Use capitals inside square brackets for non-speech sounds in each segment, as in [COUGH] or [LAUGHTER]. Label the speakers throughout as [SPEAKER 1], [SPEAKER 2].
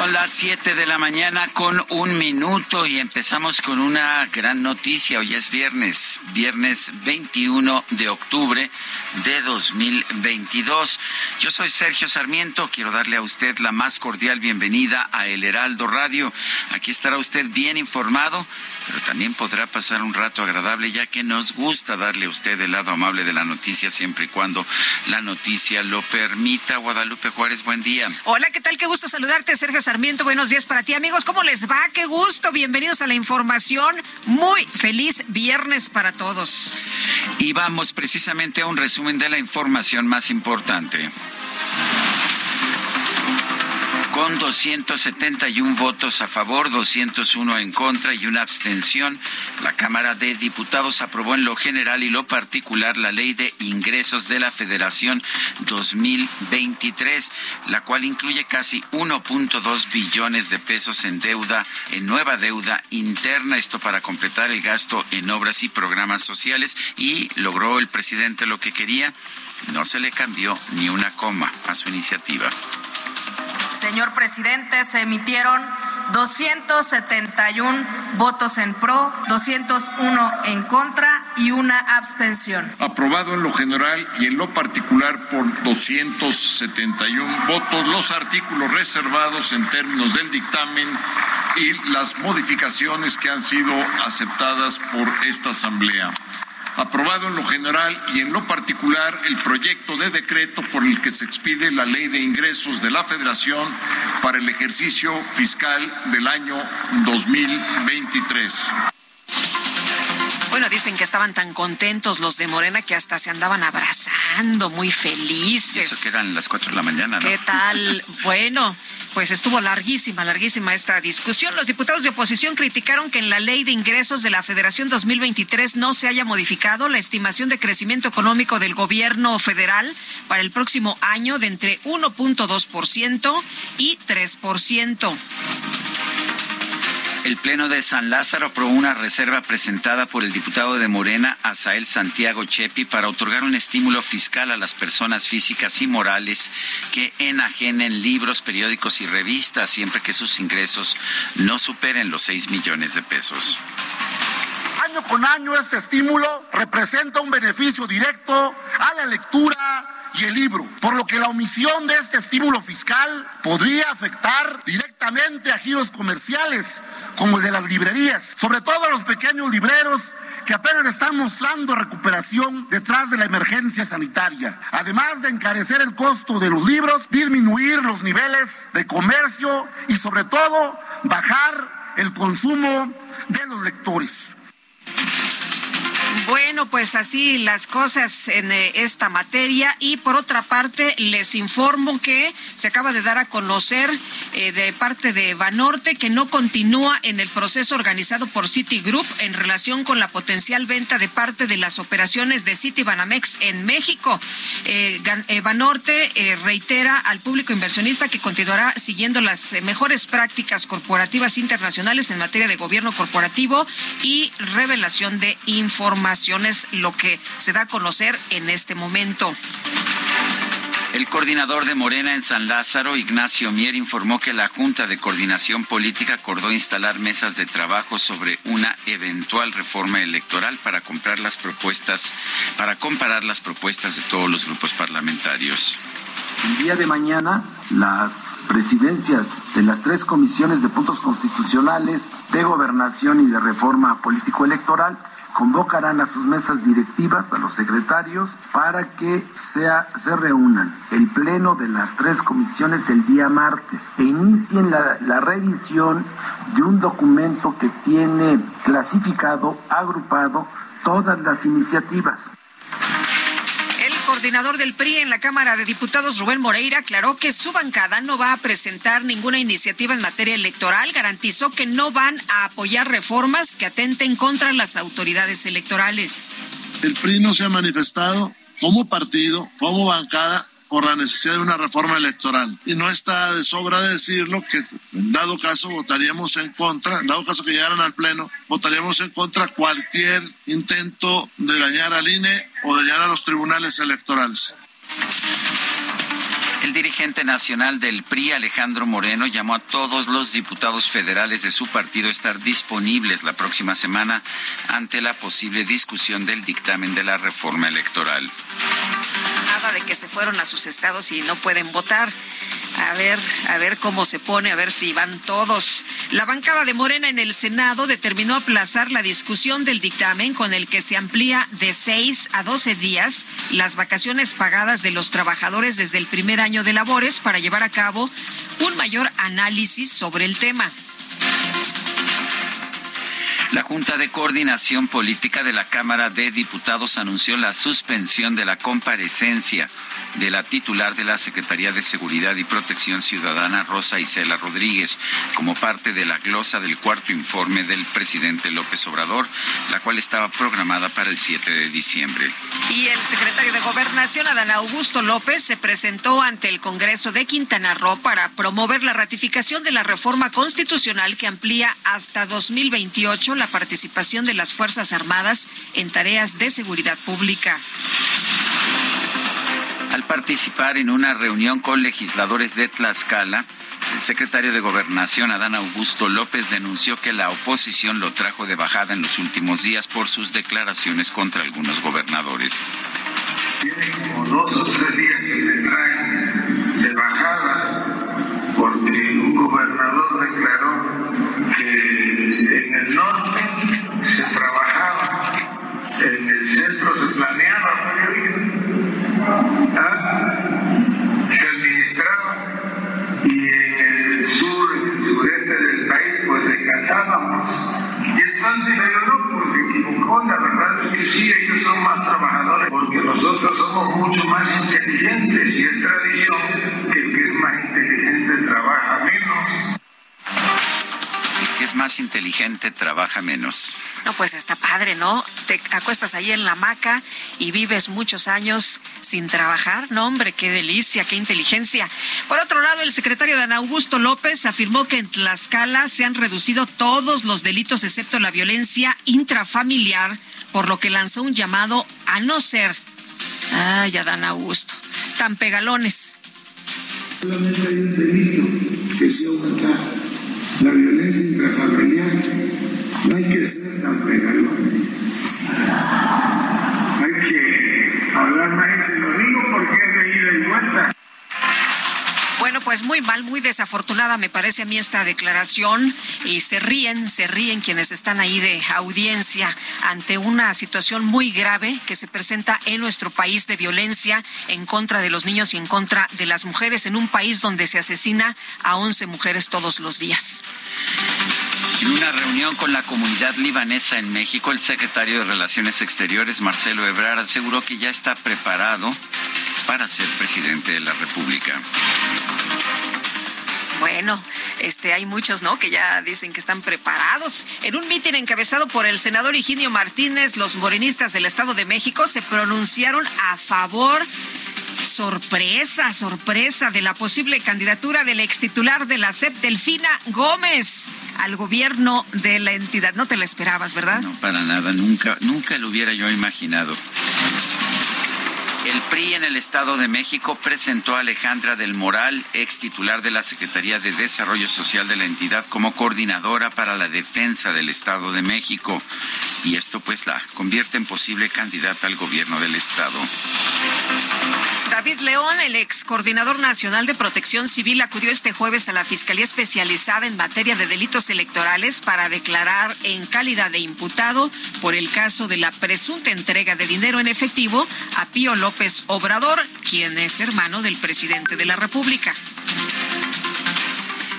[SPEAKER 1] Son las 7 de la mañana con un minuto y empezamos con una gran noticia. Hoy es viernes, viernes 21 de octubre de 2022. Yo soy Sergio Sarmiento. Quiero darle a usted la más cordial bienvenida a El Heraldo Radio. Aquí estará usted bien informado, pero también podrá pasar un rato agradable ya que nos gusta darle a usted el lado amable de la noticia siempre y cuando la noticia lo permita. Guadalupe Juárez, buen día.
[SPEAKER 2] Hola, ¿qué tal? Qué gusto saludarte, Sergio Sarmiento. Buenos días para ti, amigos. ¿Cómo les va? Qué gusto. Bienvenidos a la información. Muy feliz viernes para todos.
[SPEAKER 1] Y vamos precisamente a un resumen de la información más importante con 271 votos a favor, 201 en contra y una abstención. La Cámara de Diputados aprobó en lo general y lo particular la Ley de Ingresos de la Federación 2023, la cual incluye casi 1.2 billones de pesos en deuda, en nueva deuda interna, esto para completar el gasto en obras y programas sociales y logró el presidente lo que quería. No se le cambió ni una coma a su iniciativa.
[SPEAKER 3] Señor presidente, se emitieron 271 votos en pro, 201 en contra y una abstención.
[SPEAKER 4] Aprobado en lo general y en lo particular por 271 votos los artículos reservados en términos del dictamen y las modificaciones que han sido aceptadas por esta Asamblea aprobado en lo general y en lo particular el proyecto de decreto por el que se expide la Ley de Ingresos de la Federación para el ejercicio fiscal del año 2023.
[SPEAKER 2] Bueno, dicen que estaban tan contentos los de Morena que hasta se andaban abrazando, muy felices.
[SPEAKER 1] Eso que eran las cuatro de la mañana, ¿no?
[SPEAKER 2] ¿Qué tal? [LAUGHS] bueno, pues estuvo larguísima, larguísima esta discusión. Los diputados de oposición criticaron que en la ley de ingresos de la Federación 2023 no se haya modificado la estimación de crecimiento económico del gobierno federal para el próximo año de entre 1.2% y 3%.
[SPEAKER 1] El Pleno de San Lázaro aprobó una reserva presentada por el diputado de Morena, Asael Santiago Chepi, para otorgar un estímulo fiscal a las personas físicas y morales que enajenen libros, periódicos y revistas siempre que sus ingresos no superen los 6 millones de pesos.
[SPEAKER 5] Año con año este estímulo representa un beneficio directo a la lectura y el libro, por lo que la omisión de este estímulo fiscal podría afectar directamente a giros comerciales como el de las librerías, sobre todo a los pequeños libreros que apenas están mostrando recuperación detrás de la emergencia sanitaria, además de encarecer el costo de los libros, disminuir los niveles de comercio y sobre todo bajar el consumo de los lectores.
[SPEAKER 2] Bueno, pues así las cosas en eh, esta materia y por otra parte les informo que se acaba de dar a conocer eh, de parte de Banorte que no continúa en el proceso organizado por Citigroup en relación con la potencial venta de parte de las operaciones de Citibanamex en México. Eh, Banorte reitera al público inversionista que continuará siguiendo las mejores prácticas corporativas internacionales en materia de gobierno corporativo y revelación de información es lo que se da a conocer en este momento.
[SPEAKER 1] El coordinador de Morena en San Lázaro, Ignacio Mier, informó que la Junta de Coordinación Política acordó instalar mesas de trabajo sobre una eventual reforma electoral para comprar las propuestas, para comparar las propuestas de todos los grupos parlamentarios.
[SPEAKER 6] El día de mañana, las presidencias de las tres comisiones de puntos constitucionales, de gobernación y de reforma político-electoral convocarán a sus mesas directivas, a los secretarios, para que sea, se reúnan el pleno de las tres comisiones el día martes e inicien la, la revisión de un documento que tiene clasificado, agrupado todas las iniciativas
[SPEAKER 2] coordinador del PRI en la Cámara de Diputados, Rubén Moreira, aclaró que su bancada no va a presentar ninguna iniciativa en materia electoral. Garantizó que no van a apoyar reformas que atenten contra las autoridades electorales.
[SPEAKER 7] El PRI no se ha manifestado como partido, como bancada, por la necesidad de una reforma electoral. Y no está de sobra decirlo que, dado caso, votaríamos en contra, dado caso que llegaran al Pleno, votaríamos en contra cualquier intento de dañar al INE o de dañar a los tribunales electorales.
[SPEAKER 1] El dirigente nacional del PRI, Alejandro Moreno, llamó a todos los diputados federales de su partido a estar disponibles la próxima semana ante la posible discusión del dictamen de la reforma electoral
[SPEAKER 2] de que se fueron a sus estados y no pueden votar. A ver, a ver cómo se pone, a ver si van todos. La bancada de Morena en el Senado determinó aplazar la discusión del dictamen con el que se amplía de 6 a 12 días las vacaciones pagadas de los trabajadores desde el primer año de labores para llevar a cabo un mayor análisis sobre el tema.
[SPEAKER 1] La Junta de Coordinación Política de la Cámara de Diputados anunció la suspensión de la comparecencia de la titular de la Secretaría de Seguridad y Protección Ciudadana, Rosa Isela Rodríguez, como parte de la glosa del cuarto informe del presidente López Obrador, la cual estaba programada para el 7 de diciembre.
[SPEAKER 2] Y el secretario de Gobernación, Adán Augusto López, se presentó ante el Congreso de Quintana Roo para promover la ratificación de la reforma constitucional que amplía hasta 2028 la participación de las Fuerzas Armadas en tareas de seguridad pública.
[SPEAKER 1] Al participar en una reunión con legisladores de Tlaxcala, el secretario de Gobernación, Adán Augusto López, denunció que la oposición lo trajo de bajada en los últimos días por sus declaraciones contra algunos gobernadores.
[SPEAKER 8] Tiene como dos o tres días que le traen de bajada descansábamos. Y entonces yo no, pues se equivocó, la verdad es que sí, ellos son más trabajadores porque nosotros somos mucho más inteligentes y es tradición que el que es más inteligente trabaja menos
[SPEAKER 1] es más inteligente trabaja menos.
[SPEAKER 2] No, pues está padre, ¿no? Te acuestas ahí en la hamaca y vives muchos años sin trabajar. No, hombre, qué delicia, qué inteligencia. Por otro lado, el secretario Dan Augusto López afirmó que en Tlaxcala se han reducido todos los delitos excepto la violencia intrafamiliar, por lo que lanzó un llamado a no ser, ay, Dan Augusto, tan pegalones.
[SPEAKER 8] Solamente hay un delito que se aumenta la violencia intrafamiliar. No hay que ser tan pegalones. Hay que hablar más y se lo digo porque es de ida y vuelta.
[SPEAKER 2] Bueno, pues muy mal, muy desafortunada me parece a mí esta declaración y se ríen, se ríen quienes están ahí de audiencia ante una situación muy grave que se presenta en nuestro país de violencia en contra de los niños y en contra de las mujeres en un país donde se asesina a 11 mujeres todos los días.
[SPEAKER 1] En una reunión con la comunidad libanesa en México, el secretario de Relaciones Exteriores, Marcelo Ebrard, aseguró que ya está preparado para ser presidente de la República.
[SPEAKER 2] Bueno, este, hay muchos, ¿no? Que ya dicen que están preparados. En un mitin encabezado por el senador Higinio Martínez, los morenistas del Estado de México se pronunciaron a favor sorpresa, sorpresa de la posible candidatura del ex titular de la CEP, Delfina Gómez, al gobierno de la entidad. No te la esperabas, ¿verdad?
[SPEAKER 1] No, para nada, nunca, nunca lo hubiera yo imaginado. El PRI en el Estado de México presentó a Alejandra del Moral, ex titular de la Secretaría de Desarrollo Social de la entidad, como coordinadora para la defensa del Estado de México. Y esto pues la convierte en posible candidata al gobierno del Estado.
[SPEAKER 2] David León, el ex coordinador nacional de protección civil, acudió este jueves a la Fiscalía Especializada en materia de delitos electorales para declarar en calidad de imputado por el caso de la presunta entrega de dinero en efectivo a Pío López Obrador, quien es hermano del presidente de la República.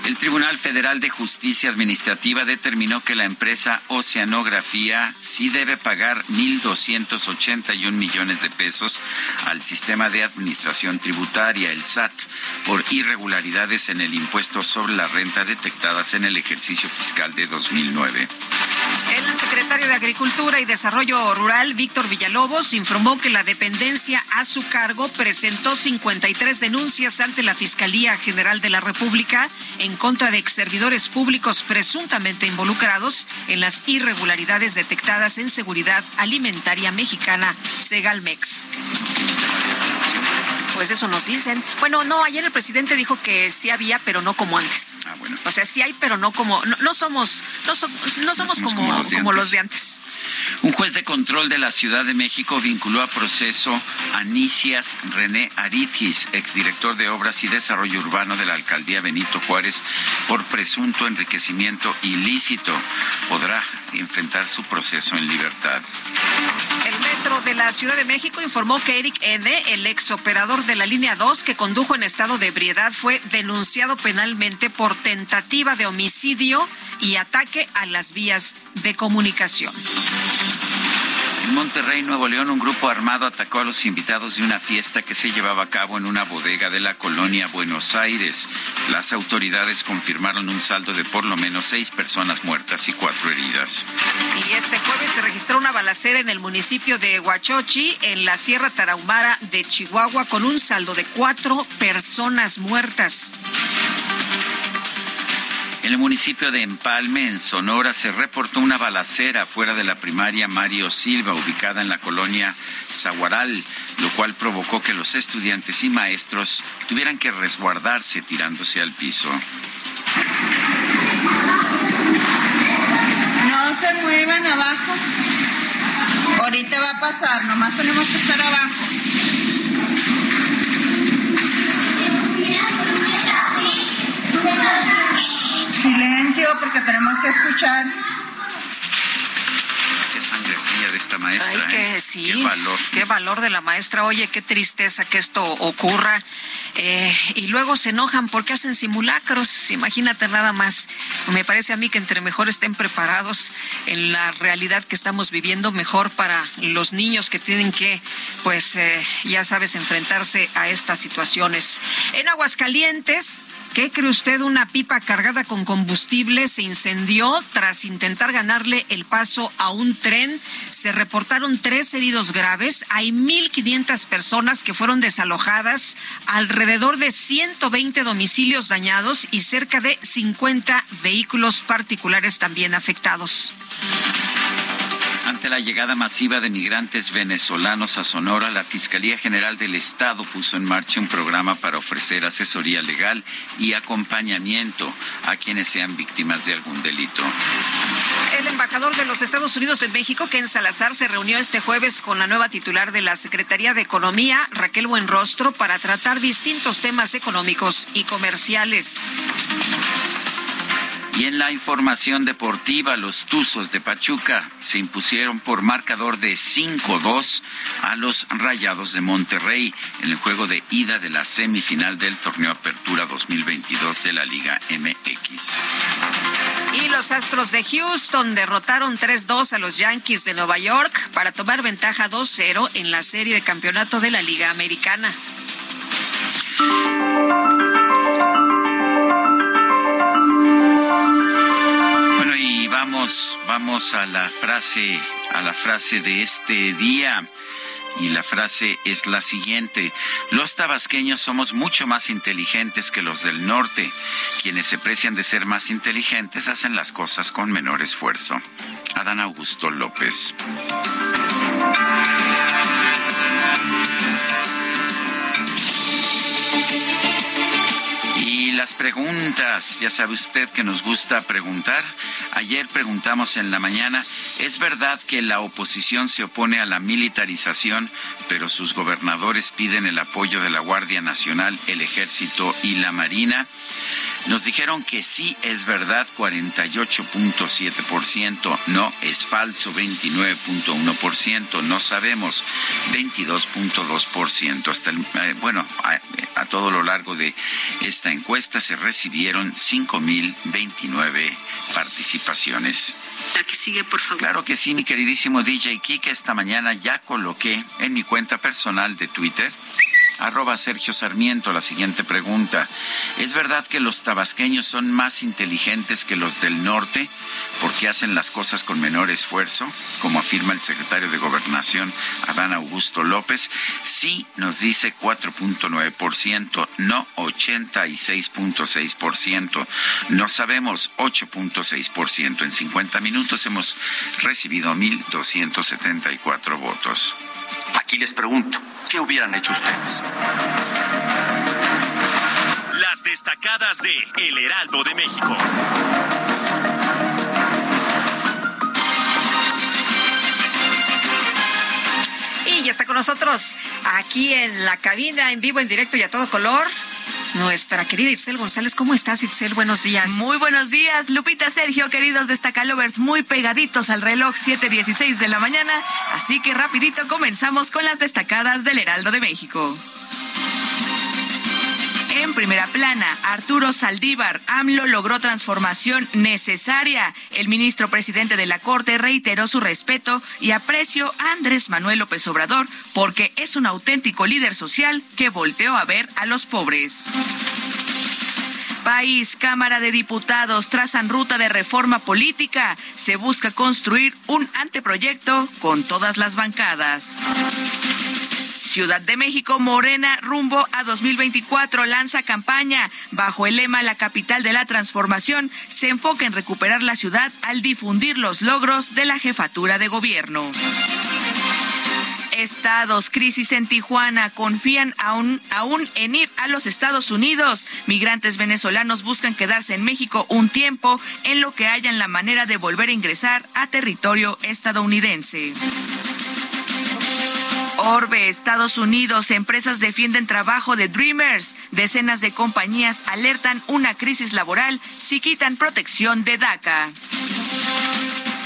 [SPEAKER 1] El Tribunal Federal de Justicia Administrativa determinó que la empresa Oceanografía sí debe pagar 1.281 millones de pesos al sistema de administración tributaria, el SAT, por irregularidades en el impuesto sobre la renta detectadas en el ejercicio fiscal de 2009.
[SPEAKER 2] El secretario de Agricultura y Desarrollo Rural, Víctor Villalobos, informó que la dependencia a su cargo presentó 53 denuncias ante la Fiscalía General de la República en contra de ex servidores públicos presuntamente involucrados en las irregularidades detectadas en seguridad alimentaria mexicana, Segalmex. Pues eso nos dicen. Bueno, no, ayer el presidente dijo que sí había, pero no como antes. Ah, bueno. O sea, sí hay, pero no como, no, somos, no, somos, como, como los de antes.
[SPEAKER 1] Un juez de control de la Ciudad de México vinculó a proceso a Nicias René Arifis, exdirector de Obras y Desarrollo Urbano de la Alcaldía Benito Juárez, por presunto enriquecimiento ilícito. Podrá enfrentar su proceso en libertad.
[SPEAKER 2] El Metro de la Ciudad de México informó que Eric N., el ex operador de la línea 2 que condujo en estado de ebriedad, fue denunciado penalmente por tentativa de homicidio y ataque a las vías de comunicación.
[SPEAKER 1] En Monterrey, Nuevo León, un grupo armado atacó a los invitados de una fiesta que se llevaba a cabo en una bodega de la colonia Buenos Aires. Las autoridades confirmaron un saldo de por lo menos seis personas muertas y cuatro heridas.
[SPEAKER 2] Y este jueves se registró una balacera en el municipio de Huachochi, en la Sierra Tarahumara de Chihuahua, con un saldo de cuatro personas muertas.
[SPEAKER 1] En el municipio de Empalme, en Sonora, se reportó una balacera fuera de la primaria Mario Silva, ubicada en la colonia Zaguaral, lo cual provocó que los estudiantes y maestros tuvieran que resguardarse tirándose al piso.
[SPEAKER 9] No se muevan abajo. Ahorita va a pasar, nomás tenemos que estar abajo. Silencio, porque tenemos que escuchar.
[SPEAKER 1] Sangre fría de esta maestra.
[SPEAKER 2] Ay, que
[SPEAKER 1] ¿eh?
[SPEAKER 2] sí.
[SPEAKER 1] Qué valor.
[SPEAKER 2] Qué valor de la maestra. Oye, qué tristeza que esto ocurra. Eh, y luego se enojan porque hacen simulacros. Imagínate nada más. Me parece a mí que entre mejor estén preparados en la realidad que estamos viviendo, mejor para los niños que tienen que, pues, eh, ya sabes, enfrentarse a estas situaciones. En Aguascalientes, ¿Qué cree usted? Una pipa cargada con combustible se incendió tras intentar ganarle el paso a un Se reportaron tres heridos graves. Hay 1.500 personas que fueron desalojadas, alrededor de 120 domicilios dañados y cerca de 50 vehículos particulares también afectados.
[SPEAKER 1] Ante la llegada masiva de migrantes venezolanos a Sonora, la Fiscalía General del Estado puso en marcha un programa para ofrecer asesoría legal y acompañamiento a quienes sean víctimas de algún delito.
[SPEAKER 2] El embajador de los Estados Unidos en México, Ken Salazar, se reunió este jueves con la nueva titular de la Secretaría de Economía, Raquel Buenrostro, para tratar distintos temas económicos y comerciales.
[SPEAKER 1] Y en la información deportiva, los Tuzos de Pachuca se impusieron por marcador de 5-2 a los Rayados de Monterrey en el juego de ida de la semifinal del torneo Apertura 2022 de la Liga MX.
[SPEAKER 2] Y los Astros de Houston derrotaron 3-2 a los Yankees de Nueva York para tomar ventaja 2-0 en la serie de campeonato de la Liga Americana.
[SPEAKER 1] Vamos, a la frase, a la frase de este día. Y la frase es la siguiente. Los tabasqueños somos mucho más inteligentes que los del norte. Quienes se precian de ser más inteligentes hacen las cosas con menor esfuerzo. Adán Augusto López. Las preguntas, ya sabe usted que nos gusta preguntar. Ayer preguntamos en la mañana, ¿es verdad que la oposición se opone a la militarización, pero sus gobernadores piden el apoyo de la Guardia Nacional, el Ejército y la Marina? Nos dijeron que sí es verdad 48.7%, no es falso 29.1%, no sabemos 22.2%. Hasta el, eh, bueno, a, a, todo lo largo de esta encuesta se recibieron 5.029 participaciones.
[SPEAKER 10] La que sigue, por favor.
[SPEAKER 1] Claro que sí, mi queridísimo DJ Kike. Esta mañana ya coloqué en mi cuenta personal de Twitter arroba Sergio Sarmiento la siguiente pregunta. ¿Es verdad que los tabasqueños son más inteligentes que los del norte porque hacen las cosas con menor esfuerzo, como afirma el secretario de Gobernación, Adán Augusto López? Sí, nos dice 4.9%, no 86.6%, no sabemos 8.6%. En 50 minutos hemos recibido 1.274 votos.
[SPEAKER 11] Aquí les pregunto, ¿qué hubieran hecho ustedes?
[SPEAKER 12] Las destacadas de El Heraldo de México.
[SPEAKER 2] Y ya está con nosotros aquí en la cabina, en vivo, en directo y a todo color. Nuestra querida Itzel González, ¿cómo estás, Itzel? Buenos días.
[SPEAKER 13] Muy buenos días, Lupita Sergio, queridos destacalovers, muy pegaditos al reloj 7:16 de la mañana. Así que rapidito comenzamos con las destacadas del Heraldo de México. En primera plana, Arturo Saldívar, AMLO logró transformación necesaria. El ministro presidente de la Corte reiteró su respeto y aprecio a Andrés Manuel López Obrador porque es un auténtico líder social que volteó a ver a los pobres. País, Cámara de Diputados trazan ruta de reforma política. Se busca construir un anteproyecto con todas las bancadas. Ciudad de México, Morena, rumbo a 2024, lanza campaña. Bajo el lema La capital de la transformación, se enfoca en recuperar la ciudad al difundir los logros de la jefatura de gobierno. Estados, crisis en Tijuana, confían aún, aún en ir a los Estados Unidos. Migrantes venezolanos buscan quedarse en México un tiempo en lo que hayan la manera de volver a ingresar a territorio estadounidense. Orbe, Estados Unidos, empresas defienden trabajo de Dreamers. Decenas de compañías alertan una crisis laboral si quitan protección de DACA.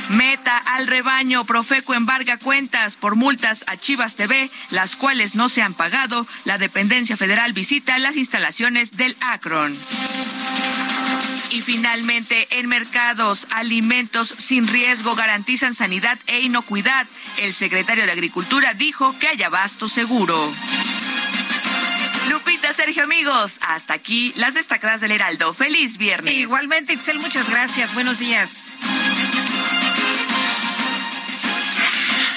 [SPEAKER 13] Meta al rebaño, Profeco embarga cuentas por multas a Chivas TV, las cuales no se han pagado. La dependencia federal visita las instalaciones del Akron. Y finalmente, en mercados, alimentos sin riesgo garantizan sanidad e inocuidad. El secretario de Agricultura dijo que hay abasto seguro. Lupita, Sergio, amigos, hasta aquí las destacadas del Heraldo. Feliz viernes.
[SPEAKER 2] Igualmente, Excel, muchas gracias. Buenos días.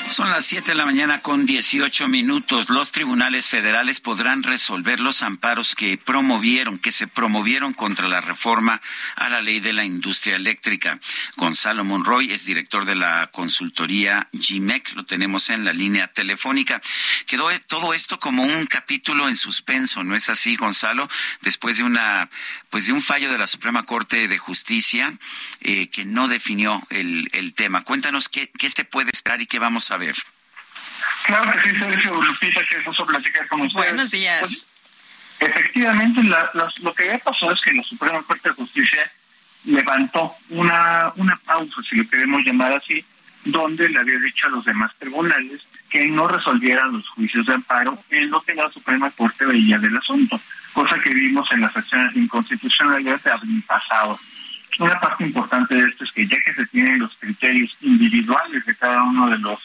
[SPEAKER 1] Son las 7 de la mañana con 18 minutos. Los tribunales federales podrán resolver los amparos que promovieron, que se promovieron contra la reforma a la ley de la industria eléctrica. Gonzalo Monroy es director de la consultoría GIMEC. Lo tenemos en la línea telefónica. Quedó todo esto como un capítulo en suspenso, ¿no es así, Gonzalo? Después de una, pues de un fallo de la Suprema Corte de Justicia eh, que no definió el, el tema. Cuéntanos qué, qué se puede esperar y qué vamos a
[SPEAKER 14] Claro que sí, Sergio Lupita, que gusto platicar con ustedes.
[SPEAKER 2] Buenos días. Pues,
[SPEAKER 14] efectivamente, la, lo que había pasado es que la Suprema Corte de Justicia levantó una, una pausa, si lo queremos llamar así, donde le había dicho a los demás tribunales que no resolvieran los juicios de amparo en lo que la Suprema Corte veía del asunto, cosa que vimos en las acciones de inconstitucionalidad de abril pasado. Una parte importante de esto es que ya que se tienen los criterios individuales de cada uno de los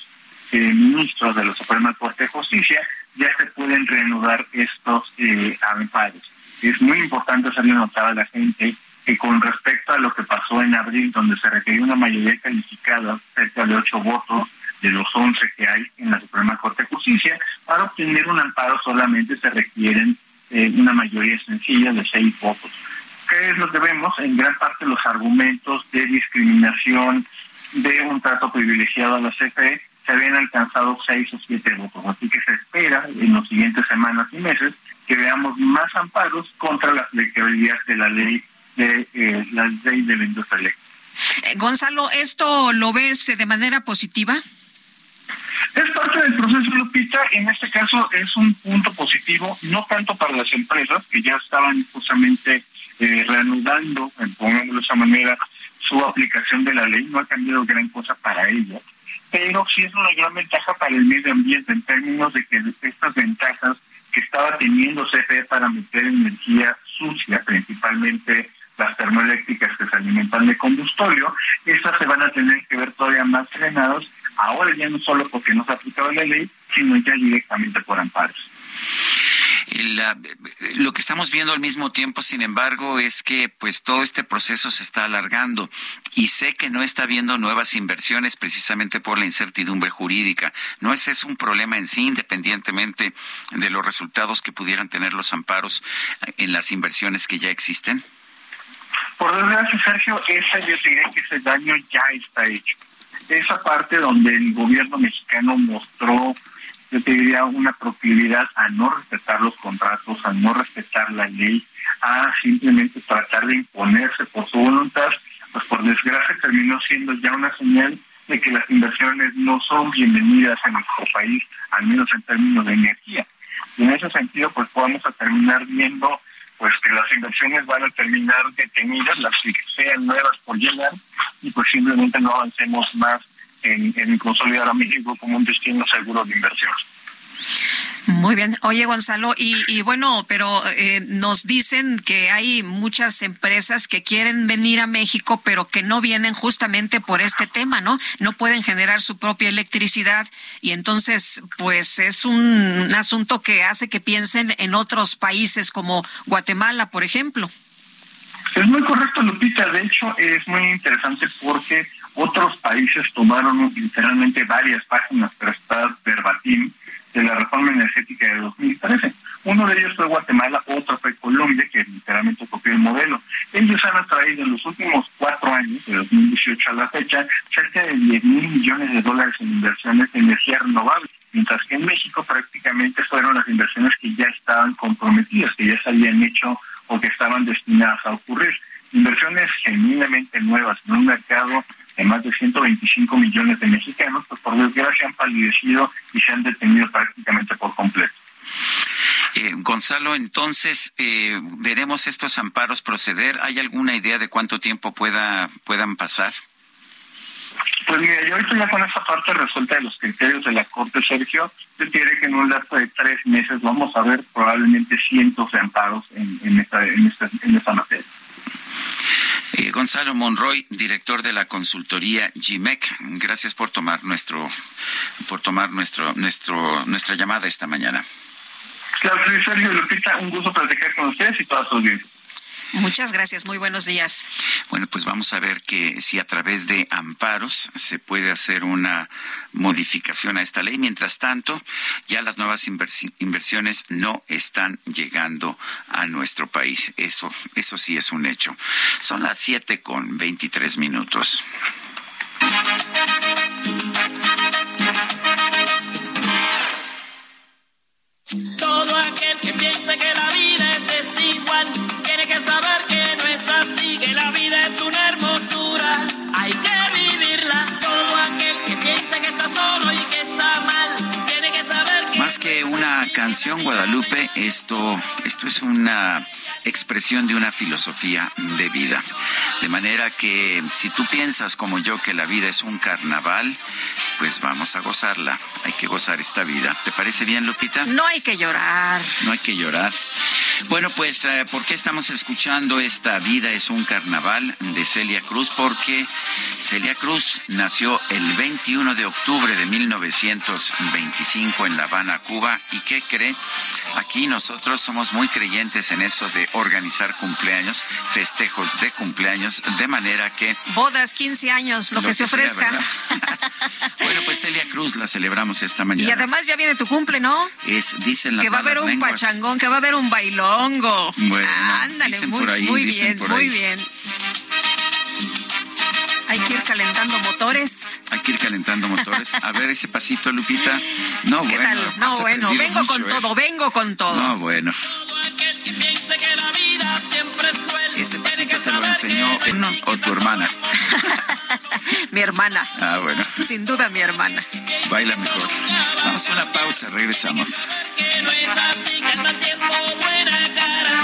[SPEAKER 14] eh, ministros de la Suprema Corte de Justicia, ya se pueden reanudar estos eh, amparos. Es muy importante hacerle notar a la gente que con respecto a lo que pasó en abril, donde se requirió una mayoría calificada, cerca de ocho votos de los once que hay en la Suprema Corte de Justicia, para obtener un amparo solamente se requieren eh, una mayoría sencilla de seis votos. ¿Qué es lo que vemos? En gran parte los argumentos de discriminación, de un trato privilegiado a la CFE, se habían alcanzado seis o siete votos. Así que se espera en las siguientes semanas y meses que veamos más amparos contra las legalidades de la ley de eh, la ley de la industria eléctrica.
[SPEAKER 2] Eh, Gonzalo, ¿esto lo ves de manera positiva?
[SPEAKER 14] Es parte del proceso, Lupita. En este caso es un punto positivo, no tanto para las empresas que ya estaban justamente eh, reanudando, pongámoslo de esa manera, su aplicación de la ley. No ha cambiado gran cosa para ellas, pero sí es una gran ventaja para el medio ambiente en términos de que estas ventajas que estaba teniendo CFE para meter energía sucia, principalmente las termoeléctricas que se alimentan de combustorio, esas se van a tener que ver todavía más frenados, ahora ya no solo porque no se ha aplicado la ley, sino ya directamente por amparos.
[SPEAKER 1] Lo que estamos viendo al mismo tiempo, sin embargo, es que pues todo este proceso se está alargando y sé que no está habiendo nuevas inversiones precisamente por la incertidumbre jurídica. ¿No es eso un problema en sí, independientemente de los resultados que pudieran tener los amparos en las inversiones que ya existen?
[SPEAKER 14] Por desgracia, Sergio, esa yo diría que ese daño ya está hecho. Esa parte donde el gobierno mexicano mostró, yo te diría, una proclividad a no respetar los contratos, a no respetar la ley, a simplemente tratar de imponerse por su voluntad, pues por desgracia terminó siendo ya una señal de que las inversiones no son bienvenidas a nuestro país, al menos en términos de energía. Y en ese sentido, pues vamos a terminar viendo pues que las inversiones van a terminar detenidas, las que sean nuevas por llegar, y pues simplemente no avancemos más en, en consolidar a México como un destino seguro de inversión.
[SPEAKER 2] Muy bien. Oye, Gonzalo, y, bueno, pero eh, nos dicen que hay muchas empresas que quieren venir a México, pero que no vienen justamente por este tema, ¿no? No pueden generar su propia electricidad y entonces, pues es un, asunto que hace que piensen en otros países como Guatemala, por ejemplo.
[SPEAKER 14] Es muy correcto, Lupita. De hecho, es muy interesante porque otros países tomaron literalmente varias páginas prestadas verbatim de la reforma energética de 2013. Uno de ellos fue Guatemala, otro fue Colombia, que literalmente copió el modelo. Ellos han atraído en los últimos cuatro años, de 2018 a la fecha, cerca de 10 mil millones de dólares en inversiones de energía renovable, mientras que en México prácticamente fueron las inversiones que ya estaban comprometidas, que ya se habían hecho o que estaban destinadas a ocurrir. Inversiones genuinamente nuevas en un mercado de más de 125 millones de mexicanos, pues por desgracia han palidecido y se han detenido prácticamente por completo.
[SPEAKER 1] Eh, Gonzalo, entonces, eh, ¿veremos estos amparos proceder? ¿Hay alguna idea de cuánto tiempo pueda, puedan pasar?
[SPEAKER 14] Pues mira, yo ahorita ya con esa parte resuelta de los criterios de la Corte, Sergio, yo diré que en un lapso de tres meses vamos a ver probablemente cientos de amparos en, en, esta, en, esta, en esta materia.
[SPEAKER 1] Eh, Gonzalo Monroy, director de la consultoría GIMEC, gracias por tomar nuestro, por tomar nuestro, nuestro, nuestra llamada esta mañana.
[SPEAKER 14] Claro, Sergio Lupita, un gusto platicar con ustedes y todas sus bien.
[SPEAKER 2] Muchas gracias, muy buenos días.
[SPEAKER 1] Bueno, pues vamos a ver que si a través de amparos se puede hacer una modificación a esta ley. Mientras tanto, ya las nuevas inversiones no están llegando a nuestro país. Eso, eso sí es un hecho. Son las siete con veintitrés minutos.
[SPEAKER 10] Todo aquel que piense que la vida es desigual hay que vivirla. Todo aquel que piense que está solo y que está mal, tiene que saber que...
[SPEAKER 1] Más que una canción, Guadalupe, esto, esto es una expresión de una filosofía de vida. De manera que si tú piensas como yo que la vida es un carnaval, pues vamos a gozarla. Hay que gozar esta vida. ¿Te parece bien, Lupita?
[SPEAKER 2] No hay que llorar.
[SPEAKER 1] No hay que llorar. Bueno, pues, eh, ¿por qué estamos escuchando esta vida es un carnaval de Celia Cruz? Porque Celia Cruz nació el 21 de octubre de 1925 en La Habana, Cuba. ¿Y qué cree? Aquí nosotros somos muy creyentes en eso de organizar cumpleaños, festejos de cumpleaños, de manera que...
[SPEAKER 2] Bodas, 15 años, lo, que, se ofrezca. [LAUGHS]
[SPEAKER 1] bueno, pues Celia Cruz la celebramos esta mañana.
[SPEAKER 2] Y además ya viene tu cumple, ¿no?
[SPEAKER 1] Es, dicen las
[SPEAKER 2] Que va a haber un pachangón, que va a haber un
[SPEAKER 1] Bueno,
[SPEAKER 2] ándale, muy, muy bien, muy bien. Hay que ir calentando motores.
[SPEAKER 1] Hay que ir calentando motores. A ver ese pasito, Lupita. No,
[SPEAKER 2] ¿Qué
[SPEAKER 1] bueno.
[SPEAKER 2] tal? No, bueno, vengo con
[SPEAKER 1] ¿eh?
[SPEAKER 2] todo, vengo con todo.
[SPEAKER 1] No, bueno.
[SPEAKER 10] Todo aquel que piense que la vida siempre es
[SPEAKER 1] ese pasito te lo enseñó o tu hermana. [LAUGHS]
[SPEAKER 2] mi hermana.
[SPEAKER 1] Ah, bueno.
[SPEAKER 2] Sin duda mi hermana.
[SPEAKER 1] Baila mejor. Vamos a una pausa, regresamos. Que no es así, buena cara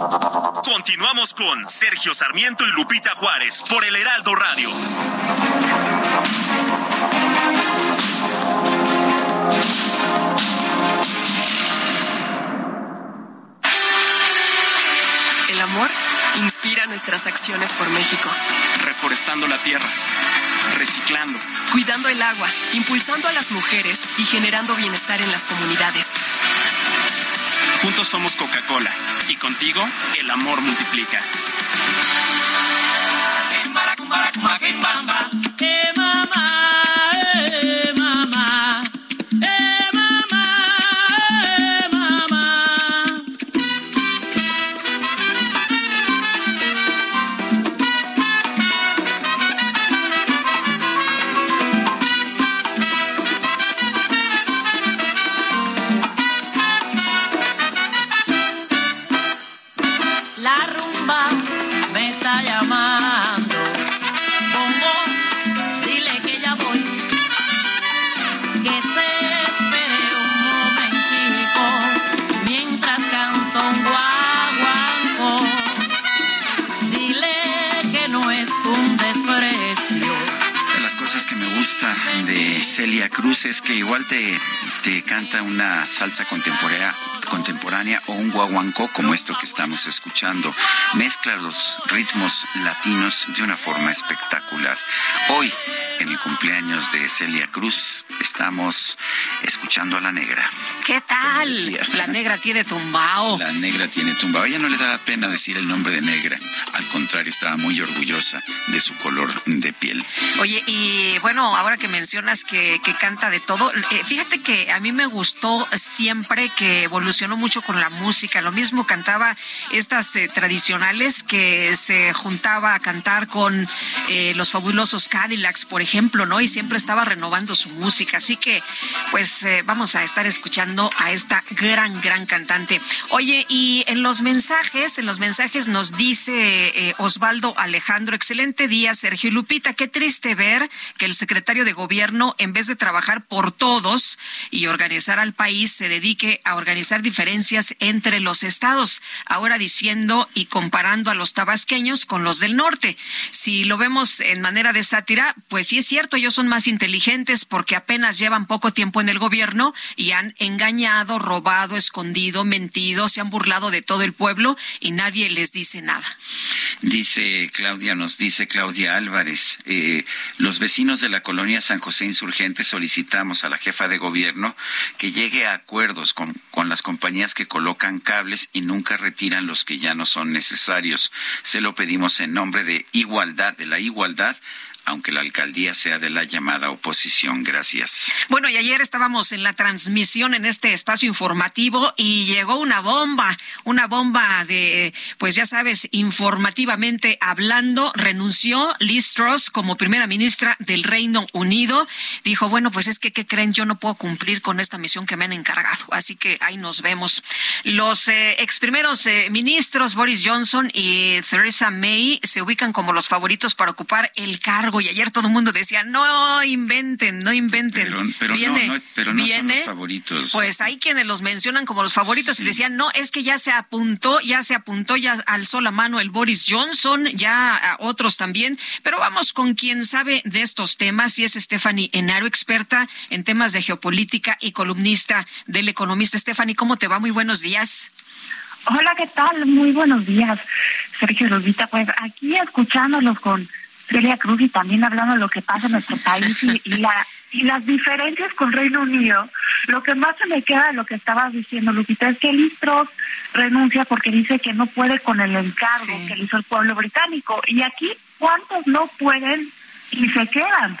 [SPEAKER 12] Continuamos con Sergio Sarmiento y Lupita Juárez por el Heraldo Radio.
[SPEAKER 15] El amor inspira nuestras acciones por México.
[SPEAKER 16] Reforestando la tierra, reciclando,
[SPEAKER 15] cuidando el agua, impulsando a las mujeres y generando bienestar en las comunidades.
[SPEAKER 16] Juntos somos Coca-Cola y contigo el amor multiplica.
[SPEAKER 1] Celia Cruz es que igual te, te canta una salsa contemporánea, contemporánea o un guaguancó como esto que estamos escuchando. Mezcla los ritmos latinos de una forma espectacular. Hoy, en el cumpleaños de Celia Cruz, estamos escuchando a la negra.
[SPEAKER 2] ¿Qué tal? La negra tiene tumbao.
[SPEAKER 1] La negra tiene tumbao. ella no le daba pena decir el nombre de negra. Al contrario, estaba muy orgullosa de su color de piel.
[SPEAKER 2] Oye, y bueno, ahora que mencionas que, que canta de todo, eh, fíjate que a mí me gustó siempre que evolucionó mucho con la música. Lo mismo cantaba estas eh, tradicionales que se juntaba a cantar con eh, los fabulosos Cadillacs, por ejemplo, ¿no? Y siempre estaba renovando su música. Así que, pues, vamos a estar escuchando a esta gran, gran cantante. Oye, y en los mensajes, en los mensajes nos dice Osvaldo Alejandro, excelente día, Sergio Lupita. Qué triste ver que el secretario de gobierno, en vez de trabajar por todos y organizar al país, se dedique a organizar diferencias entre los estados. Ahora diciendo y comparando a los tabasqueños con los del norte. Si lo vemos en manera de sátira, pues sí es cierto, ellos son más inteligentes porque apenas llevan poco tiempo en el gobierno y han engañado, robado, escondido, mentido, se han burlado de todo el pueblo y nadie les dice nada.
[SPEAKER 1] Dice Claudia, nos dice Claudia Álvarez, eh, los vecinos de la colonia San José Insurgente solicitamos a la jefa de gobierno que llegue a acuerdos con, con las compañías que colocan cables y nunca retiran los que ya no son necesarios. Se lo pedimos en nombre de igualdad, de la igualdad aunque la alcaldía sea de la llamada oposición. Gracias.
[SPEAKER 2] Bueno, y ayer estábamos en la transmisión en este espacio informativo y llegó una bomba, una bomba de, pues ya sabes, informativamente hablando, renunció Liz Truss como primera ministra del Reino Unido. Dijo, bueno, pues es que, ¿qué creen? Yo no puedo cumplir con esta misión que me han encargado. Así que ahí nos vemos. Los eh, ex primeros eh, ministros, Boris Johnson y Theresa May, se ubican como los favoritos para ocupar el cargo y ayer todo el mundo decía, no inventen, no inventen.
[SPEAKER 1] Pero, no, pero no son los favoritos.
[SPEAKER 2] Pues hay quienes los mencionan como los favoritos y decían, no, es que ya se apuntó, ya se apuntó, ya alzó la mano el Boris Johnson, ya otros también. Pero vamos con quien sabe de estos temas y es Stephanie Enaro, experta en temas de geopolítica y columnista del economista. Stephanie, ¿cómo te va? Muy buenos días.
[SPEAKER 17] Hola, ¿qué tal? Muy buenos días, Sergio Rosita. Pues aquí escuchándolos con
[SPEAKER 18] Celia Cruz y también hablando de lo que pasa en nuestro país y, la y las diferencias con Reino Unido, lo que más se me queda de lo que estabas diciendo, Lupita, es que Liz renuncia porque dice que no puede con el encargo que le hizo el pueblo británico. Y aquí, ¿cuántos no pueden y se quedan?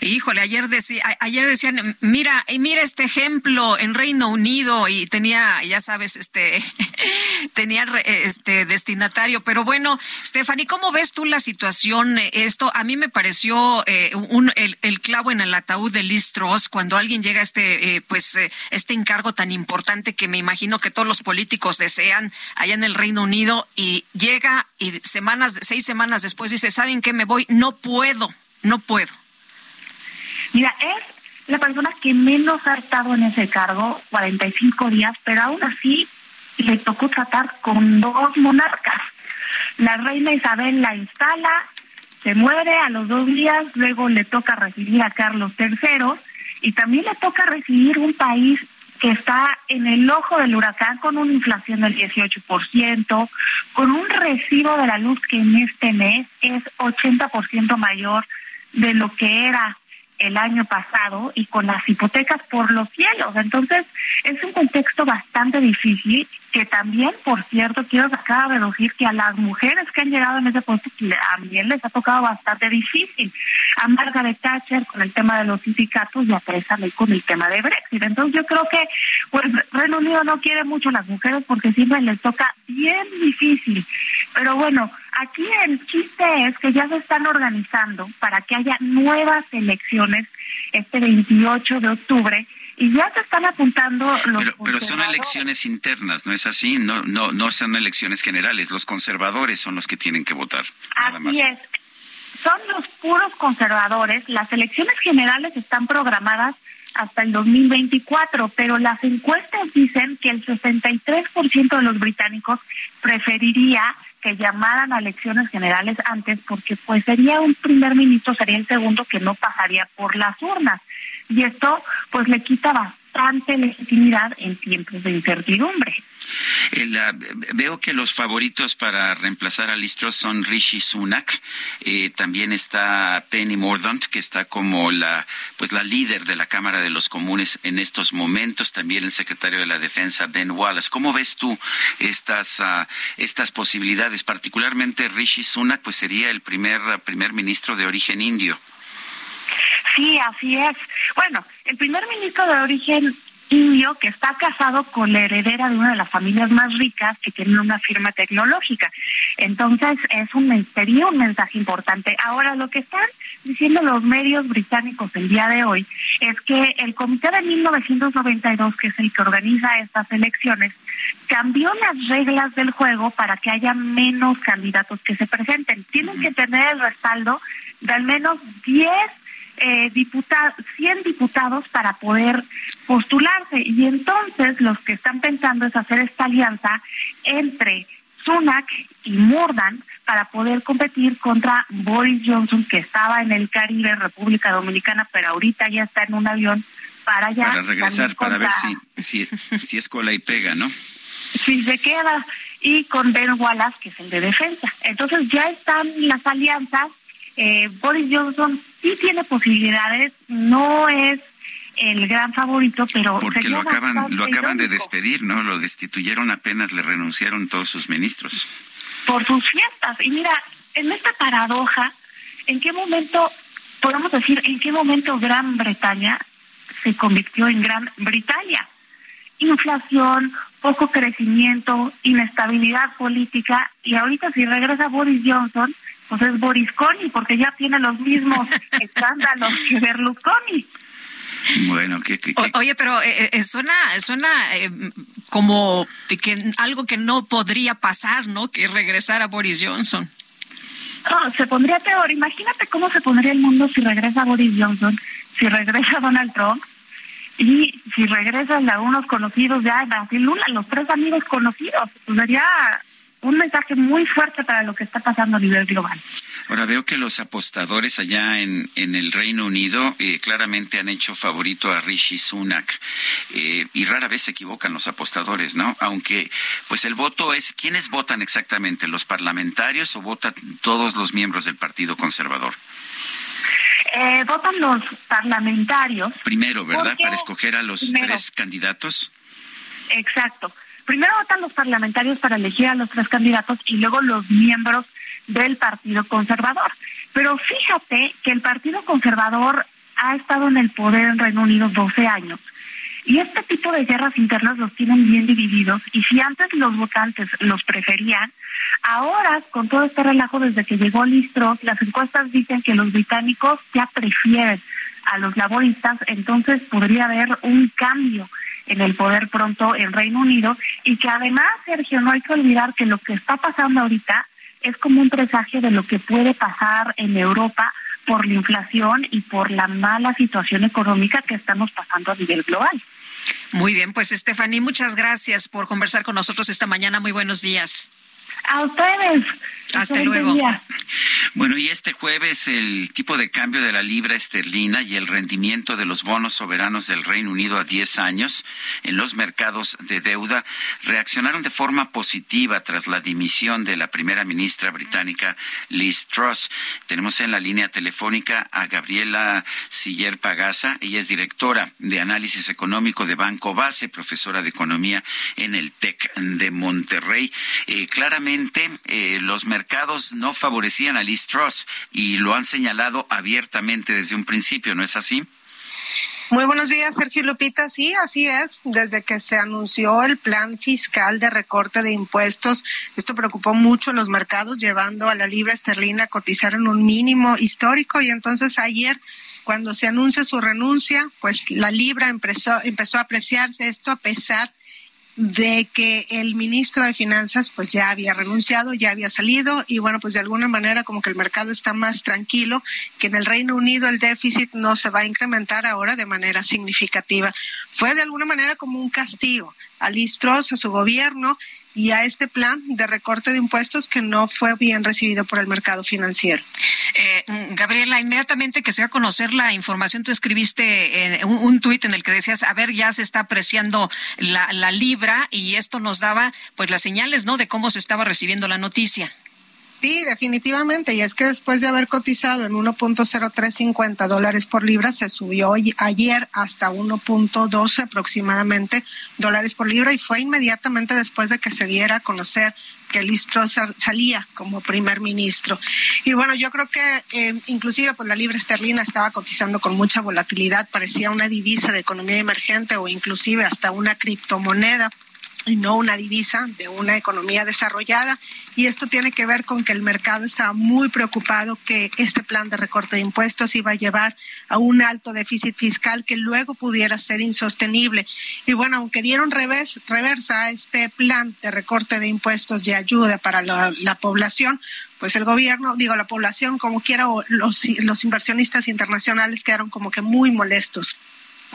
[SPEAKER 2] Híjole, ayer decía, ayer decían, mira, mira este ejemplo en Reino Unido y tenía, ya sabes, este, [LAUGHS] tenía este destinatario. Pero bueno, Stephanie, ¿cómo ves tú la situación? Esto a mí me pareció eh, un, el, clavo en el ataúd de Liz Truss cuando alguien llega a este, eh, pues, eh, este encargo tan importante que me imagino que todos los políticos desean allá en el Reino Unido y llega y semanas, seis semanas después dice, ¿saben qué? Me voy, no puedo, no puedo.
[SPEAKER 18] Mira, es la persona que menos ha estado en ese cargo, 45 días, pero aún así le tocó tratar con dos monarcas. La reina Isabel la instala, se muere a los dos días, luego le toca recibir a Carlos III y también le toca recibir un país que está en el ojo del huracán con una inflación del 18%, con un recibo de la luz que en este mes es 80% mayor de lo que era el año pasado y con las hipotecas por los cielos. Entonces, es un contexto bastante difícil que también, por cierto, quiero sacar a decir que a las mujeres que han llegado en ese puesto también les ha tocado bastante difícil. A Margaret Thatcher con el tema de los sindicatos y a Theresa May con el tema de Brexit. Entonces, yo creo que pues Reino Unido no quiere mucho a las mujeres porque siempre les toca bien difícil. Pero bueno, aquí el chiste es que ya se están organizando para que haya nuevas elecciones este 28 de octubre y ya se están apuntando los
[SPEAKER 1] pero, pero son elecciones internas, ¿no es así? No, no, no son elecciones generales. Los conservadores son los que tienen que votar.
[SPEAKER 18] así es. Son los puros conservadores. Las elecciones generales están programadas hasta el 2024, pero las encuestas dicen que el 63% de los británicos preferiría que llamaran a elecciones generales antes porque pues sería un primer ministro, sería el segundo que no pasaría por las urnas. Y esto pues le quita bastante legitimidad en tiempos de incertidumbre.
[SPEAKER 1] veo que los favoritos para reemplazar a Listros son Rishi Sunak, eh, también está Penny Mordaunt, que está como la pues la líder de la Cámara de los Comunes en estos momentos, también el secretario de la Defensa Ben Wallace. ¿Cómo ves tú estas uh, estas posibilidades? Particularmente Rishi Sunak, pues sería el primer primer ministro de origen indio.
[SPEAKER 18] Sí, así es. Bueno, el primer ministro de origen indio que está casado con la heredera de una de las familias más ricas que tiene una firma tecnológica. Entonces, es un, sería un mensaje importante. Ahora, lo que están diciendo los medios británicos el día de hoy es que el comité de 1992, que es el que organiza estas elecciones, cambió las reglas del juego para que haya menos candidatos que se presenten. Tienen que tener el respaldo de al menos 10 eh, diputados, 100 diputados para poder postularse. Y entonces los que están pensando es hacer esta alianza entre Sunak y Mordan para poder competir contra Boris Johnson, que estaba en el Caribe, República Dominicana, pero ahorita ya está en un avión para allá.
[SPEAKER 1] Para regresar, para ver si, si, si es cola y pega, ¿no?
[SPEAKER 18] Si se queda. Y con Ben Wallace, que es el de defensa. Entonces ya están las alianzas eh, Boris Johnson sí tiene posibilidades, no es el gran favorito, pero
[SPEAKER 1] porque lo acaban lo acaban de despedir, ¿no? Lo destituyeron apenas le renunciaron todos sus ministros
[SPEAKER 18] por sus fiestas. Y mira, en esta paradoja, ¿en qué momento podemos decir en qué momento Gran Bretaña se convirtió en Gran Bretaña? Inflación, poco crecimiento, inestabilidad política y ahorita si regresa Boris Johnson, pues es Borisconi, porque ya tiene los mismos [LAUGHS] escándalos que Berlusconi.
[SPEAKER 1] Bueno, ¿qué,
[SPEAKER 2] oye, pero eh, eh, suena, suena eh, como que algo que no podría pasar, ¿no? Que regresara Boris Johnson.
[SPEAKER 18] No, se pondría peor. Imagínate cómo se pondría el mundo si regresa Boris Johnson, si regresa Donald Trump y si regresan a unos conocidos ya, Brasil Lula, los tres amigos conocidos. Pues sería un mensaje muy fuerte para lo que está pasando a nivel global.
[SPEAKER 1] Ahora veo que los apostadores allá en, en el Reino Unido eh, claramente han hecho favorito a Rishi Sunak eh, y rara vez se equivocan los apostadores, ¿no? Aunque pues el voto es, ¿quiénes votan exactamente? ¿Los parlamentarios o votan todos los miembros del Partido Conservador?
[SPEAKER 17] Eh, votan los parlamentarios.
[SPEAKER 1] Primero, ¿verdad? Para escoger a los tres candidatos.
[SPEAKER 17] Exacto. Primero votan los parlamentarios para elegir a los tres candidatos y luego los miembros del Partido Conservador. Pero fíjate que el Partido Conservador ha estado en el poder en Reino Unido 12 años. Y este tipo de guerras internas los tienen bien divididos. Y si antes los votantes los preferían, ahora con todo este relajo desde que llegó Listros, las encuestas dicen que los británicos ya prefieren a los laboristas, entonces podría haber un cambio en el poder pronto en Reino Unido y que además, Sergio, no hay que olvidar que lo que está pasando ahorita es como un presagio de lo que puede pasar en Europa por la inflación y por la mala situación económica que estamos pasando a nivel global.
[SPEAKER 2] Muy bien, pues Stephanie, muchas gracias por conversar con nosotros esta mañana. Muy buenos días.
[SPEAKER 17] A ustedes.
[SPEAKER 2] Hasta luego.
[SPEAKER 1] Bueno, y este jueves el tipo de cambio de la libra esterlina y el rendimiento de los bonos soberanos del Reino Unido a 10 años en los mercados de deuda reaccionaron de forma positiva tras la dimisión de la primera ministra británica Liz Truss. Tenemos en la línea telefónica a Gabriela Siller Pagasa. Ella es directora de análisis económico de Banco Base, profesora de economía en el TEC de Monterrey. Eh, claramente, eh, los mercados no favorecían a Liz Truss y lo han señalado abiertamente desde un principio, ¿no es así?
[SPEAKER 19] Muy buenos días, Sergio Lupita. Sí, así es. Desde que se anunció el plan fiscal de recorte de impuestos, esto preocupó mucho a los mercados, llevando a la libra esterlina a cotizar en un mínimo histórico. Y entonces ayer, cuando se anuncia su renuncia, pues la libra empezó, empezó a apreciarse esto a pesar de que el ministro de Finanzas pues ya había renunciado, ya había salido y bueno, pues de alguna manera como que el mercado está más tranquilo, que en el Reino Unido el déficit no se va a incrementar ahora de manera significativa. Fue de alguna manera como un castigo a Listros, a su gobierno y a este plan de recorte de impuestos que no fue bien recibido por el mercado financiero.
[SPEAKER 2] Eh, Gabriela, inmediatamente que se va a conocer la información, tú escribiste un, un tuit en el que decías, a ver, ya se está apreciando la, la libra y esto nos daba pues las señales, ¿no?, de cómo se estaba recibiendo la noticia.
[SPEAKER 19] Sí, definitivamente. Y es que después de haber cotizado en 1.0350 dólares por libra, se subió ayer hasta 1.12 aproximadamente dólares por libra y fue inmediatamente después de que se diera a conocer que Listro salía como primer ministro. Y bueno, yo creo que eh, inclusive pues la libra esterlina estaba cotizando con mucha volatilidad, parecía una divisa de economía emergente o inclusive hasta una criptomoneda y no una divisa de una economía desarrollada. Y esto tiene que ver con que el mercado estaba muy preocupado que este plan de recorte de impuestos iba a llevar a un alto déficit fiscal que luego pudiera ser insostenible. Y bueno, aunque dieron reversa a este plan de recorte de impuestos y ayuda para la, la población, pues el gobierno, digo, la población como quiera, o los, los inversionistas internacionales quedaron como que muy molestos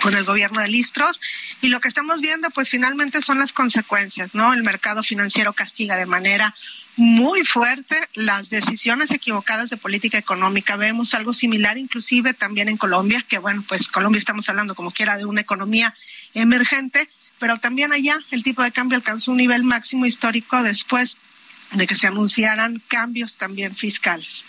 [SPEAKER 19] con el gobierno de Listros y lo que estamos viendo pues finalmente son las consecuencias, ¿no? El mercado financiero castiga de manera muy fuerte las decisiones equivocadas de política económica. Vemos algo similar inclusive también en Colombia, que bueno, pues Colombia estamos hablando como quiera de una economía emergente, pero también allá el tipo de cambio alcanzó un nivel máximo histórico después de que se anunciaran cambios también fiscales.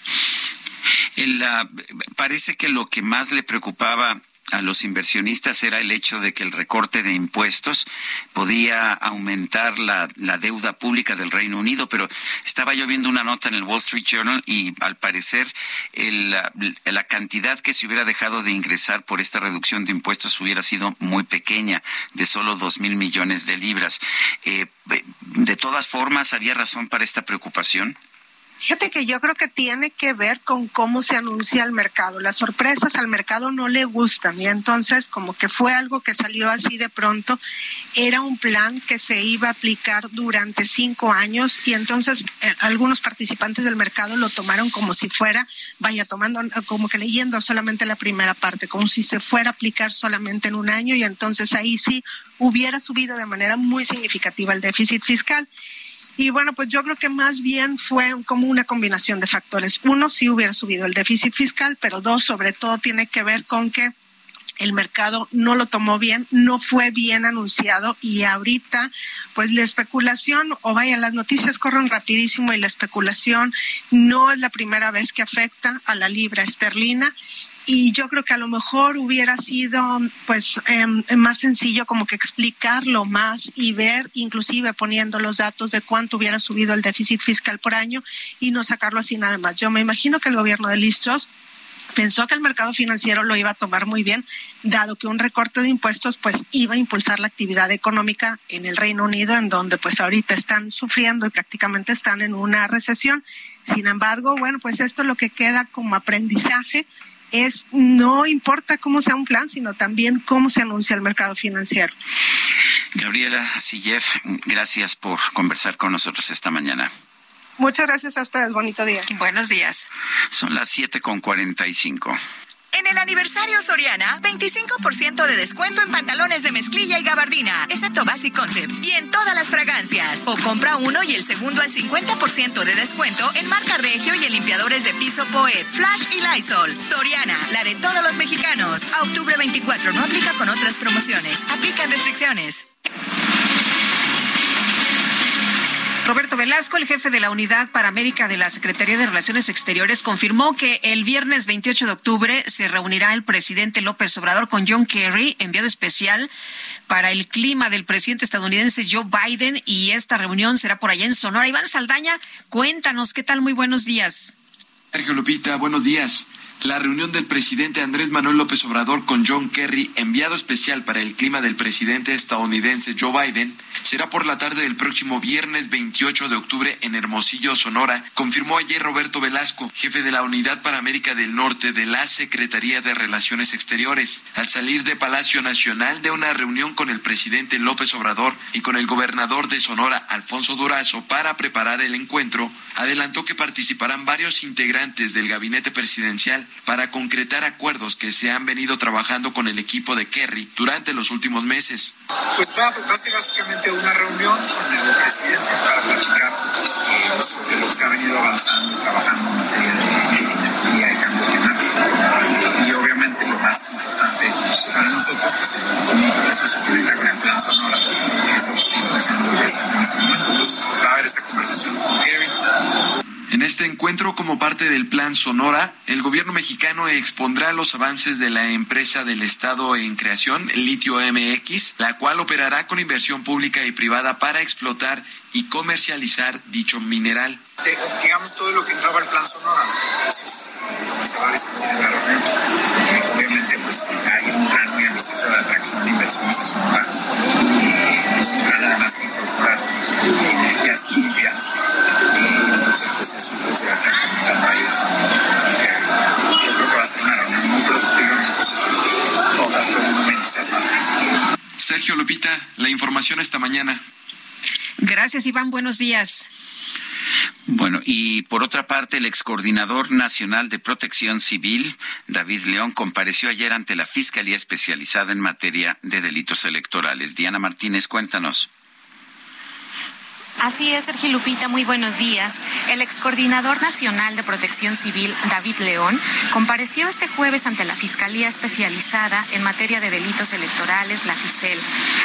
[SPEAKER 1] parece que lo que más le preocupaba a los inversionistas era el hecho de que el recorte de impuestos podía aumentar la, deuda pública del Reino Unido, pero estaba yo viendo una nota en el Wall Street Journal y al parecer la, cantidad que se hubiera dejado de ingresar por esta reducción de impuestos hubiera sido muy pequeña, de solo dos mil millones de libras. Eh, de todas formas, ¿había razón para esta preocupación?
[SPEAKER 19] Fíjate que yo creo que tiene que ver con cómo se anuncia al mercado. Las sorpresas al mercado no le gustan y entonces como que fue algo que salió así de pronto. Era un plan que se iba a aplicar durante cinco años y entonces eh, algunos participantes del mercado lo tomaron como si fuera, vaya tomando, como que leyendo solamente la primera parte, como si se fuera a aplicar solamente en un año y entonces ahí sí hubiera subido de manera muy significativa el déficit fiscal. Y bueno, pues yo creo que más bien fue como una combinación de factores. Uno, sí hubiera subido el déficit fiscal, pero dos, sobre todo, tiene que ver con que el mercado no lo tomó bien, no fue bien anunciado y ahorita pues la especulación o vaya las noticias corren rapidísimo y la especulación no es la primera vez que afecta a la libra esterlina y yo creo que a lo mejor hubiera sido pues em, más sencillo como que explicarlo más y ver inclusive poniendo los datos de cuánto hubiera subido el déficit fiscal por año y no sacarlo así nada más. Yo me imagino que el gobierno de Listros pensó que el mercado financiero lo iba a tomar muy bien, dado que un recorte de impuestos pues iba a impulsar la actividad económica en el Reino Unido, en donde pues ahorita están sufriendo y prácticamente están en una recesión. Sin embargo, bueno, pues esto es lo que queda como aprendizaje es no importa cómo sea un plan, sino también cómo se anuncia el mercado financiero.
[SPEAKER 1] Gabriela Siller, gracias por conversar con nosotros esta mañana.
[SPEAKER 19] Muchas gracias a ustedes. Bonito día.
[SPEAKER 2] Buenos días.
[SPEAKER 1] Son las siete con cuarenta y cinco.
[SPEAKER 20] En el aniversario Soriana, 25% de descuento en pantalones de mezclilla y gabardina, excepto Basic Concepts, y en todas las fragancias. O compra uno y el segundo al 50% de descuento en marca Regio y en limpiadores de piso Poet, Flash y Lysol. Soriana, la de todos los mexicanos. A octubre 24 no aplica con otras promociones. Aplican restricciones.
[SPEAKER 2] Roberto Velasco, el jefe de la Unidad para América de la Secretaría de Relaciones Exteriores, confirmó que el viernes 28 de octubre se reunirá el presidente López Obrador con John Kerry, enviado especial para el clima del presidente estadounidense Joe Biden, y esta reunión será por allá en Sonora. Iván Saldaña, cuéntanos, ¿qué tal? Muy buenos días.
[SPEAKER 21] Sergio Lupita, buenos días. La reunión del presidente Andrés Manuel López Obrador con John Kerry, enviado especial para el clima del presidente estadounidense Joe Biden, será por la tarde del próximo viernes 28 de octubre en Hermosillo, Sonora, confirmó ayer Roberto Velasco, jefe de la Unidad para América del Norte de la Secretaría de Relaciones Exteriores, al salir de Palacio Nacional de una reunión con el presidente López Obrador y con el gobernador de Sonora, Alfonso Durazo, para preparar el encuentro, adelantó que participarán varios integrantes del gabinete presidencial para concretar acuerdos que se han venido trabajando con el equipo de Kerry durante los últimos meses.
[SPEAKER 22] Pues va, a ser básicamente una reunión con el presidente para platicar eh, sobre lo que se ha venido avanzando y trabajando en materia de energía y cambio climático. Y obviamente lo más importante para nosotros, pues el eso se conecta con el plan Sonora, que es lo que está haciendo en este momento. Entonces va a haber esa conversación con Kerry
[SPEAKER 21] en este encuentro, como parte del Plan Sonora, el gobierno mexicano expondrá los avances de la empresa del Estado en creación, Litio MX, la cual operará con inversión pública y privada para explotar y comercializar dicho mineral.
[SPEAKER 22] digamos todo lo que entraba al Plan Sonora, eso es lo que se va a discutir en la reunión. Obviamente, pues hay un plan muy ambicioso de atracción de inversiones a Sonora. es un plan además que incorpora energías limpias. Y entonces, pues eso es lo que se va a estar comentando ahí. Yo creo que va a ser una reunión muy productiva, muy positiva. Toda, todo el mundo.
[SPEAKER 21] Sergio Lupita, la información esta mañana.
[SPEAKER 2] Gracias, Iván. Buenos días.
[SPEAKER 1] Bueno, y por otra parte, el ex coordinador nacional de protección civil, David León, compareció ayer ante la Fiscalía Especializada en materia de delitos electorales. Diana Martínez, cuéntanos.
[SPEAKER 23] Así es, Sergio Lupita, muy buenos días. El ex coordinador nacional de protección civil, David León, compareció este jueves ante la Fiscalía Especializada en materia de delitos electorales, la FICEL.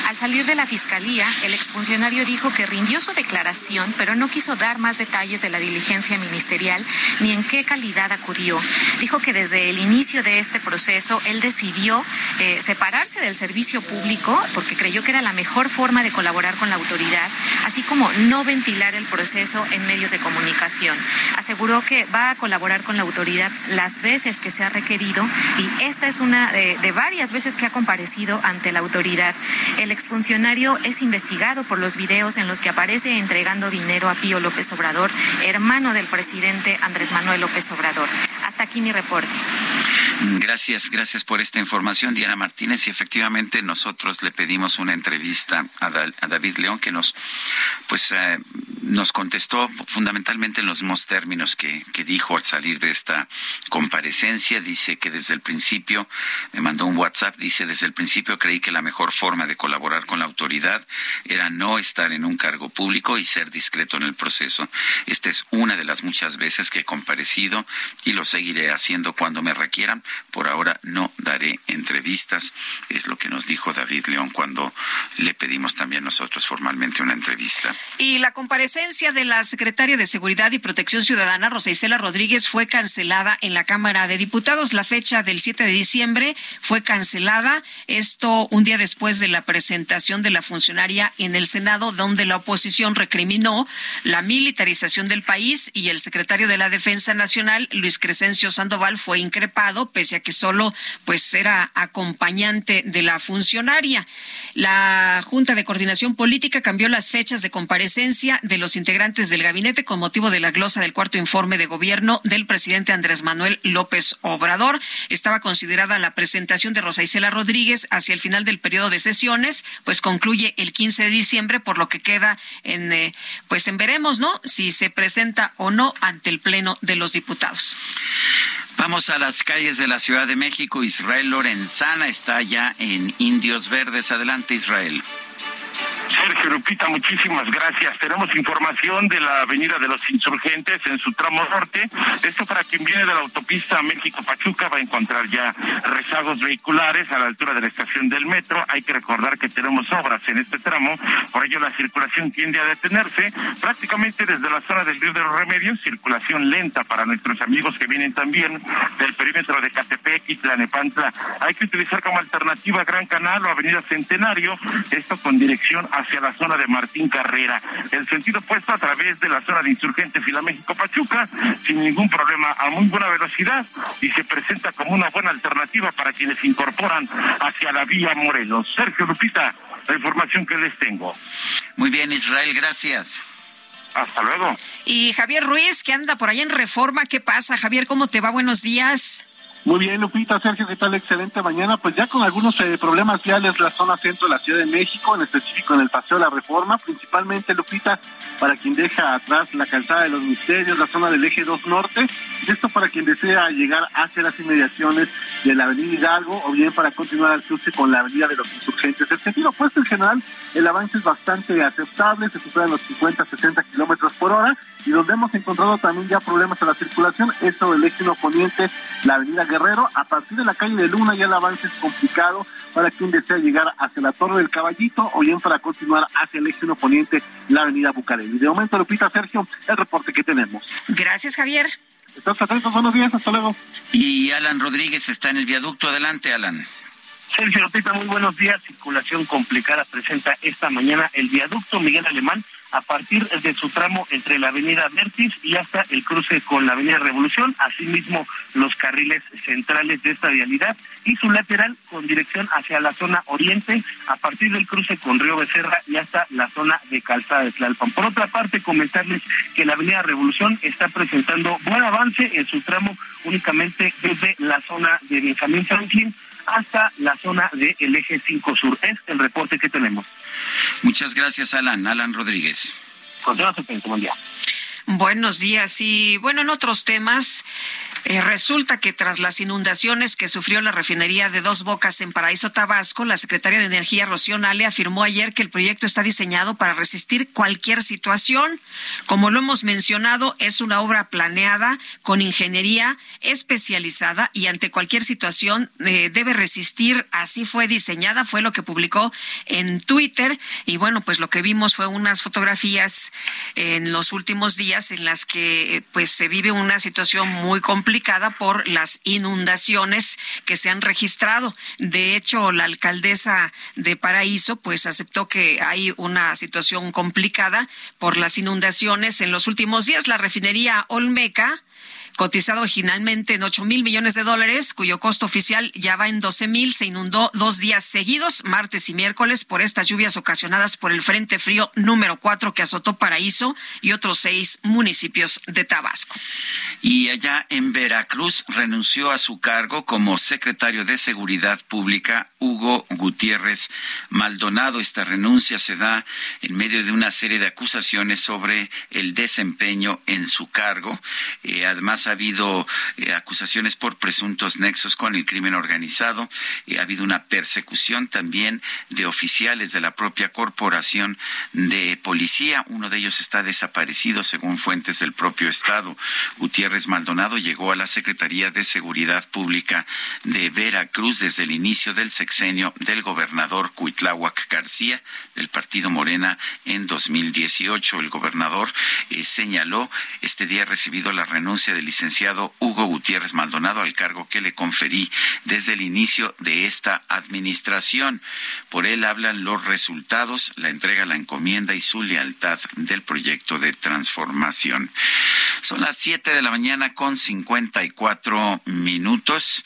[SPEAKER 23] Al salir de la Fiscalía, el exfuncionario dijo que rindió su declaración, pero no quiso dar más detalles de la diligencia ministerial ni en qué calidad acudió. Dijo que desde el inicio de este proceso, él decidió eh, separarse del servicio público porque creyó que era la mejor forma de colaborar con la autoridad, así como no ventilar el proceso en medios de comunicación. Aseguró que va a colaborar con la autoridad las veces que se ha requerido y esta es una de, varias veces que ha comparecido ante la autoridad. El exfuncionario es investigado por los videos en los que aparece entregando dinero a Pío López Obrador, hermano del presidente Andrés Manuel López Obrador. Hasta aquí mi reporte.
[SPEAKER 1] Gracias, gracias por esta información, Diana Martínez. Y efectivamente nosotros le pedimos una entrevista a, David León que nos, pues, nos contestó fundamentalmente en los mismos términos que, que dijo al salir de esta comparecencia. Dice que desde el principio, me mandó un WhatsApp, dice, desde el principio creí que la mejor forma de colaborar con la autoridad era no estar en un cargo público y ser discreto en el proceso. Esta es una de las muchas veces que he comparecido y lo seguiré haciendo cuando me requieran. Por ahora no daré entrevistas, es lo que nos dijo David León cuando le pedimos también nosotros formalmente una entrevista.
[SPEAKER 2] La comparecencia de la secretaria de Seguridad y Protección Ciudadana, Rosa Isela Rodríguez, fue cancelada en la Cámara de Diputados. La fecha del 7 de diciembre fue cancelada. Esto un día después de la presentación de la funcionaria en el Senado, donde la oposición recriminó la militarización del país y el secretario de la Defensa Nacional, Luis Crescencio Sandoval, fue increpado, pese a que solo pues era acompañante de la funcionaria. La Junta de Coordinación Política cambió las fechas de comparecencia de los integrantes del gabinete con motivo de la glosa del cuarto informe de gobierno del presidente Andrés Manuel López Obrador. Estaba considerada la presentación de Rosa Isela Rodríguez hacia el final del periodo de sesiones, pues concluye el 15 de diciembre, por lo que queda en, eh, pues en veremos, ¿no? Si se presenta o no ante el Pleno de los Diputados.
[SPEAKER 1] Vamos a las calles de la Ciudad de México. Israel Lorenzana está ya en Indios Verdes. Adelante, Israel.
[SPEAKER 24] Sergio Lupita, muchísimas gracias. Tenemos información de la Avenida de los Insurgentes en su tramo norte. Esto para quien viene de la autopista México-Pachuca va a encontrar ya rezagos vehiculares a la altura de la estación del metro. Hay que recordar que tenemos obras en este tramo, por ello la circulación tiende a detenerse prácticamente desde la zona del Río de los Remedios, circulación lenta para nuestros amigos que vienen también del perímetro de Catepec y Tlanepantla. Hay que utilizar como alternativa Gran Canal o Avenida Centenario, esto con dirección hacia la zona de Martín Carrera. El sentido opuesto a través de la zona de Insurgentes y la México Pachuca, sin ningún problema, a muy buena velocidad y se presenta como una buena alternativa para quienes se incorporan hacia la vía Morelos. Sergio Lupita, la información que les tengo.
[SPEAKER 1] Muy bien, Israel, gracias.
[SPEAKER 24] Hasta luego.
[SPEAKER 2] Y Javier Ruiz, que anda por ahí en Reforma, ¿qué pasa? Javier, ¿cómo te va? Buenos días.
[SPEAKER 22] Muy bien, Lupita, Sergio, ¿qué tal? Excelente mañana. Pues ya con algunos eh, problemas viales la zona centro de la Ciudad de México, en específico en el Paseo de la Reforma, principalmente, Lupita, para quien deja atrás la calzada de los misterios, la zona del eje 2 norte, y esto para quien desea llegar hacia las inmediaciones de la avenida Hidalgo o bien para continuar al cruce con la avenida de los insurgentes. El sentido opuesto en general, el avance es bastante aceptable, se superan los 50, 60 kilómetros por hora, y donde hemos encontrado también ya problemas a la circulación, esto del eje poniente, la avenida Guerrero, a partir de la calle de Luna ya el avance es complicado para quien desea llegar hacia la Torre del Caballito o bien para continuar hacia el eje poniente, la avenida Bucareli. De momento, Lupita, Sergio, el reporte que tenemos.
[SPEAKER 2] Gracias, Javier.
[SPEAKER 22] Estamos atentos, buenos días, hasta luego.
[SPEAKER 1] Y Alan Rodríguez está en el viaducto. Adelante, Alan.
[SPEAKER 25] Sergio Lupita, muy buenos días. Circulación complicada presenta esta mañana el viaducto Miguel Alemán a partir de su tramo entre la avenida Vertis y hasta el cruce con la avenida Revolución, asimismo los carriles centrales de esta vialidad y su lateral con dirección hacia la zona oriente a partir del cruce con Río Becerra y hasta la zona de Calzada de Tlalpan. Por otra parte, comentarles que la avenida Revolución está presentando buen avance en su tramo únicamente desde la zona de Benjamín Franklin hasta la zona del eje 5 sur. Es el reporte que tenemos.
[SPEAKER 1] Muchas gracias, Alan. Alan Rodríguez.
[SPEAKER 25] buen día.
[SPEAKER 2] Buenos días. Y bueno, en otros temas, eh, resulta que tras las inundaciones que sufrió la refinería de Dos Bocas en Paraíso, Tabasco, la secretaria de Energía, Rocío Nale, afirmó ayer que el proyecto está diseñado para resistir cualquier situación. Como lo hemos mencionado, es una obra planeada con ingeniería especializada y ante cualquier situación eh, debe resistir. Así fue diseñada, fue lo que publicó en Twitter. Y bueno, pues lo que vimos fue unas fotografías en los últimos días en las que pues se vive una situación muy complicada por las inundaciones que se han registrado. De hecho, la alcaldesa de Paraíso pues aceptó que hay una situación complicada por las inundaciones en los últimos días. La refinería Olmeca cotizado originalmente en 8 mil millones de dólares, cuyo costo oficial ya va en 12 mil, se inundó dos días seguidos, martes y miércoles, por estas lluvias ocasionadas por el Frente Frío número 4 que azotó Paraíso y otros seis municipios de Tabasco.
[SPEAKER 1] Y allá en Veracruz renunció a su cargo como secretario de Seguridad Pública Hugo Gutiérrez Maldonado. Esta renuncia se da en medio de una serie de acusaciones sobre el desempeño en su cargo. Eh, además, ha habido eh, acusaciones por presuntos nexos con el crimen organizado. Eh, ha habido una persecución también de oficiales de la propia corporación de policía. Uno de ellos está desaparecido, según fuentes del propio Estado. Gutiérrez Maldonado llegó a la Secretaría de Seguridad Pública de Veracruz desde el inicio del sexenio del gobernador Cuitláhuac García del partido Morena en 2018. El gobernador eh, señaló este día recibido la renuncia del licenciado Hugo Gutiérrez Maldonado al cargo que le conferí desde el inicio de esta administración. Por él hablan los resultados, la entrega, la encomienda y su lealtad del proyecto de transformación. Son las siete de la mañana con 54 minutos.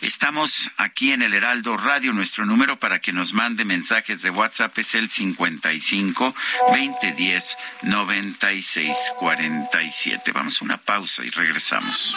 [SPEAKER 1] Estamos aquí en el Heraldo Radio. Nuestro número para que nos mande mensajes de WhatsApp es el 55 2010 96 47. Vamos a una pausa y regresamos.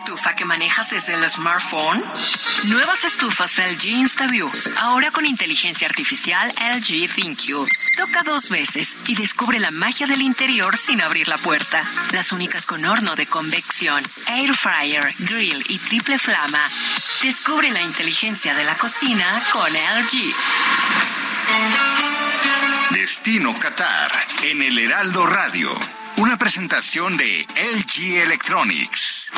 [SPEAKER 26] Estufa que manejas desde el smartphone? Nuevas estufas LG InstaView, ahora con inteligencia artificial LG ThinQ. Toca dos veces y descubre la magia del interior sin abrir la puerta. Las únicas con horno de convección, air fryer, grill y triple flama. Descubre la inteligencia de la cocina con LG.
[SPEAKER 12] Destino Qatar en el Heraldo Radio. Una presentación de LG Electronics.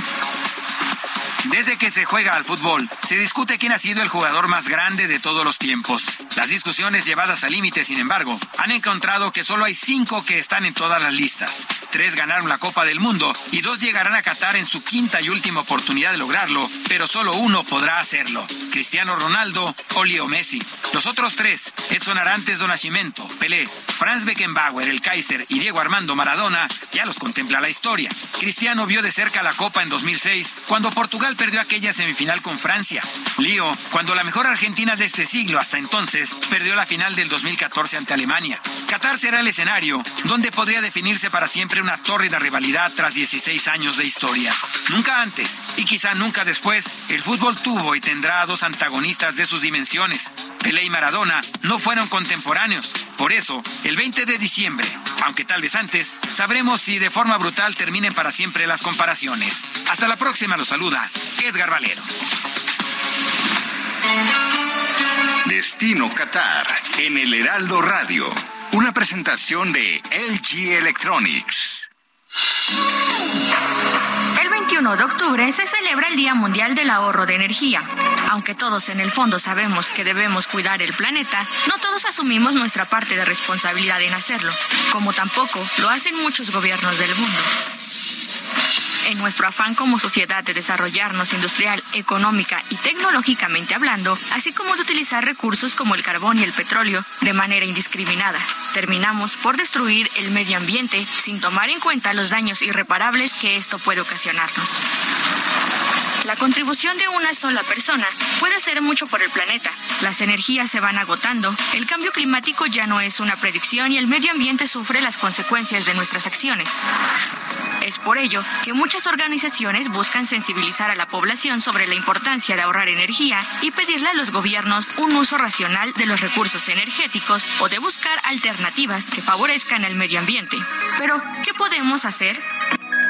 [SPEAKER 27] Desde que se juega al fútbol, se discute quién ha sido el jugador más grande de todos los tiempos. Las discusiones llevadas al límite, sin embargo, han encontrado que solo hay cinco que están en todas las listas. Tres ganaron la Copa del Mundo y dos llegarán a Qatar en su quinta y última oportunidad de lograrlo, pero solo uno podrá hacerlo. Cristiano Ronaldo o Leo Messi. Los otros tres, Edson Arantes do Nascimento, Pelé, Franz Beckenbauer, el Kaiser y Diego Armando Maradona, ya los contempla la historia. Cristiano vio de cerca la Copa en 2006, cuando Portugal perdió aquella semifinal con Francia. Lío, cuando la mejor Argentina de este siglo hasta entonces perdió la final del 2014 ante Alemania. Qatar será el escenario donde podría definirse para siempre una tórrida rivalidad tras 16 años de historia. Nunca antes y quizá nunca después, el fútbol tuvo y tendrá dos antagonistas de sus dimensiones. Pelé y Maradona no fueron contemporáneos. Por eso, el 20 de diciembre, aunque tal vez antes, sabremos si de forma brutal terminen para siempre las comparaciones. Hasta la próxima, lo saluda Edgar Valero.
[SPEAKER 12] Destino Qatar en el Heraldo Radio. Una presentación de LG Electronics.
[SPEAKER 28] El 21 de octubre se celebra el Día Mundial del Ahorro de Energía. Aunque todos en el fondo sabemos que debemos cuidar el planeta, no todos asumimos nuestra parte de responsabilidad en hacerlo, como tampoco lo hacen muchos gobiernos del mundo. En nuestro afán como sociedad de desarrollarnos industrial, económica y tecnológicamente hablando, así como de utilizar recursos como el carbón y el petróleo de manera indiscriminada, terminamos por destruir el medio ambiente sin tomar en cuenta los daños irreparables que esto puede ocasionarnos. La contribución de una sola persona puede hacer mucho por el planeta. Las energías se van agotando, el cambio climático ya no es una predicción y el medio ambiente sufre las consecuencias de nuestras acciones. Es por ello que muchas organizaciones buscan sensibilizar a la población sobre la importancia de ahorrar energía y pedirle a los gobiernos un uso racional de los recursos energéticos o de buscar alternativas que favorezcan el medio ambiente. Pero, ¿qué podemos hacer?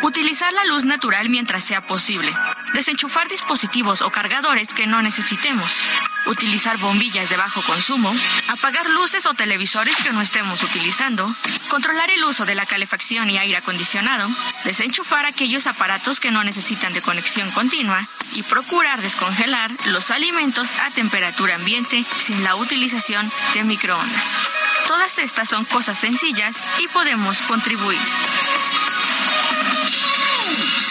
[SPEAKER 28] Utilizar la luz natural mientras sea posible. desenchufar dispositivos o cargadores que no necesitemos, utilizar bombillas de bajo consumo, apagar luces o televisores que no estemos utilizando, controlar el uso de la calefacción y aire acondicionado, desenchufar aquellos aparatos que no necesitan de conexión continua y procurar descongelar los alimentos a temperatura ambiente sin la utilización de microondas. Todas estas son cosas sencillas y podemos contribuir. Boom!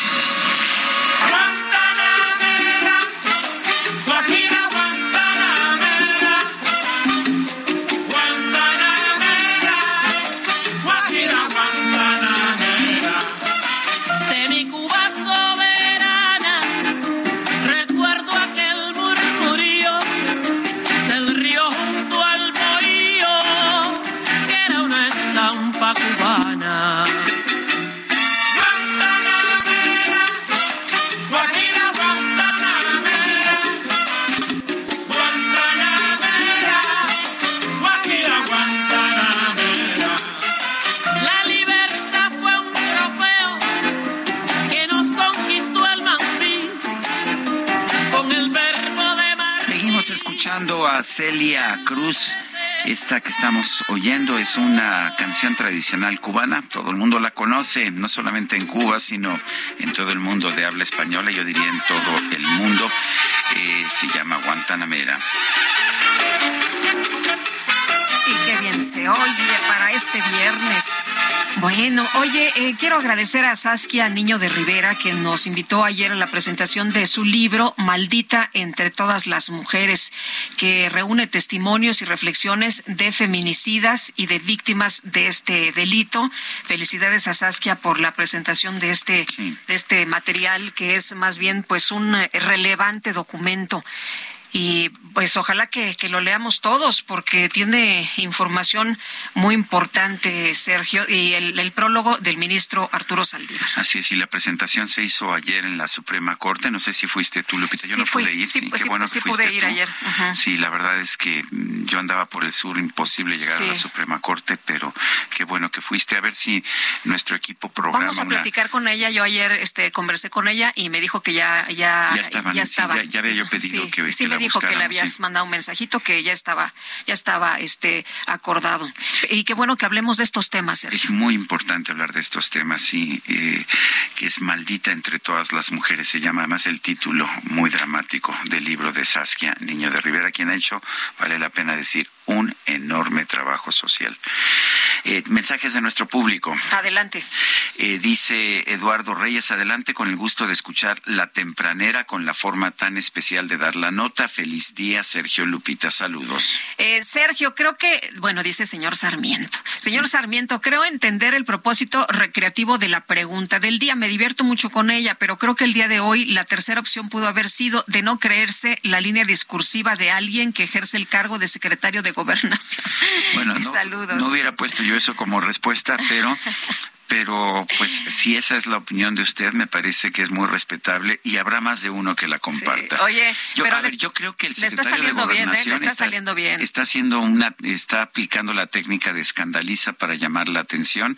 [SPEAKER 1] Escuchando a Celia Cruz. Esta que estamos oyendo es una canción tradicional cubana. Todo el mundo la conoce, no solamente en Cuba, sino en todo el mundo de habla española, yo diría en todo el mundo. Eh, se llama Guantanamera.
[SPEAKER 2] Y qué bien se oye para este viernes. Bueno, oye, eh, quiero agradecer a Saskia Niño de Rivera que nos invitó ayer a la presentación de su libro Maldita entre todas las mujeres, que reúne testimonios y reflexiones de feminicidas y de víctimas de este delito. Felicidades a Saskia por la presentación de este de este material que es más bien pues un relevante documento y pues ojalá que, lo leamos todos porque tiene información muy importante, Sergio, y el, prólogo del ministro Arturo Saldívar.
[SPEAKER 1] Así es, y la presentación se hizo ayer en la Suprema Corte. No sé si fuiste tú, Lupita. Yo no pude ir. Sí,
[SPEAKER 2] pues
[SPEAKER 1] qué bueno
[SPEAKER 2] que fuiste pude ir ayer.
[SPEAKER 1] Sí, la verdad es que mm, yo andaba por el sur, imposible llegar a la Suprema Corte, pero qué bueno que fuiste. A ver si nuestro equipo programa.
[SPEAKER 2] Vamos a platicar con ella. Yo ayer este, conversé con ella y me dijo que ya, ya,
[SPEAKER 1] ya, estaban, ya, estaba. ya, había yo pedido que, que
[SPEAKER 2] dijo que le habías mandado un mensajito que ya estaba, ya estaba este acordado. Y qué bueno que hablemos de estos temas.
[SPEAKER 1] Es muy importante hablar de estos temas, sí, eh, que es maldita entre todas las mujeres, se llama además el título muy dramático del libro de Saskia Niño de Rivera, quien ha hecho, vale la pena decir, un enorme trabajo social. Eh, mensajes de nuestro público.
[SPEAKER 2] Adelante.
[SPEAKER 1] Eh, dice Eduardo Reyes, adelante con el gusto de escuchar La Tempranera con la forma tan especial de dar la nota. Feliz día, Sergio Lupita. Saludos.
[SPEAKER 2] Eh, Sergio, creo que, bueno, dice señor Sarmiento. Señor Sarmiento, creo entender el propósito recreativo de la pregunta del día. Me divierto mucho con ella, pero creo que el día de hoy la tercera opción pudo haber sido de no creerse la línea discursiva de alguien que ejerce el cargo de secretario de gobernación.
[SPEAKER 1] Bueno, [LAUGHS] no, no hubiera puesto yo eso como respuesta, pero pero pues si esa es la opinión de usted, me parece que es muy respetable y habrá más de uno que la comparta.
[SPEAKER 2] Oye,
[SPEAKER 1] yo, pero yo creo que el secretario de ¿eh? Gobernación
[SPEAKER 2] está, saliendo bien.
[SPEAKER 1] está haciendo una, está aplicando la técnica de escandaliza para llamar la atención.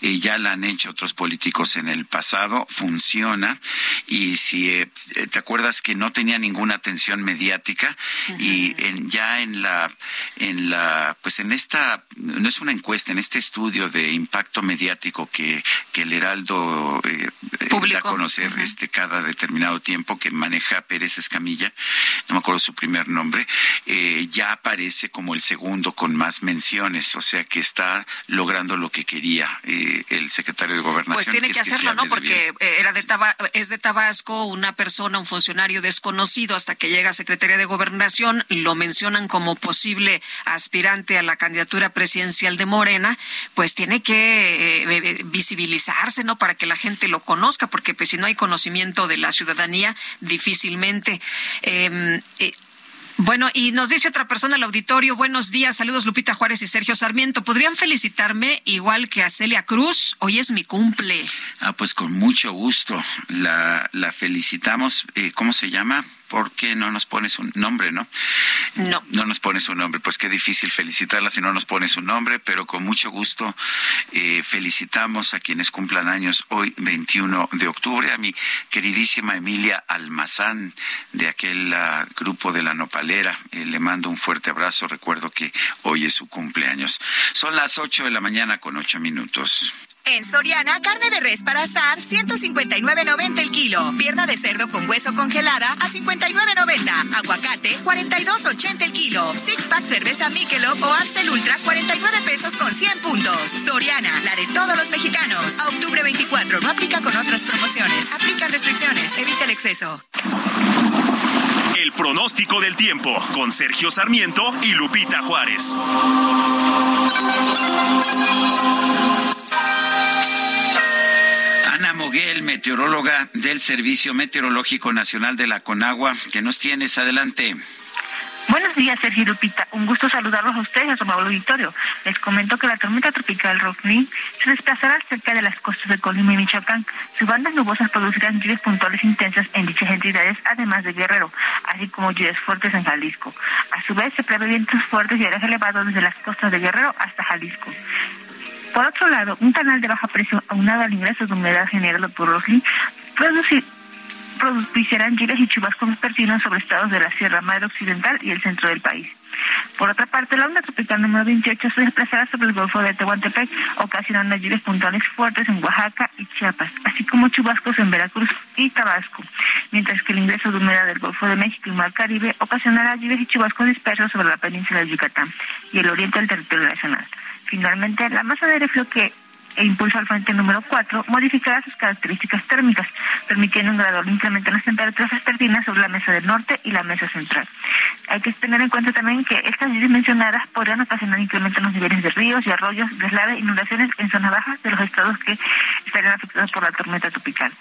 [SPEAKER 1] y ya la han hecho otros políticos en el pasado, funciona y si eh, te acuerdas que no tenía ninguna atención mediática y en, ya en la, en la, pues en esta, no es una encuesta, en este estudio de impacto mediático que, que el Heraldo eh, da a conocer este cada determinado tiempo que maneja Pérez Escamilla, no me acuerdo su primer nombre, eh, ya aparece como el segundo con más menciones, o sea que está logrando lo que quería eh, el secretario de Gobernación.
[SPEAKER 2] Pues tiene que, hacerlo, ¿no? Porque era de es de Tabasco, una persona, un funcionario desconocido hasta que llega a Secretaría de Gobernación, lo mencionan como posible aspirante a la candidatura presidencial de Morena, pues tiene que visibilizarse, ¿no? Para que la gente lo conozca, porque pues si no hay conocimiento de la ciudadanía, difícilmente. Em, eh, bueno, y nos dice otra persona al auditorio, buenos días, saludos Lupita Juárez y Sergio Sarmiento. ¿Podrían felicitarme igual que a Celia Cruz? Hoy es mi cumple.
[SPEAKER 1] Ah, pues con mucho gusto. La, la felicitamos. Eh, ¿Cómo se llama? Porque no nos pones un nombre, ¿no?
[SPEAKER 2] No.
[SPEAKER 1] No nos pones un nombre. Pues qué difícil felicitarla si no nos pones un nombre, pero con mucho gusto eh, felicitamos a quienes cumplan años hoy, 21 de octubre, a mi queridísima Emilia Almazán de aquel ah, grupo de la Nopalera. Eh, le mando un fuerte abrazo. Recuerdo que hoy es su cumpleaños. Son las 8 de la mañana con 8 minutos.
[SPEAKER 20] En Soriana, carne de res para asar, 159.90 el kilo. Pierna de cerdo con hueso congelada a 59.90. Aguacate, 42.80 el kilo. Six pack cerveza Michelob o Amstel Ultra, 49 pesos con 100 puntos. Soriana, la de todos los mexicanos. A octubre 24, no aplica con otras promociones. Aplican restricciones, evita el exceso.
[SPEAKER 12] El pronóstico del tiempo con Sergio Sarmiento y Lupita Juárez.
[SPEAKER 1] Ana Moguel, meteoróloga del Servicio Meteorológico Nacional de la Conagua, que nos tienes adelante.
[SPEAKER 29] Buenos días, Sergio Lupita. Un gusto saludarlos a ustedes a su amable auditorio. Les comento que la tormenta tropical Rofni se desplazará cerca de las costas de Colima y Michoacán. Sus bandas nubosas producirán lluvias puntuales intensas en dichas entidades, además de Guerrero, así como lluvias fuertes en Jalisco. A su vez, se prevé vientos fuertes y áreas elevados desde las costas de Guerrero hasta Jalisco. Por otro lado, un canal de baja presión aunado al ingreso de humedad generado por Rosli producirán lluvias y chubascos vespertinos sobre estados de la Sierra Madre Occidental y el centro del país. Por otra parte, la onda tropical número 28 se desplazará sobre el Golfo de Tehuantepec, ocasionando lluvias puntuales fuertes en Oaxaca y Chiapas, así como chubascos en Veracruz y Tabasco, mientras que el ingreso de humedad del Golfo de México y Mar Caribe ocasionará lluvias y chubascos dispersos sobre la península de Yucatán y el oriente del territorio nacional. Finalmente, la masa de frío que impulsa al frente número 4 modificará sus características térmicas, permitiendo un gradual incremento en las temperaturas vespertinas sobre la mesa del norte y la mesa central. Hay que tener en cuenta también que estas lluvias mencionadas podrían ocasionar incremento en los niveles de ríos y arroyos, deslaves e inundaciones en zonas bajas de los estados que estarían afectados por la tormenta tropical.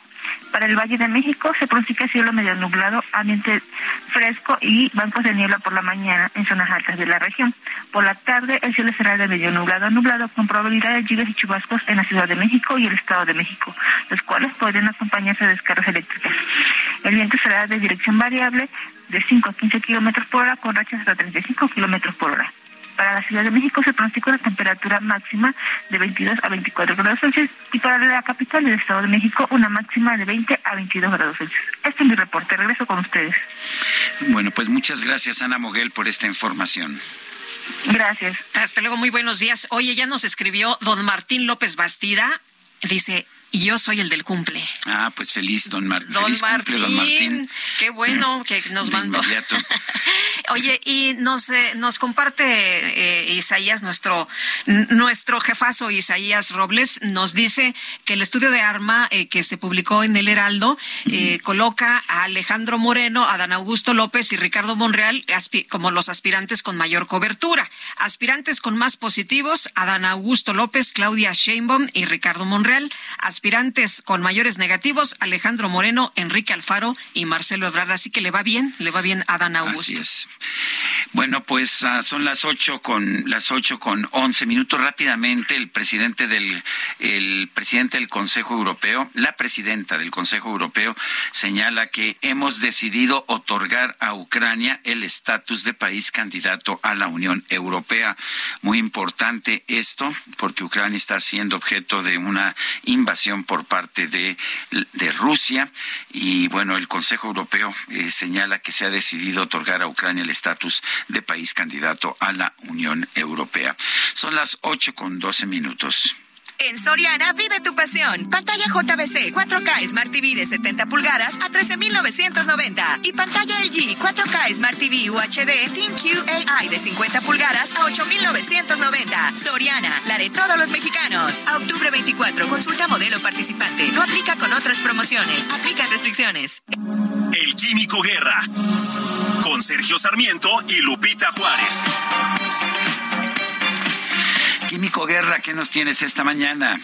[SPEAKER 29] Para el Valle de México se pronostica cielo medio nublado, ambiente fresco y bancos de niebla por la mañana en zonas altas de la región. Por la tarde el cielo será de medio nublado a nublado con probabilidad de lluvias y chubascos en la Ciudad de México y el Estado de México, los cuales podrían acompañarse de descargas eléctricas. El viento será de dirección variable de 5 a 15 kilómetros por hora con rachas hasta 35 kilómetros por hora. Para la Ciudad de México se pronostica una temperatura máxima de 22 a 24 grados Celsius y para la capital del Estado de México una máxima de 20 a 22 grados Celsius. Este es mi reporte. Regreso con ustedes.
[SPEAKER 1] Bueno, pues muchas gracias Ana Moguel por esta información.
[SPEAKER 29] Gracias.
[SPEAKER 2] Hasta luego, muy buenos días. Oye, ya nos escribió don Martín López Bastida. Dice, y yo soy el del cumple.
[SPEAKER 1] Ah, pues feliz, don, Martín.
[SPEAKER 2] don
[SPEAKER 1] feliz
[SPEAKER 2] Martín.
[SPEAKER 1] Cumple, don Martín.
[SPEAKER 2] Qué bueno que nos mandó.
[SPEAKER 1] inmediato. [LAUGHS]
[SPEAKER 2] Oye, y nos, eh, nos comparte eh, Isaías, nuestro, nuestro jefazo Isaías Robles, nos dice que el estudio de arma eh, que se publicó en el Heraldo eh, coloca a Alejandro Moreno, a Dan Augusto López y Ricardo Monreal como los aspirantes con mayor cobertura. Aspirantes con más positivos, Adán Augusto López, Claudia Sheinbaum y Ricardo Monreal. Aspirantes con mayores negativos, Alejandro Moreno, Enrique Alfaro y Marcelo Ebrard. Así que le va bien, le va bien a Adán Augusto.
[SPEAKER 1] Así es. Bueno, pues ah, son las ocho con las ocho con once minutos. Rápidamente, el presidente del el presidente del Consejo Europeo, la presidenta del Consejo Europeo, señala que hemos decidido otorgar a Ucrania el estatus de país candidato a la Unión Europea. Muy importante esto, porque Ucrania está siendo objeto de una invasión por parte de, de Rusia y bueno, el Consejo Europeo eh, señala que se ha decidido otorgar a Ucrania el estatus de país candidato a la Unión Europea. Son las ocho con doce minutos.
[SPEAKER 20] En Soriana vive tu pasión. Pantalla JBC 4K Smart TV de 70 pulgadas a 13,990 y pantalla LG 4K Smart TV UHD ThinQ AI de 50 pulgadas a 8,990. Soriana, la de todos los mexicanos. A octubre 24, consulta modelo participante. No aplica con otras promociones. Aplican restricciones.
[SPEAKER 12] El Químico Guerra. Con Sergio Sarmiento y Lupita Juárez.
[SPEAKER 1] Químico Guerra, ¿qué nos tienes esta mañana?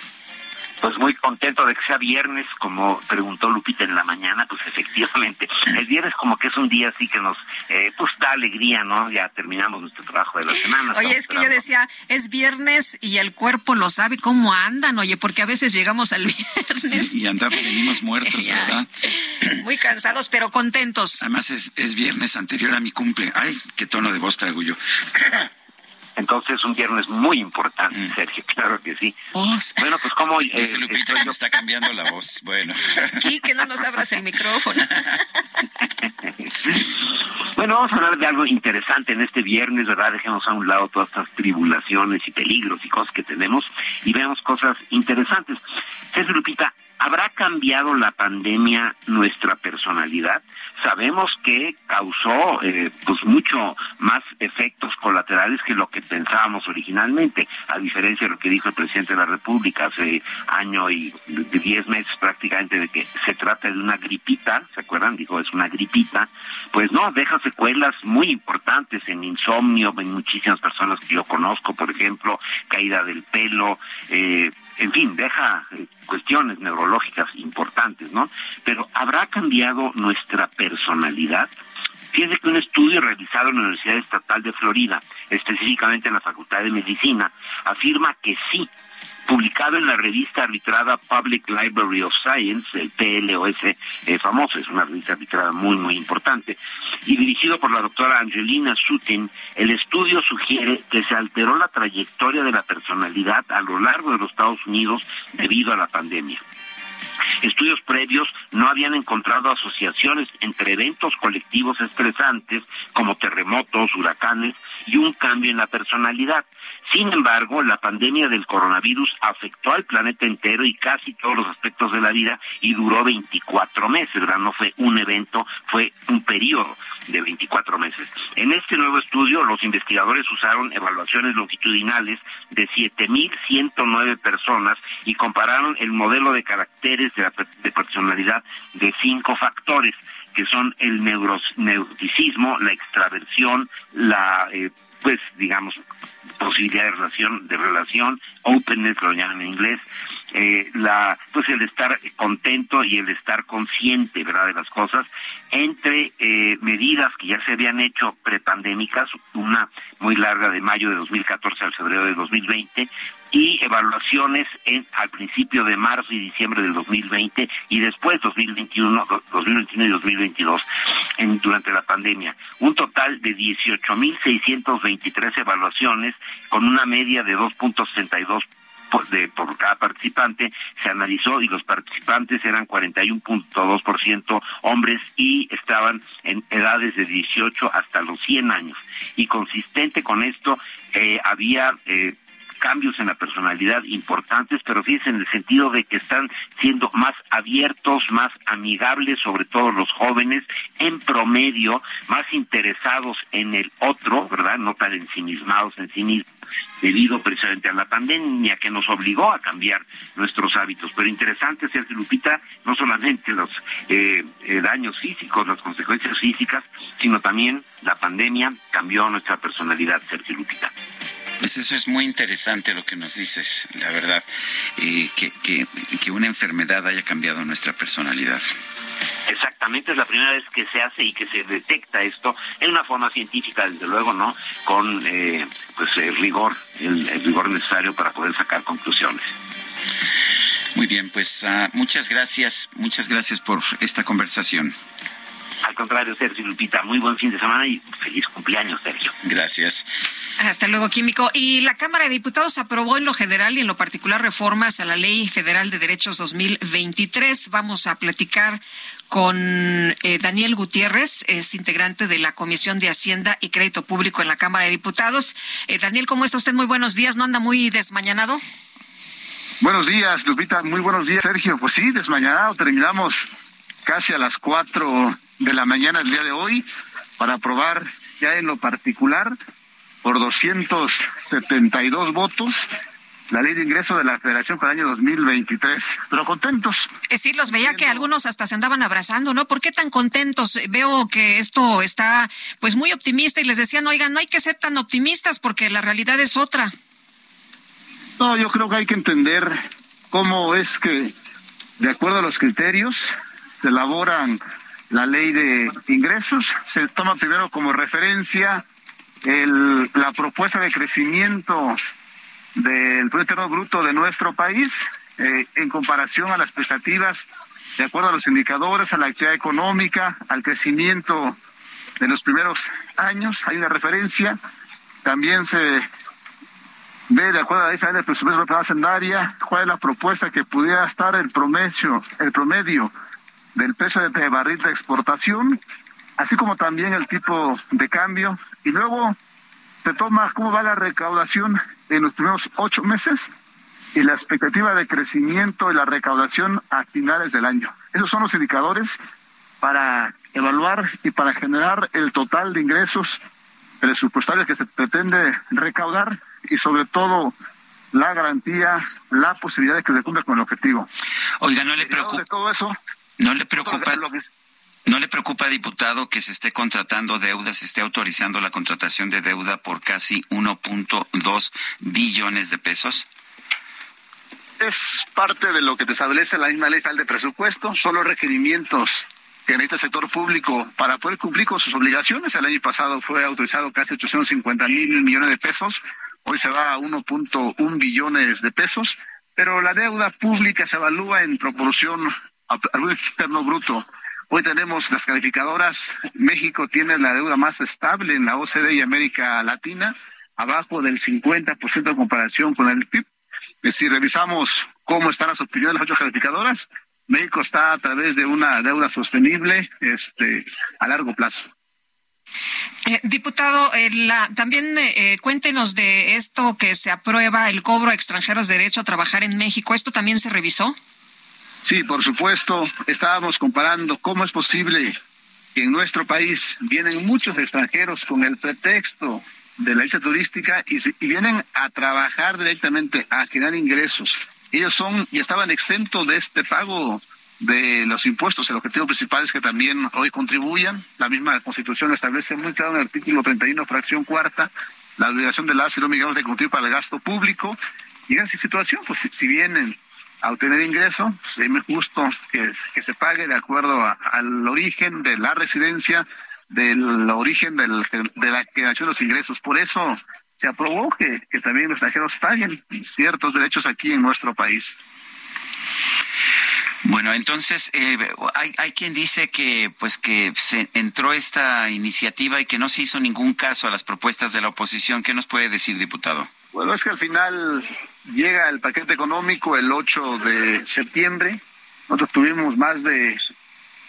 [SPEAKER 30] Pues muy contento de que sea viernes, como preguntó Lupita en la mañana, pues efectivamente, el viernes como que es un día así que nos eh, pues da alegría, ¿no? Ya terminamos nuestro trabajo de la semana.
[SPEAKER 2] Oye, es que yo decía, es viernes y el cuerpo lo sabe cómo andan, oye, porque a veces llegamos al [LAUGHS] viernes.
[SPEAKER 1] Y andamos, venimos muertos, [LAUGHS] ¿verdad?
[SPEAKER 2] Muy cansados, pero contentos.
[SPEAKER 1] Además es, es viernes anterior a mi cumple. Ay, qué tono de voz traigo yo.
[SPEAKER 30] Entonces es un viernes muy importante, mm. Sergio, claro que sí. Bueno, pues como...
[SPEAKER 1] Eh, Lupita me está cambiando la voz, bueno.
[SPEAKER 2] Aquí que no nos abras el micrófono. [LAUGHS]
[SPEAKER 30] bueno, vamos a hablar de algo interesante en este viernes, ¿verdad? Dejemos a un lado todas estas tribulaciones y peligros y cosas que tenemos y veamos cosas interesantes. Sergio Lupita, ¿habrá cambiado la pandemia nuestra personalidad? sabemos que causó eh, pues mucho más efectos colaterales que lo que pensábamos originalmente, a diferencia de lo que dijo el presidente de la República hace año y diez meses prácticamente de que se trata de una gripita, ¿se acuerdan? Dijo es una gripita, pues no, deja secuelas muy importantes en insomnio, en muchísimas personas que yo conozco, por ejemplo, caída del pelo, eh, en fin, deja eh, cuestiones neurológicas importantes, ¿no? Pero ¿habrá cambiado nuestra personalidad? Fíjense que un estudio realizado en la Universidad Estatal de Florida, específicamente en la Facultad de Medicina, afirma que sí, publicado en la revista arbitrada Public Library of Science, el PLOS eh, famoso, es una revista arbitrada muy, muy importante, y dirigido por la doctora Angelina Sutin, el estudio sugiere que se alteró la trayectoria de la personalidad a lo largo de los Estados Unidos debido a la pandemia. Estudios previos no habían encontrado asociaciones entre eventos colectivos estresantes como terremotos, huracanes y un cambio en la personalidad. Sin embargo, la pandemia del coronavirus afectó al planeta entero y casi todos los aspectos de la vida y duró 24 meses, ¿verdad? No fue un evento, fue un periodo de 24 meses. En este nuevo estudio, los investigadores usaron evaluaciones longitudinales de 7.109 personas y compararon el modelo de caracteres de, de personalidad de cinco factores que son el neuroticismo, la extraversión, la eh, pues digamos posibilidad de relación de relación openness lo llaman en inglés eh, la pues el estar contento y el estar consciente verdad de las cosas entre eh, medidas que ya se habían hecho prepandémicas una muy larga de mayo de 2014 al febrero de 2020 y evaluaciones en al principio de marzo y diciembre del 2020 y después 2021, 2021 y 2022 en, durante la pandemia. Un total de 18.623 evaluaciones con una media de 2.62 de, por cada participante se analizó y los participantes eran 41.2% hombres y estaban en edades de 18 hasta los 100 años. Y consistente con esto, eh, había eh, cambios en la personalidad importantes, pero fíjense en el sentido de que están siendo más abiertos, más amigables, sobre todo los jóvenes, en promedio, más interesados en el otro, ¿verdad? No tan ensimismados en sí mismos, debido precisamente a la pandemia que nos obligó a cambiar nuestros hábitos. Pero interesante, Sergio Lupita, no solamente los eh, eh, daños físicos, las consecuencias físicas, sino también la pandemia cambió nuestra personalidad, Sergio Lupita.
[SPEAKER 1] Pues eso es muy interesante lo que nos dices, la verdad, eh, que, que, que una enfermedad haya cambiado nuestra personalidad.
[SPEAKER 30] Exactamente, es la primera vez que se hace y que se detecta esto en una forma científica, desde luego, ¿no? Con eh, pues el rigor, el, rigor necesario para poder sacar conclusiones.
[SPEAKER 1] Muy bien, pues uh, muchas gracias, muchas gracias por esta conversación.
[SPEAKER 30] Al contrario, Sergio Lupita, muy buen fin de semana y feliz cumpleaños, Sergio.
[SPEAKER 1] Gracias.
[SPEAKER 2] Hasta luego, Químico. Y la Cámara de Diputados aprobó en lo general y en lo particular reformas a la Ley Federal de Derechos 2023. Vamos a platicar con eh, Daniel Gutiérrez, es integrante de la Comisión de Hacienda y Crédito Público en la Cámara de Diputados. Eh, Daniel, ¿cómo está usted? Muy buenos días. ¿No anda muy desmañanado?
[SPEAKER 31] Buenos días, Lupita. Muy buenos días, Sergio. Pues sí, desmañanado. Terminamos casi a las cuatro de la mañana el día de hoy para aprobar ya en lo particular por 272 votos la ley de ingreso de la Federación para el año 2023. Pero contentos.
[SPEAKER 2] Sí, los veía que algunos hasta se andaban abrazando, ¿no? ¿Por qué tan contentos? Veo que esto está pues muy optimista y les decían, oigan, no hay que ser tan optimistas porque la realidad es otra.
[SPEAKER 31] No, yo creo que hay que entender cómo es que, de acuerdo a los criterios, se elaboran la ley de ingresos. Se toma primero como referencia el, la propuesta de crecimiento del Producto Bruto de nuestro país eh, en comparación a las expectativas, de acuerdo a los indicadores, a la actividad económica, al crecimiento de los primeros años. Hay una referencia. También se ve, de acuerdo a la diferencia del presupuesto de la hacendaria, cuál es la propuesta que pudiera estar el promedio, el promedio del precio de barril de exportación, así como también el tipo de cambio. Y luego se toma cómo va la recaudación en los primeros ocho meses y la expectativa de crecimiento y la recaudación a finales del año. Esos son los indicadores para evaluar y para generar el total de ingresos presupuestarios que se pretende recaudar y sobre todo la garantía, la posibilidad de que se cumpla con el objetivo.
[SPEAKER 1] Oiga, no le preocupa.
[SPEAKER 31] todo eso,
[SPEAKER 1] no le preocupa. ¿No le preocupa, diputado, que se esté contratando deuda, se esté autorizando la contratación de deuda por casi 1.2 billones de pesos?
[SPEAKER 31] Es parte de lo que te establece la misma ley federal de presupuesto, son los requerimientos que necesita el sector público para poder cumplir con sus obligaciones. El año pasado fue autorizado casi 850 mil millones de pesos, hoy se va a 1.1 billones de pesos, pero la deuda pública se evalúa en proporción al Externo Bruto Hoy tenemos las calificadoras. México tiene la deuda más estable en la OCDE y América Latina, abajo del 50% en comparación con el PIB. Si revisamos cómo están las opiniones de las ocho calificadoras, México está a través de una deuda sostenible este, a largo plazo.
[SPEAKER 2] Eh, diputado, eh, también eh, cuéntenos de esto que se aprueba, el cobro a extranjeros de derecho a trabajar en México. ¿Esto también se revisó?
[SPEAKER 31] Sí, por supuesto, estábamos comparando cómo es posible que en nuestro país vienen muchos extranjeros con el pretexto de la visa turística y, vienen a trabajar directamente, a generar ingresos. Ellos son y estaban exentos de este pago de los impuestos. El objetivo principal es que también hoy contribuyan. La misma Constitución establece muy claro en el artículo 31, fracción cuarta, la obligación de las y los de contribuir para el gasto público. Y en esa situación, pues si vienen a obtener ingreso, pues, es muy justo que, se pague de acuerdo al origen de la residencia, del origen del, de la generación de los ingresos. Por eso se aprobó que, también los extranjeros paguen ciertos derechos aquí en nuestro país.
[SPEAKER 1] Bueno, entonces eh, hay, hay quien dice que pues que se entró esta iniciativa y que no se hizo ningún caso a las propuestas de la oposición. ¿Qué nos puede decir, diputado?
[SPEAKER 31] Bueno, es que al final llega el paquete económico el 8 de septiembre. Nosotros tuvimos más de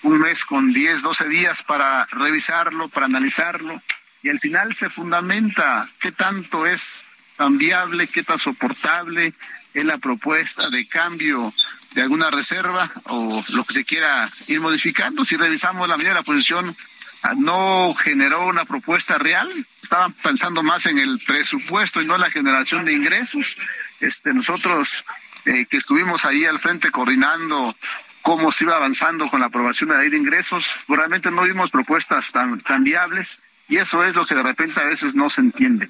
[SPEAKER 31] un mes con 10, 12 días para revisarlo, para analizarlo, y al final se fundamenta qué tanto es tan viable, qué tan soportable es la propuesta de cambio de alguna reserva o lo que se quiera ir modificando. Si revisamos la medida de la posición no generó una propuesta real, estaban pensando más en el presupuesto y no en la generación de ingresos. Este, nosotros eh, que estuvimos ahí al frente coordinando cómo se iba avanzando con la aprobación de la ley de ingresos, realmente no vimos propuestas tan, tan viables y eso es lo que de repente a veces no se entiende.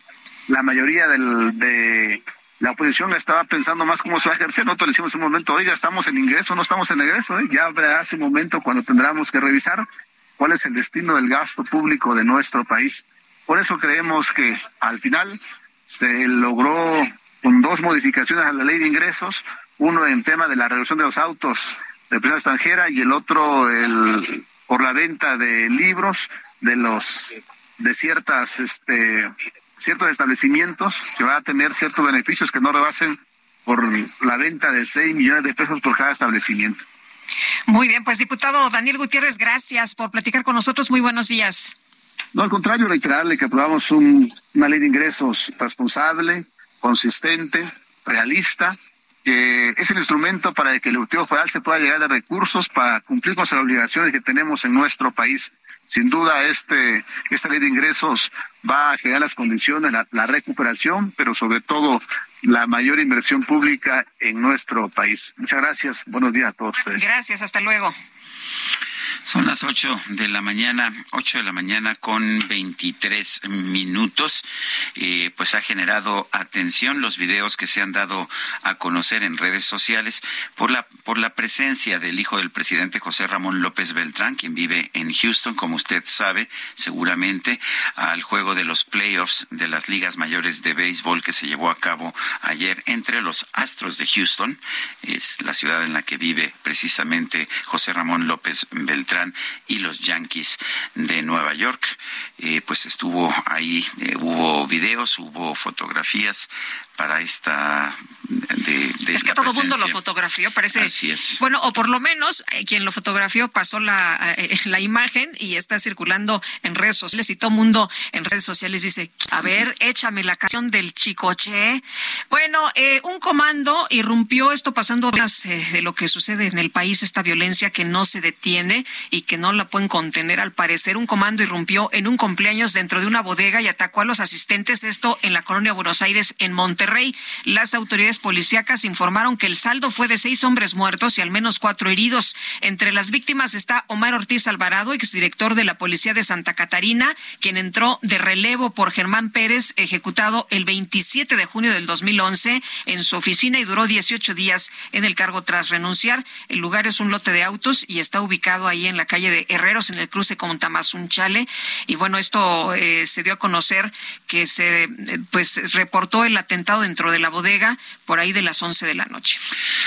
[SPEAKER 31] La mayoría de la oposición estaba pensando más cómo se va a ejercer. Nosotros le decimos en un momento, oiga, estamos en ingreso, no estamos en egreso, ¿eh? ya habrá ese momento cuando tendremos que revisar cuál es el destino del gasto público de nuestro país. Por eso creemos que al final se logró con dos modificaciones a la ley de ingresos, uno en tema de la reducción de los autos de empresa extranjera y el otro el, por la venta de libros de los de ciertas este ciertos establecimientos que van a tener ciertos beneficios que no rebasen por la venta de 6 millones de pesos por cada establecimiento.
[SPEAKER 2] Muy bien, pues diputado Daniel Gutiérrez, gracias por platicar con nosotros. Muy buenos días.
[SPEAKER 31] No, al contrario, reiterarle que aprobamos una ley de ingresos responsable, consistente, realista, que es el instrumento para que el Ejecutivo Federal se pueda llegar a recursos para cumplir con las obligaciones que tenemos en nuestro país. Sin duda, este, esta ley de ingresos va a generar las condiciones, la recuperación, pero sobre todo la mayor inversión pública en nuestro país. Muchas gracias. Buenos días a todos ustedes.
[SPEAKER 2] Gracias. Hasta luego.
[SPEAKER 1] Son las 8 de la mañana, 8 de la mañana con 23 minutos. Eh, pues ha generado atención los videos que se han dado a conocer en redes sociales por la, por la presencia del hijo del presidente José Ramón López Beltrán, quien vive en Houston, como usted sabe, seguramente, al juego de los playoffs de las ligas mayores de béisbol que se llevó a cabo ayer entre los Astros de Houston, es la ciudad en la que vive precisamente José Ramón López Beltrán y los Yankees de Nueva York. Eh, pues estuvo ahí, eh, hubo videos, hubo fotografías para esta de,
[SPEAKER 2] es que todo el mundo lo fotografió parece
[SPEAKER 1] así es.
[SPEAKER 2] Bueno o por lo menos eh, quien lo fotografió pasó la, la imagen y está circulando en redes sociales y todo el mundo en redes sociales dice a ver échame la canción del chicoche bueno un comando irrumpió esto pasando de lo que sucede en el país esta violencia que no se detiene y que no la pueden contener. Al parecer un comando irrumpió en un cumpleaños dentro de una bodega y atacó a los asistentes esto en la colonia Buenos Aires en Monterrey Rey. Las autoridades policíacas informaron que el saldo fue de seis hombres muertos y al menos cuatro heridos. Entre las víctimas está Omar Ortiz Alvarado, exdirector de la Policía de Santa Catarina, quien entró de relevo por Germán Pérez, ejecutado el 27 de junio del 2011 en su oficina y duró 18 días en el cargo tras renunciar. El lugar es un lote de autos y está ubicado ahí en la calle de Herreros, en el cruce con Tamazunchale. Y bueno, esto eh, se dio a conocer que se eh, pues reportó el atentado dentro de la bodega por ahí de las 11 de la noche.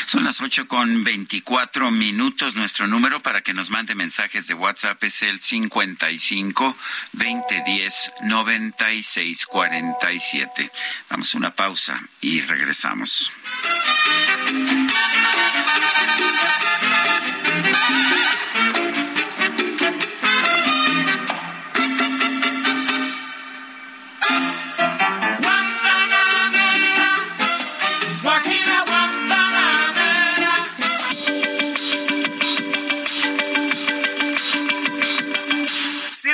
[SPEAKER 1] Son las 8 con 24 minutos. Nuestro número para que nos mande mensajes de WhatsApp es el 55 2010 96 47. Damos una pausa y regresamos.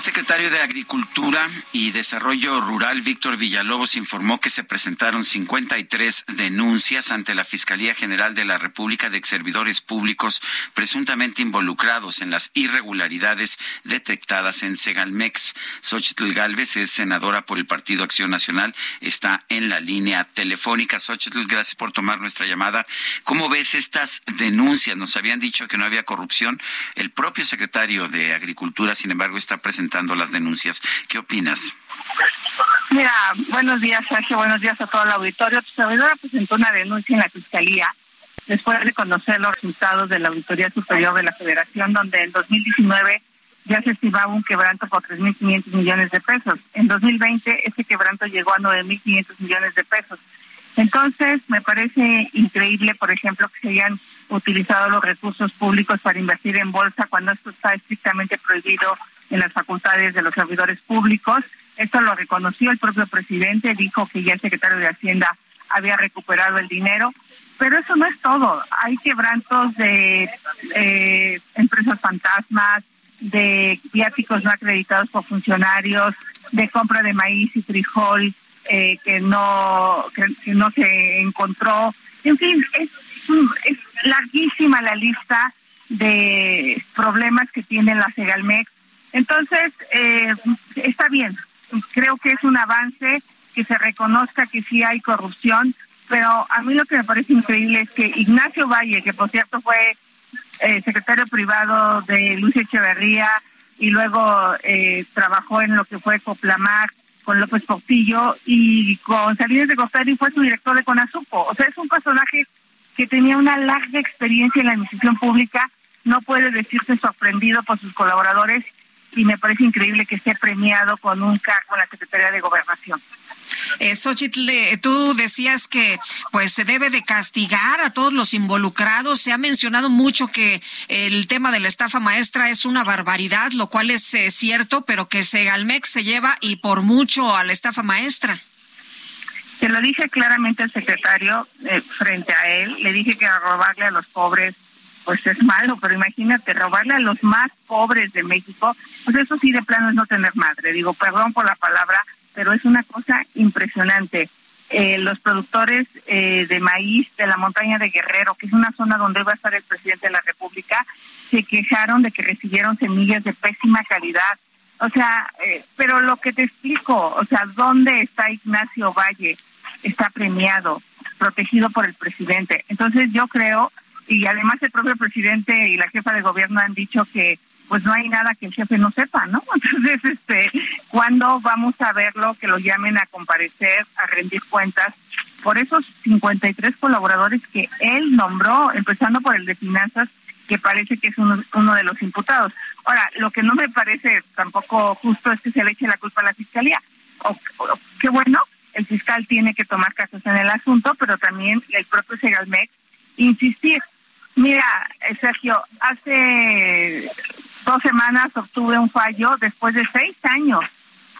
[SPEAKER 1] El secretario de Agricultura y Desarrollo Rural, Víctor Villalobos, informó que se presentaron 53 denuncias ante la Fiscalía General de la República de exservidores públicos presuntamente involucrados en las irregularidades detectadas en Segalmex. Xochitl Galvez es senadora por el Partido Acción Nacional, está en la línea telefónica. Xochitl, gracias por tomar nuestra llamada. ¿Cómo ves estas denuncias? Nos habían dicho que no había corrupción. El propio secretario de Agricultura, sin embargo, está presentando las denuncias. ¿Qué opinas?
[SPEAKER 17] Mira, buenos días, Sergio. Buenos días a todo el auditorio. Tu servidora presentó una denuncia en la Fiscalía después de conocer los resultados de la Auditoría Superior de la Federación, donde en 2019 ya se estimaba un quebranto por 3.500 millones de pesos. En 2020 ese quebranto llegó a 9.500 millones de pesos. Entonces, me parece increíble, por ejemplo, que se hayan utilizado los recursos públicos para invertir en bolsa cuando esto está estrictamente prohibido en las facultades de los servidores públicos. Esto lo reconoció el propio presidente, dijo que ya el secretario de Hacienda había recuperado el dinero, pero eso no es todo. Hay quebrantos de eh, empresas fantasmas, de viáticos no acreditados por funcionarios, de compra de maíz y frijol eh, que no que, no se encontró. En fin, es, es larguísima la lista de problemas que tiene la Segalmex entonces, eh, está bien. Creo que es un avance que se reconozca que sí hay corrupción, pero a mí lo que me parece increíble es que Ignacio Valle, que por cierto fue eh, secretario privado de Luis Echeverría y luego eh, trabajó en lo que fue Coplamar con López Portillo y con Salinas de Gortari fue su director de Conazupo. O sea, es un personaje que tenía una larga experiencia en la administración pública, no puede decirse sorprendido por sus colaboradores y me parece increíble que esté premiado con un cargo en la Secretaría de Gobernación.
[SPEAKER 2] Eh, tú decías que pues se debe de castigar a todos los involucrados. Se ha mencionado mucho que el tema de la estafa maestra es una barbaridad, lo cual es eh, cierto, pero que Segalmex se lleva y por mucho a la estafa maestra.
[SPEAKER 17] Se lo dije claramente al secretario eh, frente a él. Le dije que robarle a los pobres pues es malo, pero imagínate, robarle a los más pobres de México, pues eso sí de plano es no tener madre. Digo, perdón por la palabra, pero es una cosa impresionante. Eh, los productores eh, de maíz de la montaña de Guerrero, que es una zona donde va a estar el presidente de la República, se quejaron de que recibieron semillas de pésima calidad. O sea, eh, pero lo que te explico, o sea, ¿dónde está Ignacio Valle? Está premiado, protegido por el presidente. Entonces yo creo, y además el propio presidente y la jefa de gobierno han dicho que pues no hay nada que el jefe no sepa, ¿no? [LAUGHS] Entonces, este, ¿cuándo vamos a verlo que lo llamen a comparecer, a rendir cuentas por esos 53 colaboradores que él nombró, empezando por el de finanzas, que parece que es uno, de los imputados? Ahora, lo que no me parece tampoco justo es que se le eche la culpa a la fiscalía. O, qué bueno, el fiscal tiene que tomar casos en el asunto, pero también el propio Segalmex insistir. Mira, Sergio, hace dos semanas obtuve un fallo después de seis años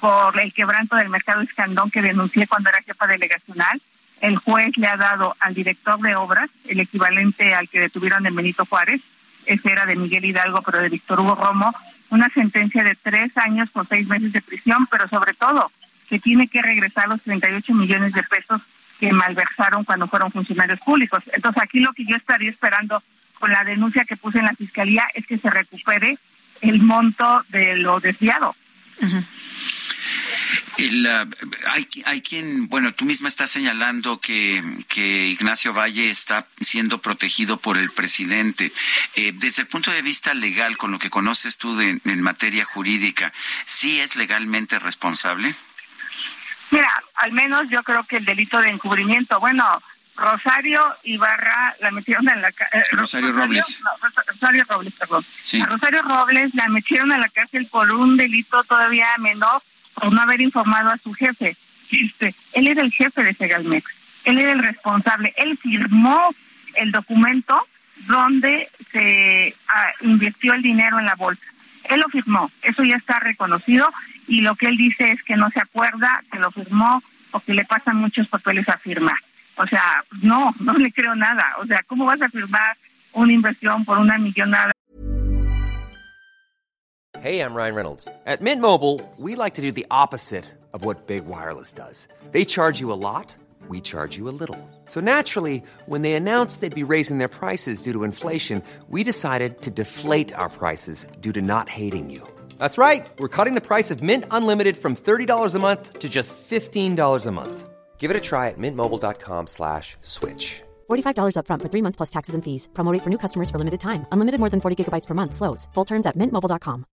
[SPEAKER 17] por el quebranto del mercado escandón que denuncié cuando era jefa delegacional. El juez le ha dado al director de obras el equivalente al que detuvieron de Benito Juárez, ese era de Miguel Hidalgo, pero de Víctor Hugo Romo, una sentencia de tres años con seis meses de prisión, pero sobre todo que tiene que regresar los 38 millones de pesos que malversaron cuando fueron funcionarios públicos. Entonces aquí lo que yo estaría esperando con la denuncia que puse en la fiscalía es que se recupere el monto de lo desviado.
[SPEAKER 1] Uh, hay, hay quien, bueno, tú misma estás señalando que, que Ignacio Valle está siendo protegido por el presidente. Eh, desde el punto de vista legal, con lo que conoces tú de, en materia jurídica, ¿sí es legalmente responsable?
[SPEAKER 17] Mira, al menos yo creo que el delito de encubrimiento, bueno, Rosario Ibarra la metieron en la cárcel.
[SPEAKER 1] Eh, Rosario, Robles.
[SPEAKER 17] Rosario Robles, perdón. A Rosario Robles la metieron en la cárcel por un delito todavía menor por no haber informado a su jefe. Este, él era el jefe de Segalmex, él era el responsable, él firmó el documento donde se ah, invirtió el dinero en la bolsa. Él lo firmó, eso ya está reconocido y lo que él dice es que no se acuerda que lo firmó o que le pasan muchos papeles a firmar. O sea, no, [LAUGHS] no le creo nada. O sea, ¿cómo vas a firmar una inversión por una millonada?
[SPEAKER 32] Hey, I'm Ryan Reynolds. At Mint Mobile, we like to do the opposite of what Big Wireless does. They charge you a lot, we charge you a little. So naturally, when they announced they'd be raising their prices due to inflation, we decided to deflate our prices due to not hating you. That's right. We're cutting the price of Mint Unlimited from $30 a month to just $15 a month. Give it a try at mintmobile.com slash switch.
[SPEAKER 33] $45 upfront for three months plus taxes and fees. Promo rate for new customers for limited time. Unlimited more than 40 gigabytes per month. Slows. Full terms at mintmobile.com.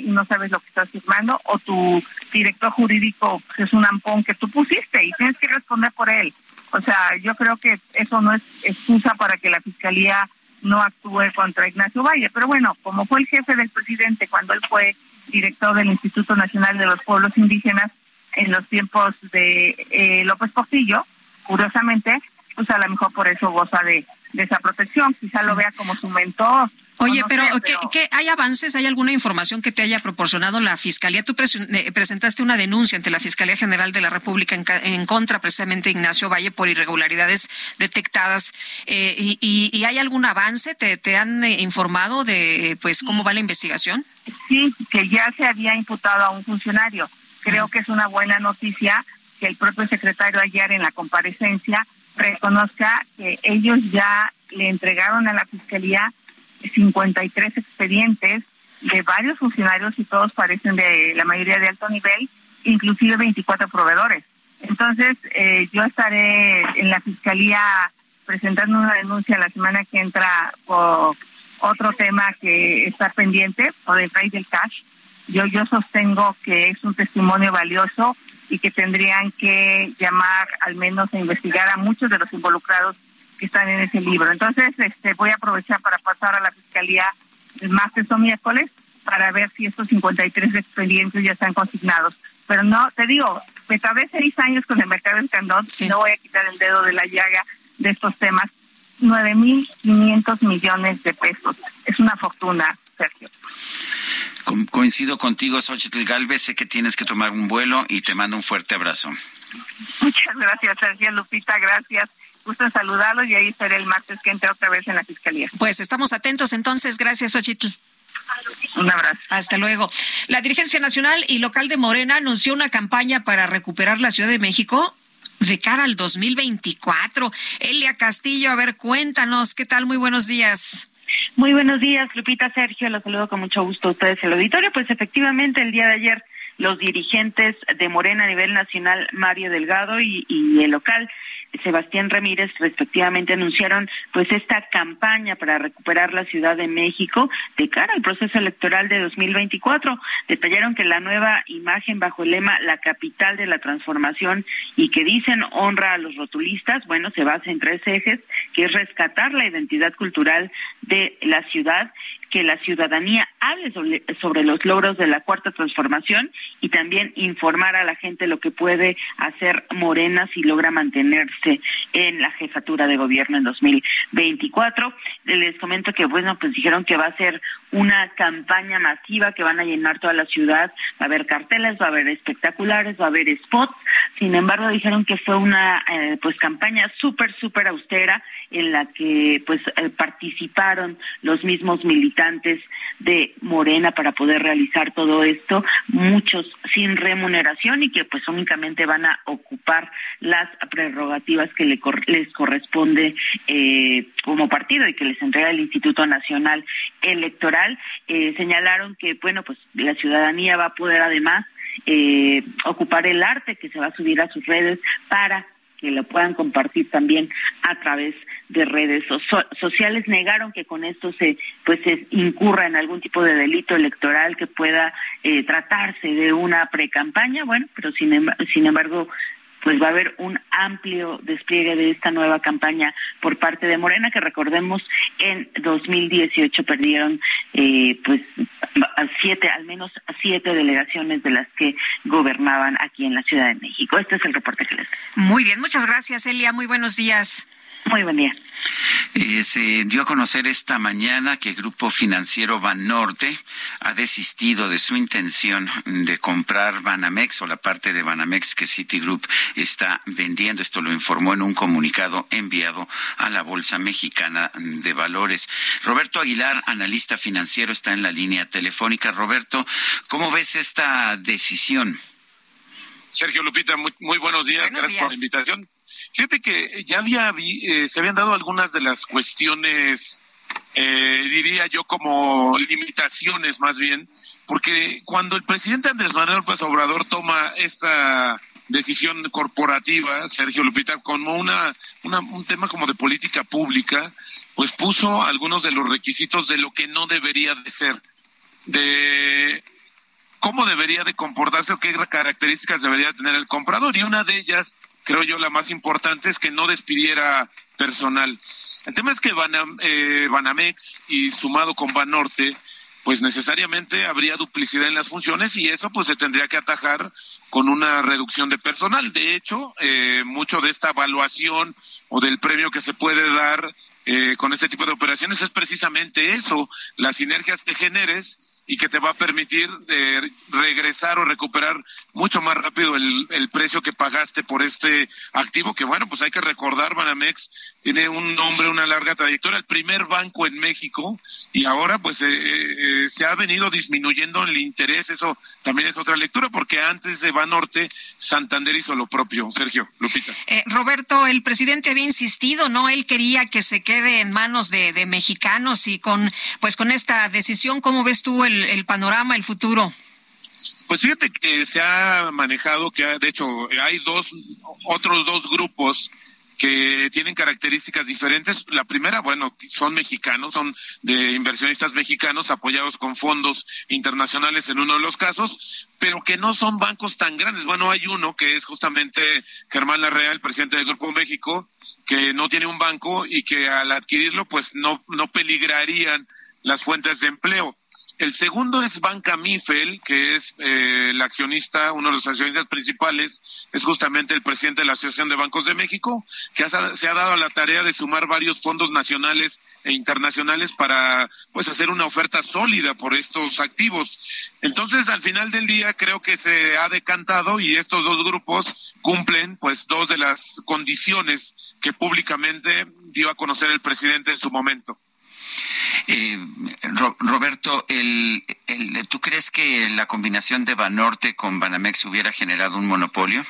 [SPEAKER 17] Y no sabes lo que estás firmando, o tu director jurídico es un ampón que tú pusiste y tienes que responder por él. O sea, yo creo que eso no es excusa para que la fiscalía no actúe contra Ignacio Valle. Pero bueno, como fue el jefe del presidente cuando él fue director del Instituto Nacional de los Pueblos Indígenas, en los tiempos de eh, López Portillo, curiosamente, pues a lo mejor por eso goza de, esa protección, quizá lo vea como su mentor.
[SPEAKER 2] Oye, pero, ¿qué, hay avances? ¿Hay alguna información que te haya proporcionado la Fiscalía? Tú eh, presentaste una denuncia ante la Fiscalía General de la República en, contra precisamente de Ignacio Valle por irregularidades detectadas. Eh, y, hay algún avance? ¿Te, te han informado de pues cómo va la investigación?
[SPEAKER 17] Sí, que ya se había imputado a un funcionario creo que es una buena noticia que el propio secretario ayer en la comparecencia reconozca que ellos ya le entregaron a la Fiscalía 53 expedientes de varios funcionarios y todos parecen de la mayoría de alto nivel, inclusive 24 proveedores. Entonces, eh, yo estaré en la Fiscalía presentando una denuncia la semana que entra por otro tema que está pendiente, por el rey del cash, yo, yo sostengo que es un testimonio valioso y que tendrían que llamar al menos a investigar a muchos de los involucrados que están en ese libro. Entonces, este, voy a aprovechar para pasar a la Fiscalía
[SPEAKER 29] el martes o miércoles para ver si estos 53 expedientes ya están consignados. Pero no, te digo, me tardé seis años con el mercado del candón y no voy a quitar el dedo de la llaga de estos temas. 9.500 millones de pesos. Es una fortuna, Sergio.
[SPEAKER 1] coincido contigo, Xochitl Galvez. Sé que tienes que tomar un vuelo y te mando un fuerte abrazo.
[SPEAKER 29] Muchas gracias, Sergio Lupita. Gracias gusto en saludarlos y ahí estaré el martes que entre otra vez en la Fiscalía.
[SPEAKER 2] Pues estamos atentos entonces. Gracias, Xochitl.
[SPEAKER 29] Un abrazo.
[SPEAKER 2] Hasta luego. La dirigencia nacional y local de Morena anunció una campaña para recuperar la Ciudad de México de cara al 2024. Elia Castillo, a ver, cuéntanos, ¿qué tal? Muy buenos días.
[SPEAKER 34] Muy buenos días, Lupita Sergio, los saludo con mucho gusto a ustedes el auditorio. Pues efectivamente, el día de ayer los dirigentes de Morena a nivel nacional, Mario Delgado y, y el local, Sebastián Ramírez respectivamente anunciaron pues esta campaña para recuperar la Ciudad de México de cara al proceso electoral de 2024. Detallaron que la nueva imagen bajo el lema La capital de la transformación y que dicen honra a los rotulistas, bueno, se basa en tres ejes, que es rescatar la identidad cultural de la ciudad que la ciudadanía hable sobre, los logros de la cuarta transformación y también informar a la gente lo que puede hacer Morena si logra mantenerse en la jefatura de gobierno en 2024. Les comento que, bueno, pues dijeron que va a ser una campaña masiva que van a llenar toda la ciudad, va a haber carteles, va a haber espectaculares, va a haber spots. Sin embargo, dijeron que fue una eh, pues campaña súper, súper austera en la que pues eh, participaron los mismos militantes de Morena para poder realizar todo esto, muchos sin remuneración y que pues únicamente van a ocupar las prerrogativas que les corresponde eh, como partido y que les entrega el Instituto Nacional Electoral. Eh, señalaron que bueno pues la ciudadanía va a poder además ocupar el arte que se va a subir a sus redes para que lo puedan compartir también a través de redes sociales. Negaron que con esto se pues se incurra en algún tipo de delito electoral que pueda eh, tratarse de una precampaña. Bueno pero sin, sin embargo pues va a haber un amplio despliegue de esta nueva campaña por parte de Morena, que recordemos en 2018 perdieron eh, pues siete, al menos siete delegaciones de las que gobernaban aquí en la Ciudad de México. Este es el reporte que les.
[SPEAKER 2] Muy bien, muchas gracias, Elia. Muy buenos días.
[SPEAKER 34] Muy buen día.
[SPEAKER 1] Eh, se dio a conocer esta mañana que el Grupo Financiero Banorte ha desistido de su intención de comprar Banamex o la parte de Banamex que Citigroup está vendiendo. Esto lo informó en un comunicado enviado a la Bolsa Mexicana de Valores. Roberto Aguilar, analista financiero, está en la línea telefónica. Roberto, ¿cómo ves esta decisión?
[SPEAKER 35] Sergio Lupita, muy, buenos días. Gracias por la invitación. Fíjate que ya había eh, se habían dado algunas de las cuestiones, eh, diría yo, como limitaciones más bien, porque cuando el presidente Andrés Manuel López Obrador toma esta decisión corporativa, Sergio Lupita, como una, un tema como de política pública, pues puso algunos de los requisitos de lo que no debería de ser, de cómo debería de comportarse o qué características debería tener el comprador. Y una de ellas creo yo la más importante es que no despidiera personal. El tema es que eh, Banamex y sumado con Banorte, pues necesariamente habría duplicidad en las funciones y eso pues se tendría que atajar con una reducción de personal. De hecho, eh, mucho de esta evaluación o del premio que se puede dar eh, con este tipo de operaciones es precisamente eso, las sinergias que generes y que te va a permitir eh, regresar o recuperar mucho más rápido el, el, precio que pagaste por este activo, que bueno, pues hay que recordar, Banamex tiene un nombre, una larga trayectoria, el primer banco en México, y ahora pues eh, eh, se ha venido disminuyendo el interés, eso también es otra lectura, porque antes de Banorte, Santander hizo lo propio. Sergio, Lupita.
[SPEAKER 2] Roberto, el presidente había insistido, ¿no? Él quería que se quede en manos de, de mexicanos y con, pues con esta decisión, ¿cómo ves tú el el, panorama, el futuro?
[SPEAKER 35] Pues fíjate que se ha manejado que de hecho hay dos otros dos grupos que tienen características diferentes. La primera, bueno, son mexicanos, son de inversionistas mexicanos apoyados con fondos internacionales en uno de los casos, pero que no son bancos tan grandes. Bueno, hay uno que es justamente Germán Larrea, el presidente del Grupo México, que no tiene un banco y que al adquirirlo, pues no, no peligrarían las fuentes de empleo. El segundo es Banca Mifel, que es eh, el accionista, uno de los accionistas principales, es justamente el presidente de la Asociación de Bancos de México, que se ha dado la tarea de sumar varios fondos nacionales e internacionales para pues hacer una oferta sólida por estos activos. Entonces, al final del día creo que se ha decantado y estos dos grupos cumplen pues dos de las condiciones que públicamente dio a conocer el presidente en su momento.
[SPEAKER 1] Eh, Roberto, el, ¿tú crees que la combinación de Banorte con Banamex hubiera generado un monopolio?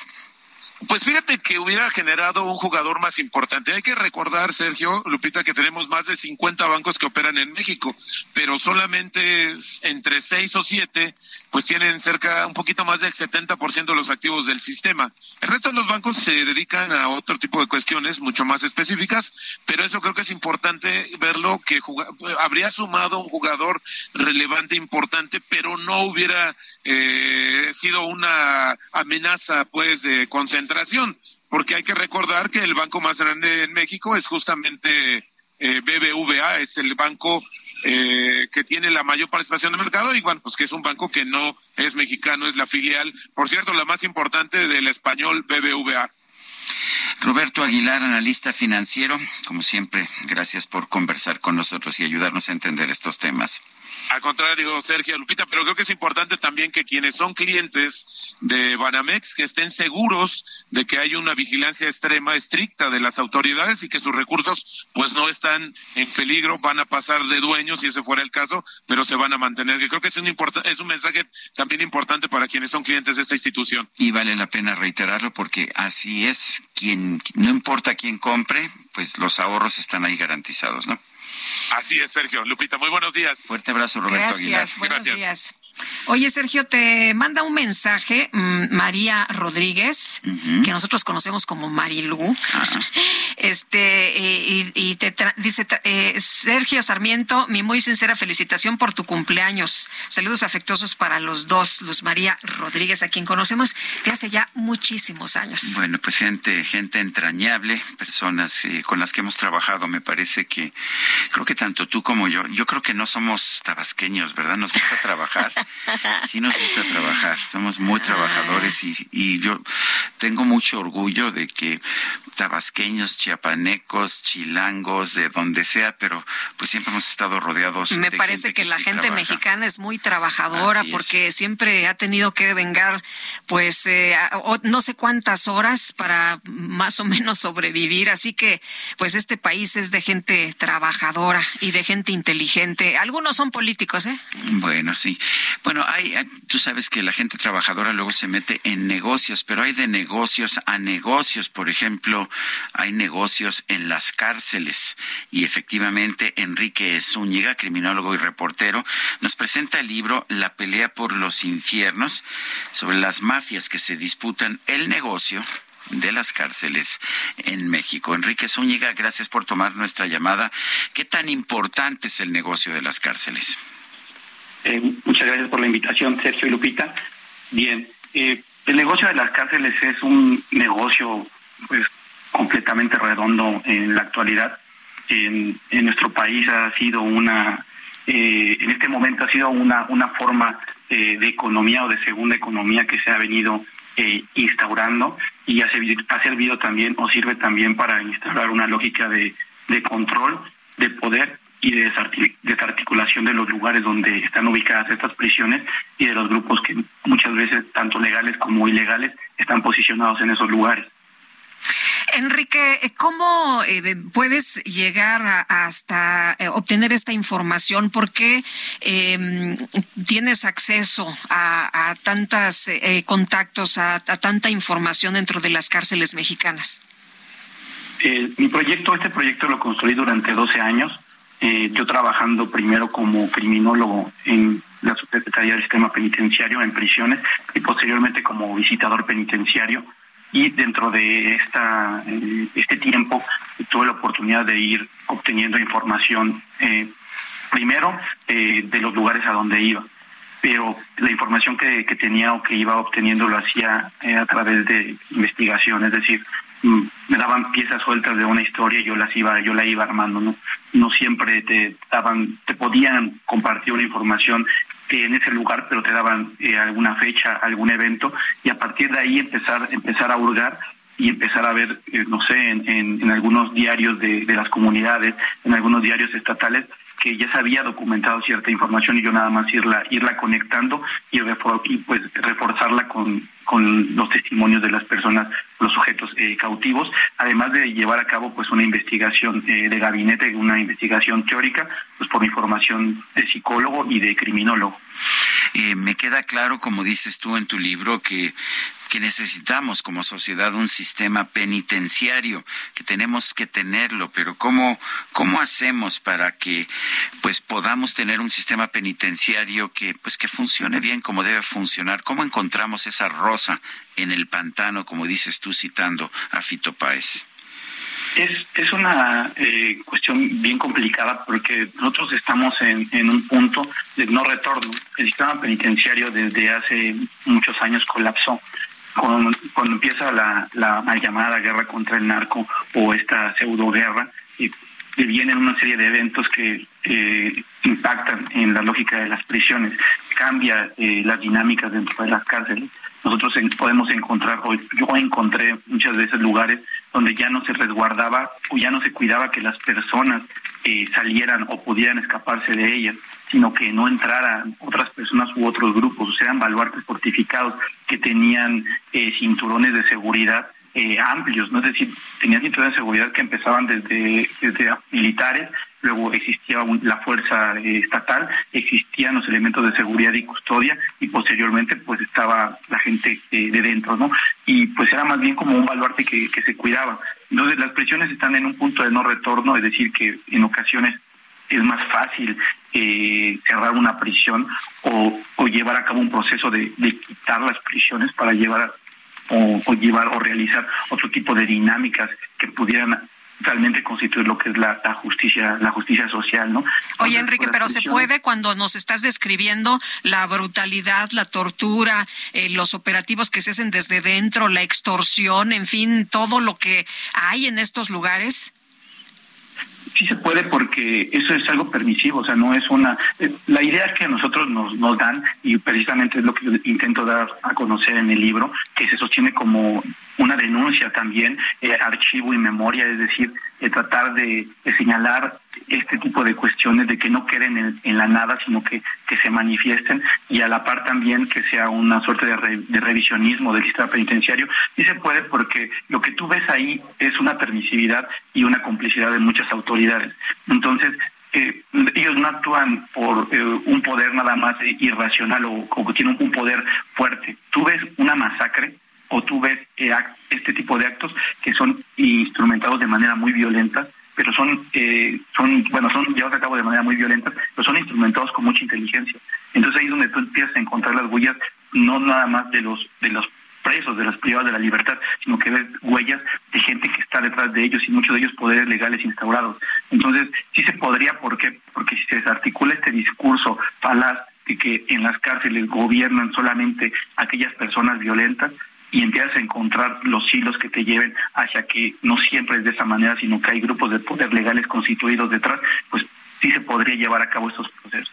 [SPEAKER 35] Pues fíjate que hubiera generado un jugador más importante. Hay que recordar, Sergio, Lupita, que tenemos más de 50 bancos que operan en México, pero solamente entre 6 o 7, pues tienen cerca, un poquito más del 70% de los activos del sistema. El resto de los bancos se dedican a otro tipo de cuestiones mucho más específicas, pero eso creo que es importante verlo, que habría sumado un jugador relevante, importante, pero no hubiera eh, sido una amenaza, pues, de concentración porque hay que recordar que el banco más grande en México es justamente eh, BBVA, es el banco eh, que tiene la mayor participación de mercado y bueno, pues que es un banco que no es mexicano, es la filial, por cierto, la más importante del español BBVA.
[SPEAKER 1] Roberto Aguilar, analista financiero, como siempre, gracias por conversar con nosotros y ayudarnos a entender estos temas.
[SPEAKER 35] Al contrario, Sergio Lupita, pero creo que es importante también que quienes son clientes de Banamex que estén seguros de que hay una vigilancia extrema, estricta de las autoridades y que sus recursos pues no están en peligro, van a pasar de dueños si ese fuera el caso, pero se van a mantener. Que creo que es un es un mensaje también importante para quienes son clientes de esta institución.
[SPEAKER 1] Y vale la pena reiterarlo porque así es, quien no importa quién compre, pues los ahorros están ahí garantizados, ¿no?
[SPEAKER 35] Así es, Sergio. Lupita, muy buenos días.
[SPEAKER 1] Fuerte abrazo, Roberto
[SPEAKER 2] Gracias, Buenos días. Oye, Sergio, te manda un mensaje mm, María Rodríguez, que nosotros conocemos como Marilú. [LAUGHS] Este, eh, y, te dice, eh, Sergio Sarmiento, mi muy sincera felicitación por tu cumpleaños. Saludos afectuosos para los dos, Luz María Rodríguez, a quien conocemos de hace ya muchísimos años.
[SPEAKER 1] Bueno, pues gente, gente entrañable, personas eh, con las que hemos trabajado, me parece que, creo que tanto tú como yo, yo creo que no somos tabasqueños, ¿verdad? Nos gusta trabajar. [LAUGHS] [LAUGHS] sí nos gusta trabajar, somos muy trabajadores y, y yo tengo mucho orgullo de que tabasqueños, chiapanecos, chilangos, de donde sea, pero pues siempre hemos estado rodeados.
[SPEAKER 2] Me parece que, la gente mexicana es muy trabajadora porque siempre ha tenido que vengar, pues, eh, no sé cuántas horas para más o menos sobrevivir. Así que, pues, este país es de gente trabajadora y de gente inteligente. Algunos son políticos, ¿eh?
[SPEAKER 1] Bueno, sí. Bueno, hay, tú sabes que la gente trabajadora luego se mete en negocios, pero hay de negocios a negocios. Por ejemplo, hay negocios en las cárceles y efectivamente Enrique Zúñiga, criminólogo y reportero, nos presenta el libro La pelea por los infiernos sobre las mafias que se disputan el negocio de las cárceles en México. Enrique Zúñiga, gracias por tomar nuestra llamada. ¿Qué tan importante es el negocio de las cárceles?
[SPEAKER 36] Eh, muchas gracias por la invitación, Sergio y Lupita. Bien, eh, el negocio de las cárceles es un negocio pues completamente redondo en la actualidad. En, nuestro país ha sido una, eh, en este momento ha sido una, una forma de economía o de segunda economía que se ha venido instaurando y ha servido, ha servido también o sirve también para instaurar una lógica de, de control, de poder y de desarticulación de los lugares donde están ubicadas estas prisiones y de los grupos que muchas veces, tanto legales como ilegales, están posicionados en esos lugares.
[SPEAKER 2] Enrique, ¿cómo eh, puedes llegar hasta eh, obtener esta información? ¿Por qué em, tienes acceso a, tantos eh, contactos, a, tanta información dentro de las cárceles mexicanas?
[SPEAKER 36] mi proyecto, este proyecto lo construí durante 12 años eh, yo trabajando primero como criminólogo en la Subsecretaría del Sistema Penitenciario en prisiones y posteriormente como visitador penitenciario y dentro de esta eh, este tiempo tuve la oportunidad de ir obteniendo información eh, primero de los lugares a donde iba pero la información que, tenía o que iba obteniendo lo hacía eh, a través de investigación, es decir, mm, me daban piezas sueltas de una historia y yo las iba, yo la iba armando, no, no siempre te daban, te podían compartir una información que en ese lugar, pero te daban eh, alguna fecha, algún evento, y a partir de ahí empezar, empezar a hurgar y empezar a ver, eh, no sé, en, en, algunos diarios de, de las comunidades, en algunos diarios estatales, que ya se había documentado cierta información y yo nada más irla irla conectando y, y pues reforzarla con, con los testimonios de las personas, los sujetos eh, cautivos, además de llevar a cabo pues una investigación eh, de gabinete, una investigación teórica, pues por información de psicólogo y de criminólogo.
[SPEAKER 1] Eh, me queda claro, como dices tú en tu libro, que que necesitamos como sociedad un sistema penitenciario, que tenemos que tenerlo, pero ¿cómo, cómo hacemos para que pues podamos tener un sistema penitenciario que pues que funcione bien como debe funcionar? ¿Cómo encontramos esa rosa en el pantano, como dices tú citando a Fito Páez?
[SPEAKER 36] Es, es una eh, cuestión bien complicada porque nosotros estamos en, en un punto de no retorno. El sistema penitenciario desde hace muchos años colapsó cuando, cuando empieza la, la mal llamada guerra contra el narco o esta pseudo guerra, y vienen una serie de eventos que eh, impactan en la lógica de las prisiones, cambia eh, las dinámicas dentro de las cárceles. Nosotros podemos encontrar, o yo encontré muchas veces lugares donde ya no se resguardaba o ya no se cuidaba que las personas eh, salieran o pudieran escaparse de ellas, sino que no entraran otras personas u otros grupos, o sea, baluartes fortificados que tenían eh, cinturones de seguridad eh, amplios, ¿no? es decir, tenían cinturones de seguridad que empezaban desde, desde militares, luego existía la fuerza eh, estatal, existían los elementos de seguridad y custodia y posteriormente pues estaba la gente de dentro, ¿no? Y pues era más bien como un baluarte que, que se cuidaba. Entonces las prisiones están en un punto de no retorno, es decir, que en ocasiones es más fácil eh, cerrar una prisión o, o, llevar a cabo un proceso de, de quitar las prisiones para llevar o, o, llevar o realizar otro tipo de dinámicas que pudieran realmente constituir lo que es la, la, justicia la justicia social no
[SPEAKER 2] oye Enrique pero se puede cuando nos estás describiendo la brutalidad la tortura eh, los operativos que se hacen desde dentro la extorsión en fin todo lo que hay en estos lugares
[SPEAKER 36] sí se puede porque eso es algo permisivo, o sea, no es una... Eh, la idea que nosotros nos, nos dan, y precisamente es lo que yo intento dar a conocer en el libro, que se sostiene como una denuncia también, eh, archivo y memoria, es decir, eh, tratar de, señalar este tipo de cuestiones, de que no queden en, la nada, sino que, que se manifiesten y a la par también que sea una suerte de, re, de revisionismo del sistema penitenciario. Y se puede porque lo que tú ves ahí es una permisividad y una complicidad de muchas autoridades. Entonces, eh, ellos no actúan por eh, un poder nada más irracional o, o tienen un poder fuerte. Tú ves una masacre o tú ves eh, este tipo de actos que son instrumentados de manera muy violenta, pero son, eh, son bueno, son llevados a cabo de manera muy violenta, pero son instrumentados con mucha inteligencia. Entonces ahí es donde tú empiezas a encontrar las huellas, no nada más de los, de los presos, de las privadas de la libertad, sino que ves huellas de gente que está detrás de ellos y muchos de ellos poderes legales instaurados. Entonces, sí se podría, ¿por qué? Porque si se desarticula este discurso falaz de que en las cárceles gobiernan solamente aquellas personas violentas, y empiezas a encontrar los hilos que te lleven hacia que no siempre es de esa manera, sino que hay grupos de poder legales constituidos detrás, pues sí se podría llevar a cabo estos procesos.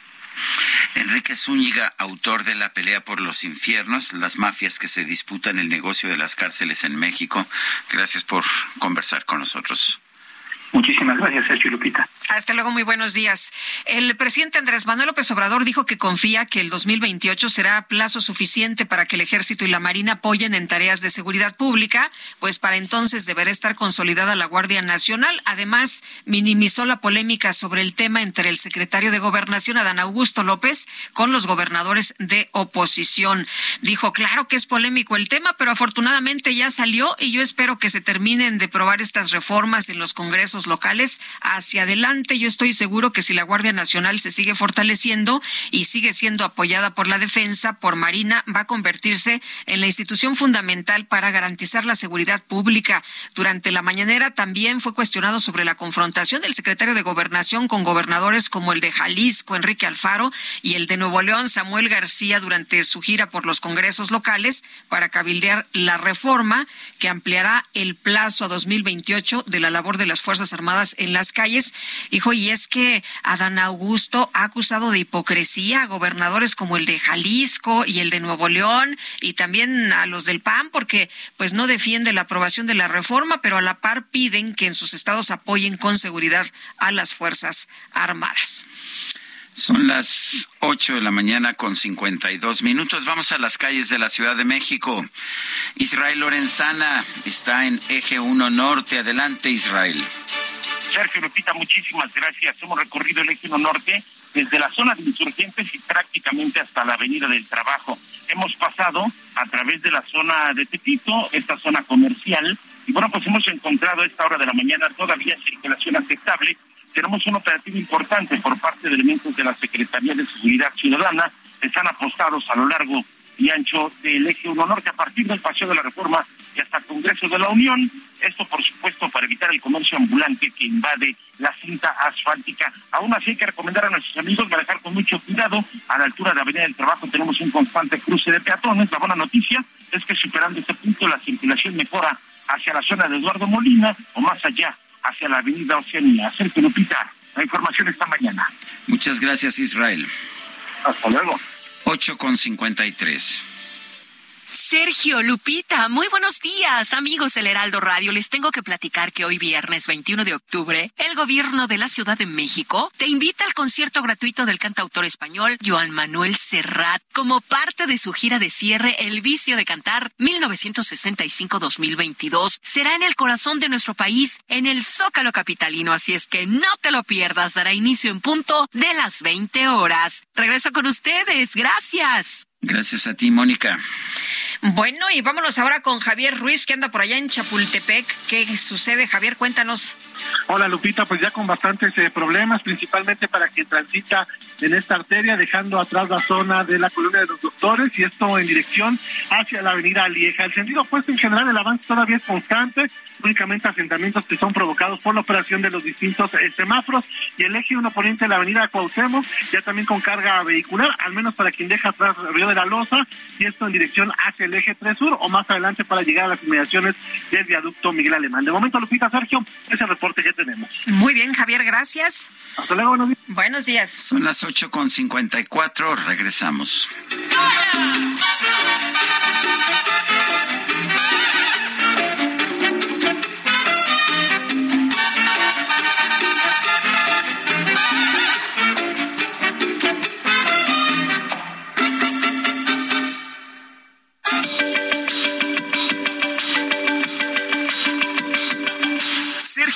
[SPEAKER 1] Enrique Zúñiga, autor de La pelea por los infiernos, las mafias que se disputan el negocio de las cárceles en México. Gracias por conversar con nosotros.
[SPEAKER 36] Muchísimas gracias, Sergio Lupita.
[SPEAKER 2] Hasta luego, muy buenos días. El presidente Andrés Manuel López Obrador dijo que confía que el 2028 será plazo suficiente para que el Ejército y la Marina apoyen en tareas de seguridad pública, pues para entonces deberá estar consolidada la Guardia Nacional. Además, minimizó la polémica sobre el tema entre el secretario de Gobernación, Adán Augusto López, con los gobernadores de oposición. Dijo, claro que es polémico el tema, pero afortunadamente ya salió y yo espero que se terminen de probar estas reformas en los congresos locales hacia adelante. Yo estoy seguro que si la Guardia Nacional se sigue fortaleciendo y sigue siendo apoyada por la defensa, por Marina, va a convertirse en la institución fundamental para garantizar la seguridad pública. Durante la mañanera también fue cuestionado sobre la confrontación del secretario de Gobernación con gobernadores como el de Jalisco, Enrique Alfaro, y el de Nuevo León, Samuel García, durante su gira por los congresos locales para cabildear la reforma que ampliará el plazo a 2028 de la labor de las Fuerzas Armadas en las calles. Hijo, y es que Adán Augusto ha acusado de hipocresía a gobernadores como el de Jalisco y el de Nuevo León y también a los del PAN porque pues no defiende la aprobación de la reforma, pero a la par piden que en sus estados apoyen con seguridad a las Fuerzas Armadas.
[SPEAKER 1] Son las ocho de la mañana con cincuenta y dos minutos. Vamos a las calles de la Ciudad de México. Israel Lorenzana está en Eje 1 Norte. Adelante, Israel.
[SPEAKER 37] Sergio Lupita, muchísimas gracias. Hemos recorrido el Eje 1 Norte desde la zona de insurgentes y prácticamente hasta la Avenida del Trabajo. Hemos pasado a través de la zona de Tepito, esta zona comercial, y bueno, pues hemos encontrado a esta hora de la mañana todavía circulación aceptable tenemos un operativo importante por parte de elementos de la Secretaría de Seguridad Ciudadana están apostados a lo largo y ancho del eje 1 norte a partir del Paseo de la Reforma y hasta el Congreso de la Unión. Esto, por supuesto, para evitar el comercio ambulante que invade la cinta asfáltica. Aún así, hay que recomendar a nuestros amigos manejar con mucho cuidado. A la altura de Avenida del Trabajo tenemos un constante cruce de peatones. La buena noticia es que superando este punto la circulación mejora hacia la zona de Eduardo Molina o más allá hacia la avenida Oceanía. Sergio Lupita, la información esta mañana.
[SPEAKER 1] Muchas gracias, Israel.
[SPEAKER 37] Hasta luego.
[SPEAKER 1] 8 con 53.
[SPEAKER 26] Sergio, Lupita, muy buenos días, amigos del Heraldo Radio. Les tengo que platicar que hoy viernes 21 de octubre, el gobierno de la Ciudad de México te invita al concierto gratuito del cantautor español Joan Manuel Serrat como parte de su gira de cierre El vicio de cantar 1965-2022. Será en el corazón de nuestro país, en el Zócalo capitalino, así es que no te lo pierdas. Dará inicio en punto de las 20 horas. Regreso con ustedes. Gracias.
[SPEAKER 1] Gracias a ti, Mónica.
[SPEAKER 2] Bueno, y vámonos ahora con Javier Ruiz, que anda por allá en Chapultepec. ¿Qué sucede, Javier? Cuéntanos.
[SPEAKER 38] Hola, Lupita, pues ya con bastantes eh, problemas, principalmente para quien transita en esta arteria, dejando atrás la zona de la colonia de los doctores y esto en dirección hacia la avenida Lieja. El sentido opuesto en general, el avance todavía es constante, únicamente asentamientos que son provocados por la operación de los distintos eh, semáforos y el eje 1 poniente de la avenida Cuauhtémoc, ya también con carga vehicular, al menos para quien deja atrás Río de la Loza y esto en dirección hacia el eje 3 sur o más adelante para llegar a las inmediaciones del viaducto Miguel Alemán. De momento, Lupita Sergio, ese reporte que tenemos.
[SPEAKER 2] Muy bien, Javier, gracias.
[SPEAKER 38] Hasta luego, buenos días.
[SPEAKER 2] Buenos días.
[SPEAKER 1] Son las 8 con 54,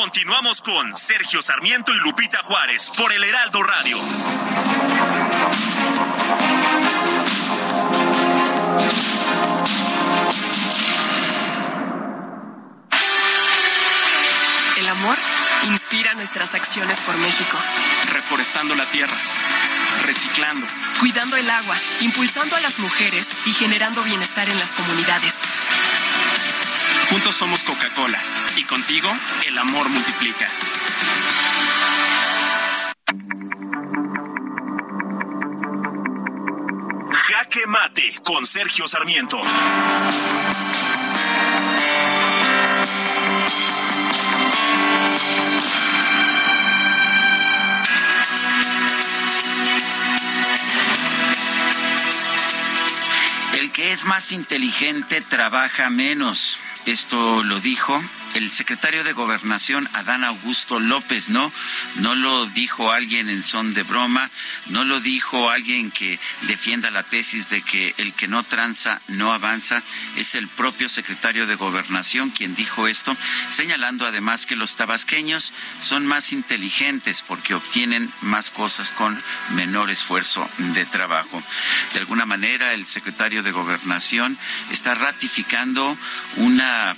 [SPEAKER 12] Continuamos con Sergio Sarmiento y Lupita Juárez por el Heraldo Radio.
[SPEAKER 15] El amor inspira nuestras acciones por México.
[SPEAKER 39] Reforestando la tierra, reciclando,
[SPEAKER 15] cuidando el agua, impulsando a las mujeres y generando bienestar en las comunidades.
[SPEAKER 39] Juntos somos Coca-Cola y contigo el amor multiplica.
[SPEAKER 12] Jaque Mate con Sergio Sarmiento.
[SPEAKER 1] El que es más inteligente trabaja menos. Esto lo dijo el secretario de Gobernación, Adán Augusto López, ¿no? No lo dijo alguien en son de broma, no lo dijo alguien que defienda la tesis de que el que no tranza no avanza, es el propio secretario de Gobernación quien dijo esto, señalando además que los tabasqueños son más inteligentes porque obtienen más cosas con menor esfuerzo de trabajo. De alguna manera, el secretario de Gobernación está ratificando una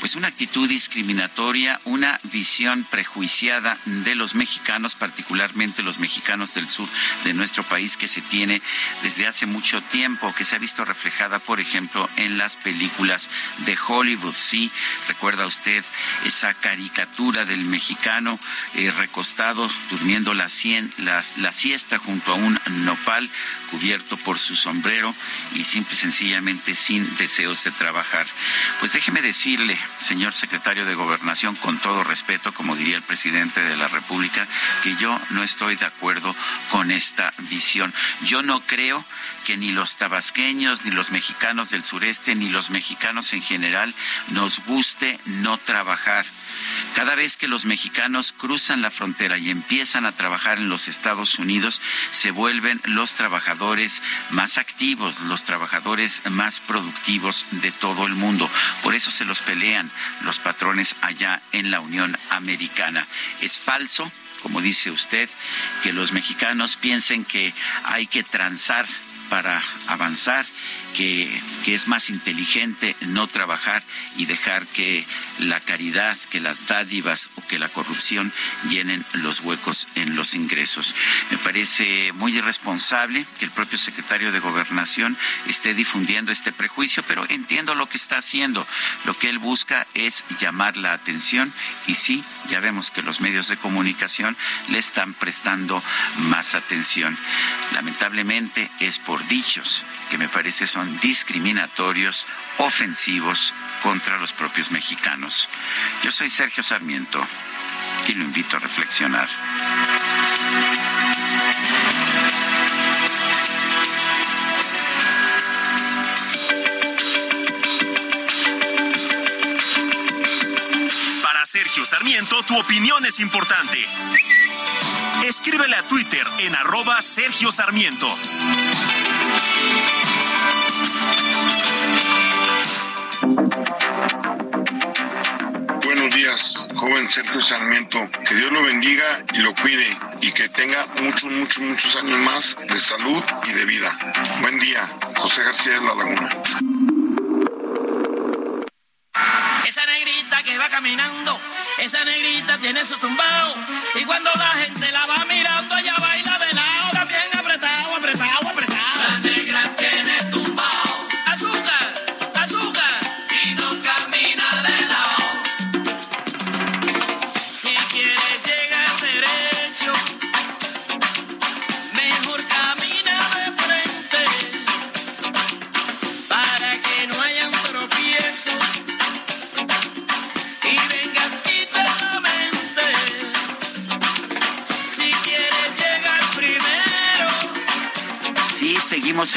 [SPEAKER 1] pues una actitud discriminatoria, una visión prejuiciada de los mexicanos, particularmente los mexicanos del sur de nuestro país que se tiene desde hace mucho tiempo, que se ha visto reflejada, por ejemplo, en las películas de Hollywood. Sí, recuerda usted esa caricatura del mexicano eh, recostado durmiendo la, la siesta junto a un nopal cubierto por su sombrero y simple y sencillamente sin deseos de trabajar. Pues déjeme decirle, señor secretario de Gobernación, con todo respeto, como diría el presidente de la República, que yo no estoy de acuerdo con esta visión. Yo no creo que ni los tabasqueños, ni los mexicanos del sureste, ni los mexicanos en general nos guste no trabajar. Cada vez que los mexicanos cruzan la frontera y empiezan a trabajar en los Estados Unidos, se vuelven los trabajadores más activos, los trabajadores más productivos de todo el mundo. Por eso se los pelean los patrones allá en la Unión Americana. Es falso como dice usted, que los mexicanos piensen que hay que transar para avanzar que, es más inteligente no trabajar y dejar que la caridad, que las dádivas o que la corrupción llenen los huecos en los ingresos. Me parece muy irresponsable que el propio secretario de Gobernación esté difundiendo este prejuicio, pero entiendo lo que está haciendo. Lo que él busca es llamar la atención y sí, ya vemos que los medios de comunicación le están prestando más atención. Lamentablemente es por dichos que me parece son discriminatorios, ofensivos contra los propios mexicanos. Yo soy Sergio Sarmiento y lo invito a reflexionar.
[SPEAKER 12] Para Sergio Sarmiento, tu opinión es importante. Escríbele a Twitter en arroba Sergio Sarmiento.
[SPEAKER 40] Joven Sergio Sarmiento. Que Dios lo bendiga y lo cuide y que tenga muchos, muchos, muchos años más de salud y de vida. Buen día, José García de la Laguna.
[SPEAKER 41] Esa negrita que va caminando, esa negrita tiene su tumbao y cuando la gente la va mirando ella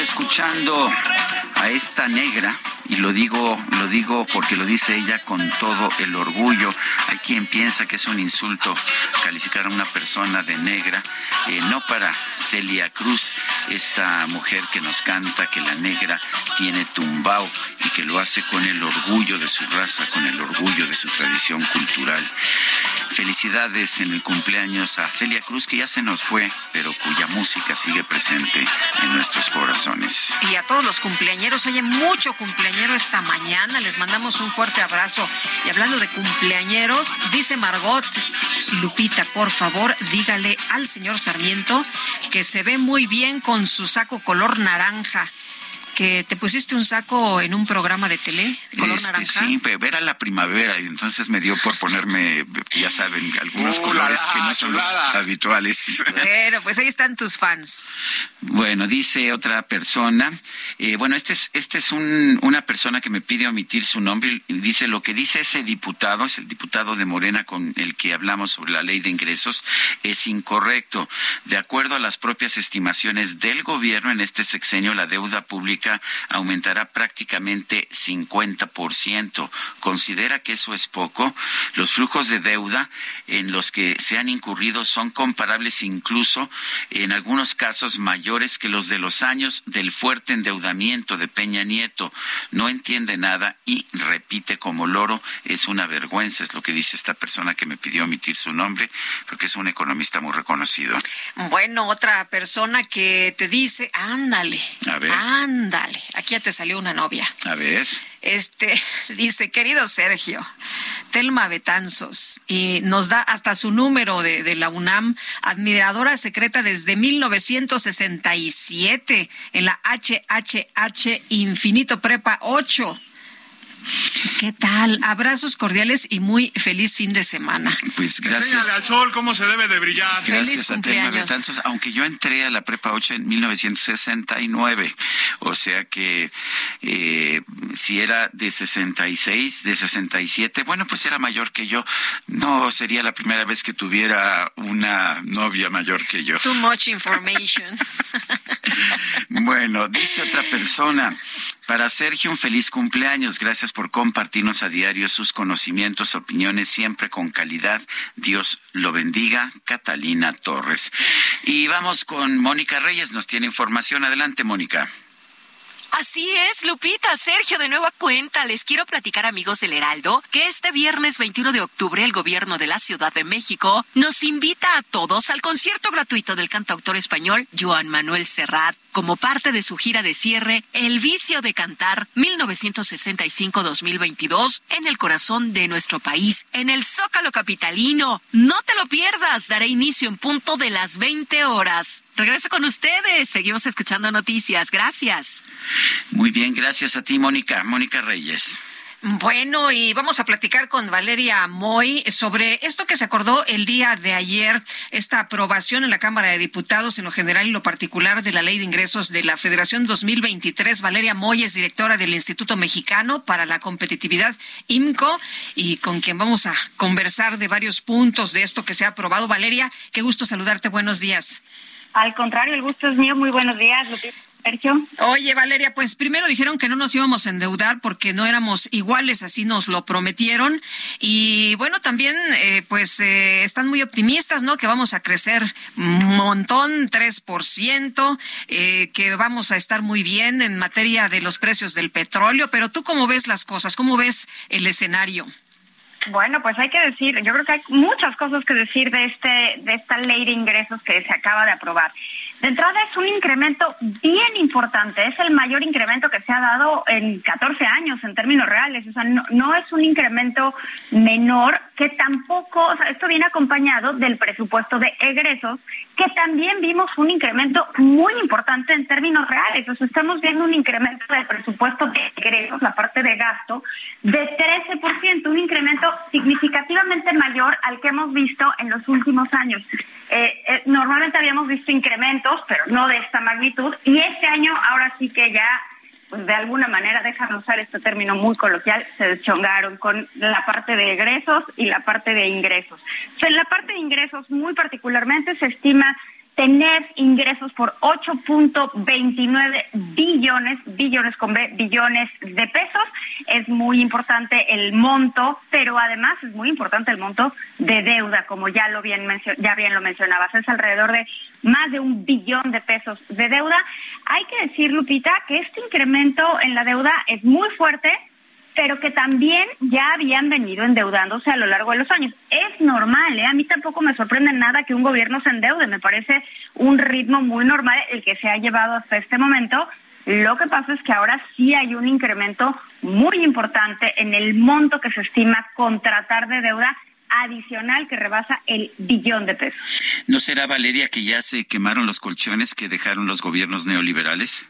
[SPEAKER 1] escuchando a esta negra y lo digo, lo digo porque lo dice ella con todo el orgullo. Hay quien piensa que es un insulto calificar a una persona de negra, eh, no para Celia Cruz, esta mujer que nos canta que la negra tiene tumbao y que lo hace con el orgullo de su raza, con el orgullo de su tradición cultural. Felicidades en el cumpleaños a Celia Cruz, que ya se nos fue, pero cuya música sigue presente en nuestros corazones.
[SPEAKER 2] Y a todos los cumpleañeros, oye, mucho cumpleañero esta mañana, les mandamos un fuerte abrazo. Y hablando de cumpleañeros, dice Margot, Lupita, por favor, dígale al señor Sarmiento que se ve muy bien con su saco color naranja. Que te pusiste un saco en un programa de tele, color
[SPEAKER 1] Este,
[SPEAKER 2] naranja.
[SPEAKER 1] sí, pero era la primavera y entonces me dio por ponerme, ya saben, algunos
[SPEAKER 2] Uh,
[SPEAKER 1] colores
[SPEAKER 2] la,
[SPEAKER 1] que no son los habituales.
[SPEAKER 2] Bueno, pues ahí están tus fans.
[SPEAKER 1] Bueno, dice otra persona, eh, bueno, este es, este es un- una persona que me pide omitir su nombre, y dice lo que dice ese diputado, es el diputado de Morena con el que hablamos sobre la ley de ingresos, es incorrecto. De acuerdo a las propias estimaciones del gobierno, en este sexenio la deuda pública aumentará prácticamente 50%. ¿Considera que eso es poco? Los flujos de deuda en los que se han incurrido son comparables incluso en algunos casos mayores que los de los años del fuerte endeudamiento de Peña Nieto. No entiende nada y repite como loro. Es una vergüenza, es lo que dice esta persona que me pidió omitir su nombre, porque es un economista muy reconocido.
[SPEAKER 2] Bueno, otra persona que te dice, ándale, ándale, aquí ya te salió una novia.
[SPEAKER 1] A ver.
[SPEAKER 2] Este [LAUGHS] dice, querido Sergio, Telma Betanzos, y nos da hasta su número de, de la UNAM, admiradora secreta desde 1967 en la HHH Infinito Prepa 8. ¿Qué tal? Abrazos cordiales y muy feliz fin de semana.
[SPEAKER 1] Pues gracias.
[SPEAKER 35] al sol cómo se debe de brillar.
[SPEAKER 1] Gracias a Betanzos, aunque yo entré a la prepa 8 en 1969, o sea que eh, si era de 66, de 67, bueno, pues era mayor que yo. No sería la primera vez que tuviera una novia mayor que yo.
[SPEAKER 2] Too much information. [LAUGHS] [LAUGHS]
[SPEAKER 1] bueno, dice otra persona, para Sergio, un feliz cumpleaños. Gracias por compartirnos a diario sus conocimientos, opiniones, siempre con calidad. Dios lo bendiga. Catalina Torres. Y vamos con Mónica Reyes. Nos tiene información. Adelante, Mónica.
[SPEAKER 26] Así es, Lupita, Sergio, de nueva cuenta, les quiero platicar, amigos del Heraldo, que este viernes 21 de octubre el gobierno de la Ciudad de México nos invita a todos al concierto gratuito del cantautor español Joan Manuel Serrat como parte de su gira de cierre El vicio de cantar 1965-2022 en el corazón de nuestro país, en el Zócalo Capitalino. No te lo pierdas, daré inicio en punto de las 20 horas. Regreso con ustedes, seguimos escuchando noticias. Gracias.
[SPEAKER 1] Muy bien, gracias a ti, Mónica. Mónica Reyes.
[SPEAKER 2] Bueno, y vamos a platicar con Valeria Moy sobre esto que se acordó el día de ayer, esta aprobación en la Cámara de Diputados en lo general y lo particular de la Ley de Ingresos de la Federación 2023. Valeria Moy es directora del Instituto Mexicano para la Competitividad, IMCO, y con quien vamos a conversar de varios puntos de esto que se ha aprobado. Valeria, qué gusto saludarte. Buenos días.
[SPEAKER 42] Al contrario, el gusto es mío. Muy buenos días, Sergio.
[SPEAKER 2] Oye, Valeria, pues primero dijeron que no nos íbamos a endeudar porque no éramos iguales, así nos lo prometieron. Y bueno, también eh, pues eh, están muy optimistas, ¿no? Que vamos a crecer un montón, 3%, eh, que vamos a estar muy bien en materia de los precios del petróleo. Pero tú cómo ves las cosas, cómo ves el escenario.
[SPEAKER 42] Bueno, pues hay que decir, yo creo que hay muchas cosas que decir de este de esta ley de ingresos que se acaba de aprobar. De entrada es un incremento bien importante, es el mayor incremento que se ha dado en 14 años en términos reales, o sea, no, es un incremento menor que tampoco, o sea, esto viene acompañado del presupuesto de egresos, que también vimos un incremento muy importante en términos reales, o sea, estamos viendo un incremento del presupuesto de egresos, la parte de gasto, de 13%, un incremento significativamente mayor al que hemos visto en los últimos años. Eh, eh, normalmente habíamos visto incrementos, pero no de esta magnitud, y este año ahora sí que ya, pues de alguna manera, déjame usar este término muy coloquial, se deschongaron con la parte de egresos y la parte de ingresos. en la parte de ingresos muy particularmente se estima tener ingresos por 8.29 billones, billones con B, billones de pesos. Es muy importante el monto, pero además es muy importante el monto de deuda, como ya lo bien ya bien lo mencionabas, es alrededor de más de un billón de pesos de deuda. Hay que decir, Lupita, que este incremento en la deuda es muy fuerte, pero que también ya habían venido endeudándose a lo largo de los años. Es normal, ¿eh? a mí tampoco me sorprende nada que un gobierno se endeude, me parece un ritmo muy normal el que se ha llevado hasta este momento. Lo que pasa es que ahora sí hay un incremento muy importante en el monto que se estima contratar de deuda adicional que rebasa el billón de pesos.
[SPEAKER 1] ¿No será, Valeria, que ya se quemaron los colchones que dejaron los gobiernos neoliberales?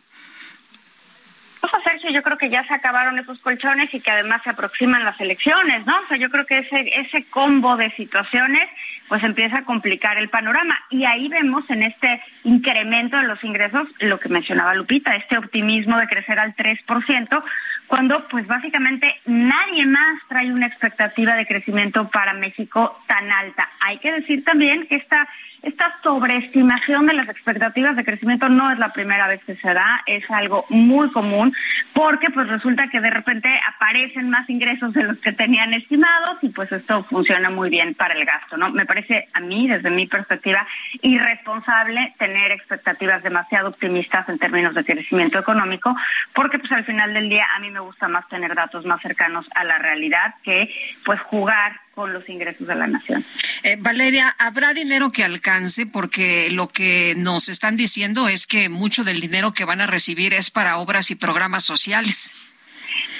[SPEAKER 42] Sergio, yo creo que ya se acabaron esos colchones y que además se aproximan las elecciones, ¿no? O sea, yo creo que ese, ese combo de situaciones pues empieza a complicar el panorama. Y ahí vemos en este incremento de los ingresos lo que mencionaba Lupita, este optimismo de crecer al 3%, cuando pues básicamente nadie más trae una expectativa de crecimiento para México tan alta. Hay que decir también que esta estas sobreestimación de las expectativas de crecimiento no es la primera vez que se da, es algo muy común porque pues resulta que de repente aparecen más ingresos de los que tenían estimados y pues esto funciona muy bien para el gasto, ¿no? Me parece a mí, desde mi perspectiva, irresponsable tener expectativas demasiado optimistas en términos de crecimiento económico porque pues al final del día a mí me gusta más tener datos más cercanos a la realidad que pues jugar con los ingresos de la nación.
[SPEAKER 2] Eh, Valeria, ¿habrá dinero que alcance? Porque lo que nos están diciendo es que mucho del dinero que van a recibir es para obras y programas sociales.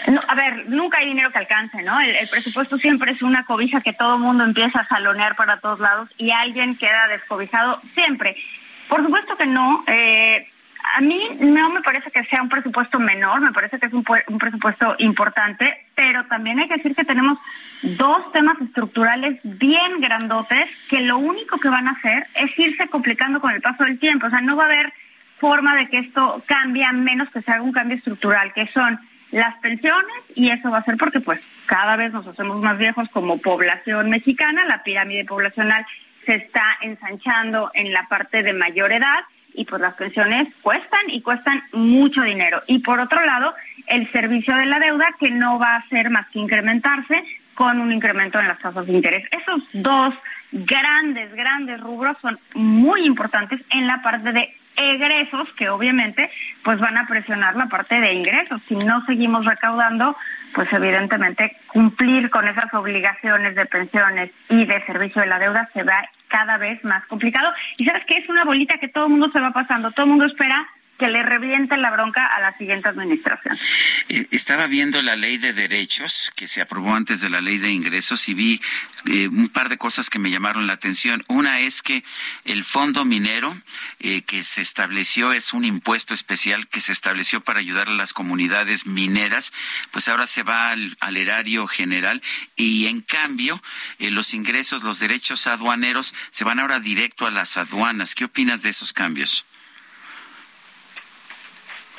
[SPEAKER 42] No, a ver, nunca hay dinero que alcance, ¿no? El, presupuesto siempre es una cobija que todo el mundo empieza a jalonear para todos lados y alguien queda descobijado siempre. Por supuesto que no. Eh, a mí no me parece que sea un presupuesto menor, me parece que es un, presupuesto importante, pero también hay que decir que tenemos dos temas estructurales bien grandotes que lo único que van a hacer es irse complicando con el paso del tiempo. O sea, no va a haber forma de que esto cambie a menos que se haga un cambio estructural, que son las pensiones, y eso va a ser porque pues cada vez nos hacemos más viejos como población mexicana, la pirámide poblacional se está ensanchando en la parte de mayor edad y pues las pensiones cuestan y cuestan mucho dinero. Y por otro lado, el servicio de la deuda que no va a hacer más que incrementarse con un incremento en las tasas de interés. Esos dos grandes, grandes rubros son muy importantes en la parte de egresos que obviamente pues van a presionar la parte de ingresos. Si no seguimos recaudando, pues evidentemente cumplir con esas obligaciones de pensiones y de servicio de la deuda se va cada vez más complicado. Y sabes que es una bolita que todo el mundo se va pasando, todo el mundo espera que le revienten la bronca a la siguiente administración.
[SPEAKER 1] Eh, estaba viendo la ley de derechos que se aprobó antes de la ley de ingresos y vi eh, un par de cosas que me llamaron la atención. Una es que el fondo minero eh, que se estableció es un impuesto especial que se estableció para ayudar a las comunidades mineras, pues ahora se va al, al erario general y en cambio los ingresos, los derechos aduaneros se van ahora directo a las aduanas. ¿Qué opinas de esos cambios?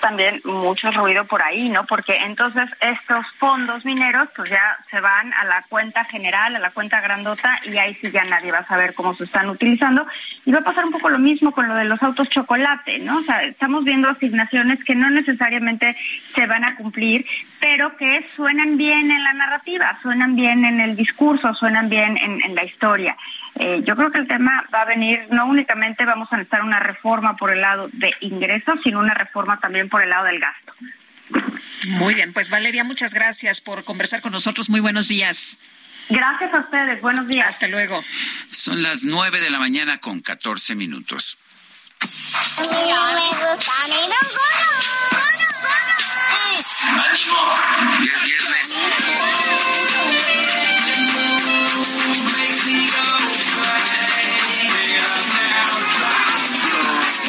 [SPEAKER 42] También mucho ruido por ahí, ¿no? Porque entonces estos fondos mineros pues ya se van a la cuenta general, a la cuenta grandota y ahí sí ya nadie va a saber cómo se están utilizando. Y va a pasar un poco lo mismo con lo de los autos chocolate, ¿no? O sea, estamos viendo asignaciones que no necesariamente se van a cumplir, pero que suenan bien en la narrativa, suenan bien en el discurso, suenan bien en, la historia. Eh, yo creo que el tema va a venir, no únicamente vamos a necesitar una reforma por el lado de ingresos, sino una reforma también por el lado del gasto.
[SPEAKER 2] Muy bien, pues Valeria, muchas gracias por conversar con nosotros. Muy buenos días.
[SPEAKER 42] Gracias a ustedes, buenos días.
[SPEAKER 2] Hasta luego.
[SPEAKER 1] Son las nueve de la mañana con catorce minutos. ¡Ánimo! Viernes.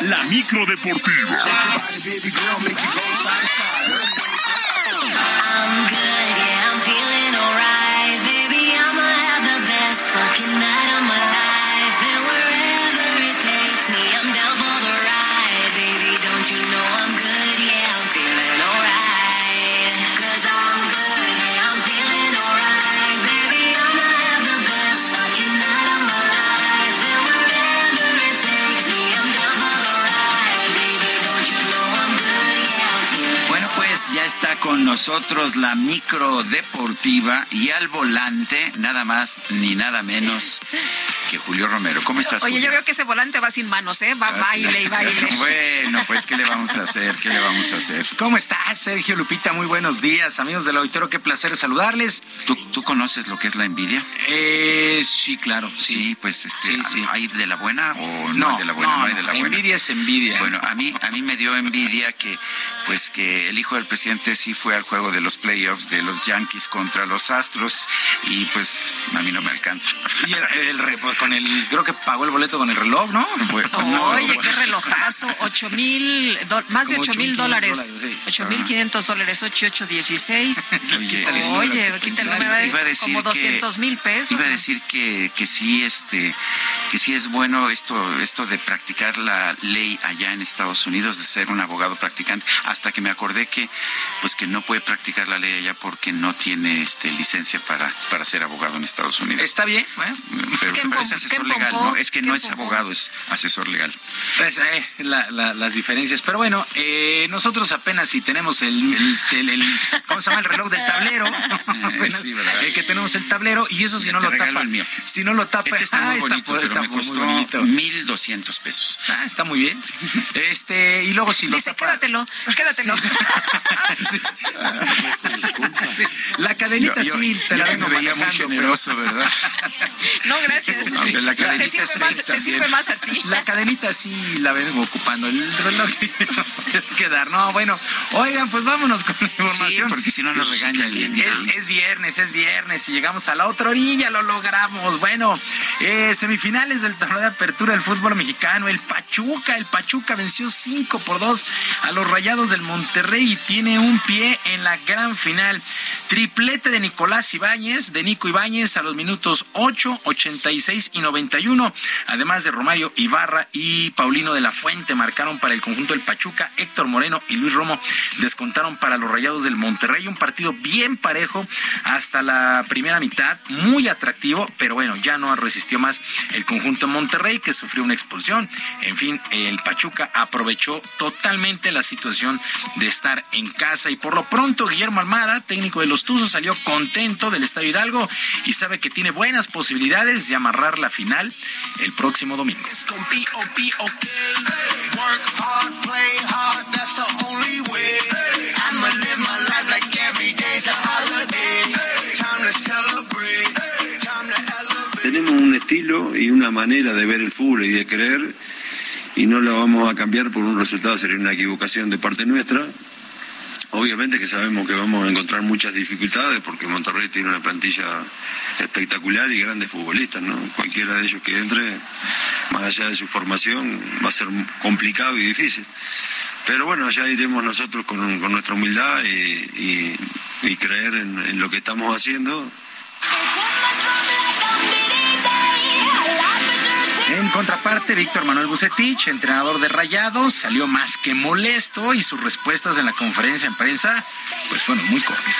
[SPEAKER 12] La micro deportiva.
[SPEAKER 1] Nosotros la micro deportiva y al volante, nada más ni nada menos que Julio Romero. ¿Cómo estás?
[SPEAKER 2] Oye, yo veo que ese volante va sin manos, ¿eh? Va ah, baile y baile. [LAUGHS]
[SPEAKER 1] bueno, pues, ¿qué le vamos a hacer? ¿Qué le vamos a hacer?
[SPEAKER 43] ¿Cómo estás, Sergio Lupita? Muy buenos días, amigos del auditorio. Qué placer saludarles.
[SPEAKER 1] ¿Tú, ¿Tú conoces lo que es la envidia?
[SPEAKER 43] Eh, sí, claro.
[SPEAKER 1] Sí, pues, este, ¿hay de la buena o no, hay de la buena? No, hay de la buena.
[SPEAKER 43] Envidia es envidia.
[SPEAKER 1] Bueno, a mí, a mí me dio envidia que, pues, que el hijo del presidente sí fue al juego de los playoffs de los Yankees contra los Astros y, pues, a mí no me alcanza.
[SPEAKER 43] Y el, el, con el, creo que pagó el boleto con el reloj, ¿no?
[SPEAKER 2] Oye, qué relojazo, ocho mil, más de ocho mil dólares, ocho mil quinientos dólares, ocho ocho dieciséis. [LAUGHS] Oye, Oye iba a decir como doscientos mil pesos.
[SPEAKER 1] Iba a decir que, que sí, este, que sí es bueno esto, esto de practicar la ley allá en Estados Unidos, de ser un abogado practicante. hasta que me acordé que pues que no puede practicar la ley allá porque no tiene este licencia para, para ser abogado en Estados Unidos.
[SPEAKER 43] Está bien,
[SPEAKER 1] pero, pero es asesor legal, ¿no? Es que no es abogado, es asesor legal.
[SPEAKER 43] Pues, eh, las diferencias. Pero bueno, eh, nosotros apenas si tenemos el, el, ¿cómo se llama? El reloj del tablero. [LAUGHS] sí, ¿verdad? que tenemos el tablero y eso si no lo tapa. El mío. Si no lo tapa,
[SPEAKER 1] este está muy bonito, está, pero me costó bonito. 1200 pesos.
[SPEAKER 43] Ah, está muy bien. Este, y luego si lo
[SPEAKER 2] Dice, quédatelo, quédatelo. [LAUGHS]
[SPEAKER 43] La cadenita sí te la vengo
[SPEAKER 1] veía muy generoso, ¿verdad?
[SPEAKER 2] No, gracias. La te, sirve más, te sirve más a ti. [LAUGHS]
[SPEAKER 43] La cadenita sí la vengo ocupando. El reloj [LAUGHS] sí quedar. No, bueno, oigan, pues vámonos con la información.
[SPEAKER 1] Sí, porque si no nos regaña el
[SPEAKER 43] es, es viernes, es viernes y llegamos a la otra orilla, lo logramos. Bueno, eh, semifinales del torneo de apertura del fútbol mexicano, el Pachuca, el Pachuca venció 5 por 2 a los Rayados del Monterrey y tiene un pie en la gran final. Triplete de Nicolás Ibáñez, de Nico Ibáñez a los minutos 8, 86 y 91, además de Romario Ibarra y Paulino de la Fuente marcaron para el conjunto del Pachuca, Héctor Moreno y Luis Romo descontaron para los Rayados del Monterrey, un partido bien parejo hasta la primera mitad, muy atractivo, pero bueno, ya no resistió más el conjunto Monterrey que sufrió una expulsión. En fin, el Pachuca aprovechó totalmente la situación de estar en casa. Y por lo pronto Guillermo Almada, técnico de los Tuzos, salió contento del Estadio Hidalgo y sabe que tiene buenas posibilidades de amarrar la final el próximo domingo.
[SPEAKER 44] Tenemos un estilo y una manera de ver el fútbol y de creer y no lo vamos a cambiar por un resultado, sería una equivocación de parte nuestra. Obviamente que sabemos que vamos a encontrar muchas dificultades porque Monterrey tiene una plantilla espectacular y grandes futbolistas, ¿no? Cualquiera de ellos que entre, más allá de su formación, va a ser complicado y difícil. Pero bueno, ya iremos nosotros con, nuestra humildad y, creer en, lo que estamos haciendo.
[SPEAKER 43] En contraparte, Víctor Manuel Bucetich, entrenador de Rayados, salió más que molesto y sus respuestas en la conferencia en prensa pues fueron muy cortas.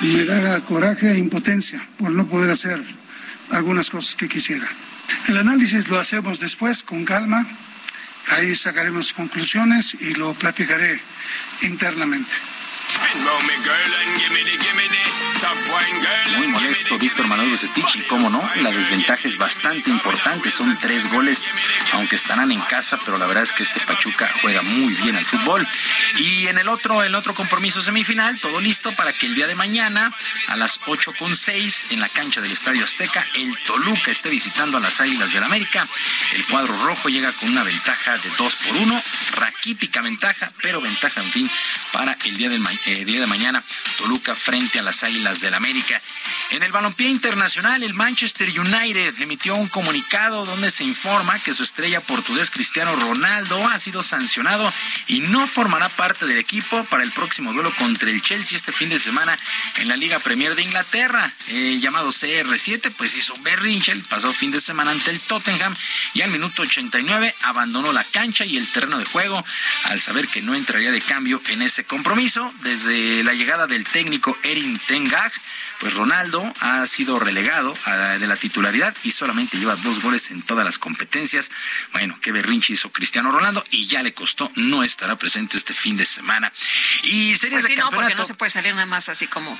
[SPEAKER 45] me da coraje e impotencia por no poder hacer algunas cosas que quisiera. El análisis lo hacemos después con calma, ahí sacaremos conclusiones y lo platicaré internamente.
[SPEAKER 43] Muy molesto Víctor Manuel Bucetich y cómo no, la desventaja es bastante importante, son tres goles, aunque estarán en casa, pero la verdad es que este Pachuca juega muy bien al fútbol. Y en el otro, el otro compromiso semifinal, todo listo para que el día de mañana, a las ocho con seis, en la cancha del Estadio Azteca, el Toluca esté visitando a las Águilas del América. El cuadro rojo llega con una ventaja de dos por uno, raquítica ventaja, pero ventaja, en fin, para el día eh, día de mañana, Toluca frente a las Águilas del América. En el balompié internacional, el Manchester United emitió un comunicado donde se informa que su estrella portugués Cristiano Ronaldo ha sido sancionado y no formará parte del equipo para el próximo duelo contra el Chelsea este fin de semana en la Liga Premier de Inglaterra, eh, llamado CR7, pues hizo berrinche el pasado fin de semana ante el Tottenham y al minuto 89 abandonó la cancha y el terreno de juego al saber que no entraría de cambio en ese compromiso. Desde la llegada del técnico Erin Pues Ronaldo ha sido relegado de la titularidad y solamente lleva dos goles en todas las competencias. Bueno, qué berrinche hizo Cristiano Ronaldo y ya le costó, no estará presente este fin de semana. Y series
[SPEAKER 2] pues
[SPEAKER 43] de
[SPEAKER 2] no, porque no se puede salir nada más así como...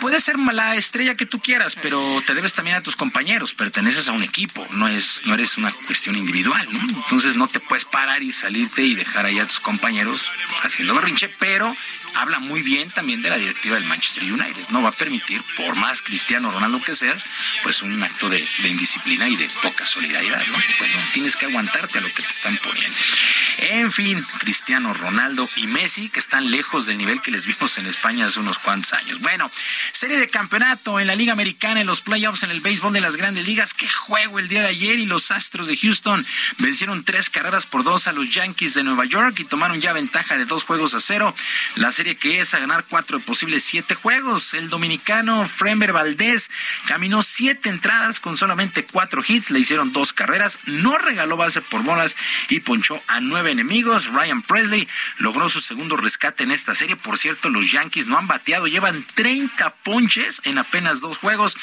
[SPEAKER 43] puede ser la estrella que tú quieras, pero te debes también a tus compañeros, perteneces a un equipo, no, es, no eres una cuestión individual, ¿no? Entonces no te puedes parar y salirte y dejar ahí a tus compañeros haciendo berrinche, pero habla muy bien también de la directiva del Manchester United. No va a permitir, por más Cristiano Ronaldo que seas, pues un acto de, indisciplina y de poca solidaridad, ¿no? Pues tienes que aguantarte a lo que te están poniendo. En fin, Cristiano Ronaldo y Messi, que están lejos del nivel que les vimos en España hace unos cuantos años. Bueno, serie de campeonato en la Liga Americana, en los playoffs, en el béisbol de las grandes ligas. Qué juego el día de ayer y los Astros de Houston vencieron tres carreras por dos a los Yankees de Nueva York y tomaron ya ventaja de dos juegos a cero. La que es a ganar cuatro de posibles siete juegos. El dominicano Frember Valdés caminó siete entradas con solamente cuatro hits, le hicieron dos carreras, no regaló base por bolas y ponchó a nueve enemigos. Ryan Presley logró su segundo rescate en esta serie. Por cierto, los Yankees no han bateado, llevan 30 ponches en apenas dos juegos.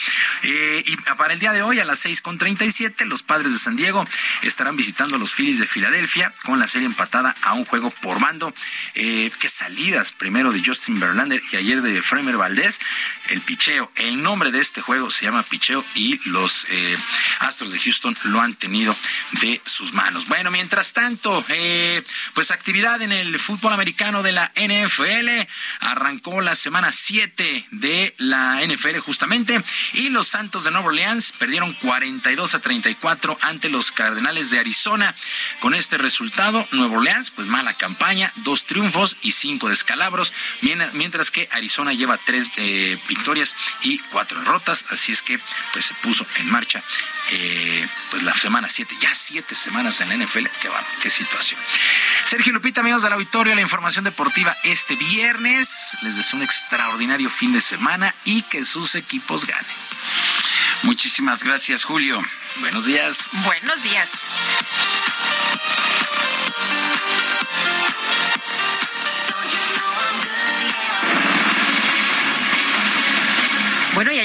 [SPEAKER 43] Eh, y para el día de hoy, a las seis con siete, los padres de San Diego estarán visitando a los Phillies de Filadelfia con la serie empatada a un juego por mando. Eh, qué salidas primero de Justin Verlander y ayer de Fremer Valdez. El picheo, el nombre de este juego se llama picheo y los eh, Astros de Houston lo han tenido de sus manos. Bueno, mientras tanto, eh, pues actividad en el fútbol americano de la NFL. Arrancó la semana 7 de la NFL justamente y los Santos de Nueva Orleans perdieron 42 a 34 ante los Cardenales de Arizona. Con este resultado, Nueva Orleans, pues mala campaña, dos triunfos y cinco descalabros, mientras que Arizona lleva tres eh, victorias y cuatro derrotas, así es que pues se puso en marcha eh, pues la semana 7, ya siete semanas en la NFL, qué va, qué situación. Sergio Lupita, amigos del auditorio, la información deportiva este viernes. Les deseo un extraordinario fin de semana y que sus equipos ganen. Muchísimas gracias, Julio. Buenos días.
[SPEAKER 2] Buenos días.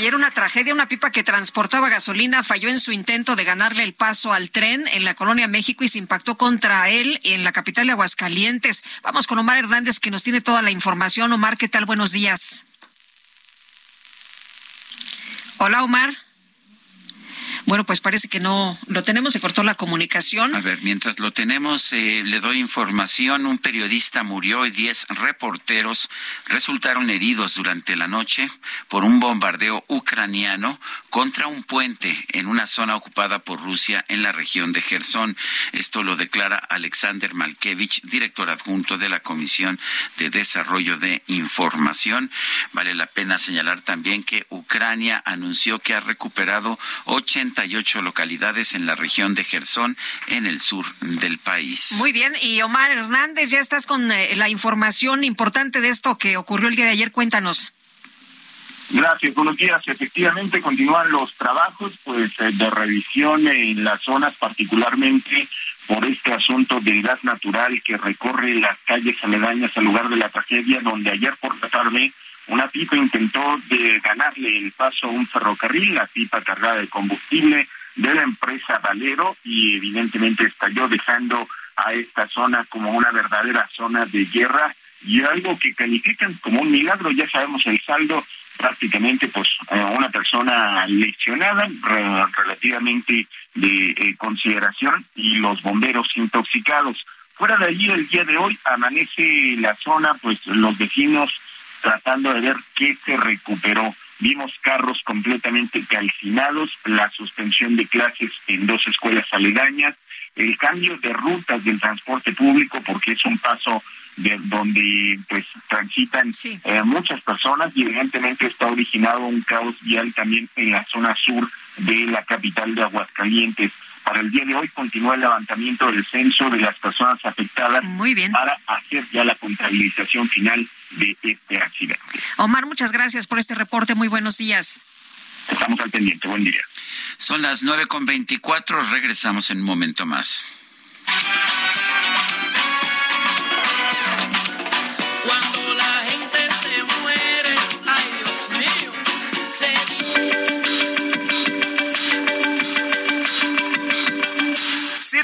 [SPEAKER 2] Ayer una tragedia, una pipa que transportaba gasolina falló en su intento de ganarle el paso al tren en la colonia México y se impactó contra él en la capital de Aguascalientes. Vamos con Omar Hernández que nos tiene toda la información. Omar, ¿qué tal? Buenos días. Hola, Omar. Bueno, pues parece que no lo tenemos, se cortó la comunicación.
[SPEAKER 1] A ver, mientras lo tenemos, eh, le doy información. Un periodista murió y diez reporteros resultaron heridos durante la noche por un bombardeo ucraniano contra un puente en una zona ocupada por Rusia en la región de Gerson. Esto lo declara Alexander Malkevich, director adjunto de la Comisión de Desarrollo de Información. Vale la pena señalar también que Ucrania anunció que ha recuperado 80 ocho localidades en la región de Gerson, en el sur del país.
[SPEAKER 2] Muy bien, y Omar Hernández, ya estás con eh, la información importante de esto que ocurrió el día de ayer. Cuéntanos.
[SPEAKER 46] Gracias, buenos días. Efectivamente, continúan los trabajos pues eh, de revisión en las zonas, particularmente por este asunto del gas natural que recorre las calles aledañas al lugar de la tragedia, donde ayer por la tarde una pipa intentó de ganarle el paso a un ferrocarril, la pipa cargada de combustible de la empresa Valero y evidentemente estalló dejando a esta zona como una verdadera zona de guerra y algo que califican como un milagro, ya sabemos el saldo, prácticamente pues eh, una persona lesionada relativamente de eh, consideración y los bomberos intoxicados. Fuera de allí el día de hoy amanece la zona, pues los vecinos tratando de ver qué se recuperó. Vimos carros completamente calcinados, la suspensión de clases en dos escuelas aledañas, el cambio de rutas del transporte público, porque es un paso de donde pues transitan eh, muchas personas y evidentemente está originado un caos vial también en la zona sur de la capital de Aguascalientes. Para el día de hoy continúa el levantamiento del censo de las personas afectadas
[SPEAKER 2] Muy bien.
[SPEAKER 46] para hacer ya la contabilización final de este accidente.
[SPEAKER 2] Omar, muchas gracias por este reporte. Muy buenos días.
[SPEAKER 46] Estamos al pendiente. Buen día.
[SPEAKER 1] Son las nueve con veinticuatro. Regresamos en un momento más.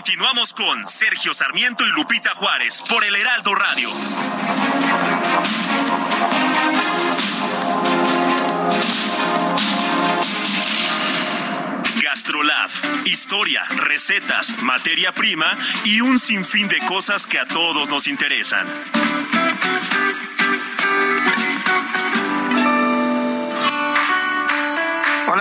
[SPEAKER 12] Continuamos con Sergio Sarmiento y Lupita Juárez por el Heraldo Radio. Gastrolab, historia, recetas, materia prima y un sinfín de cosas que a todos nos interesan.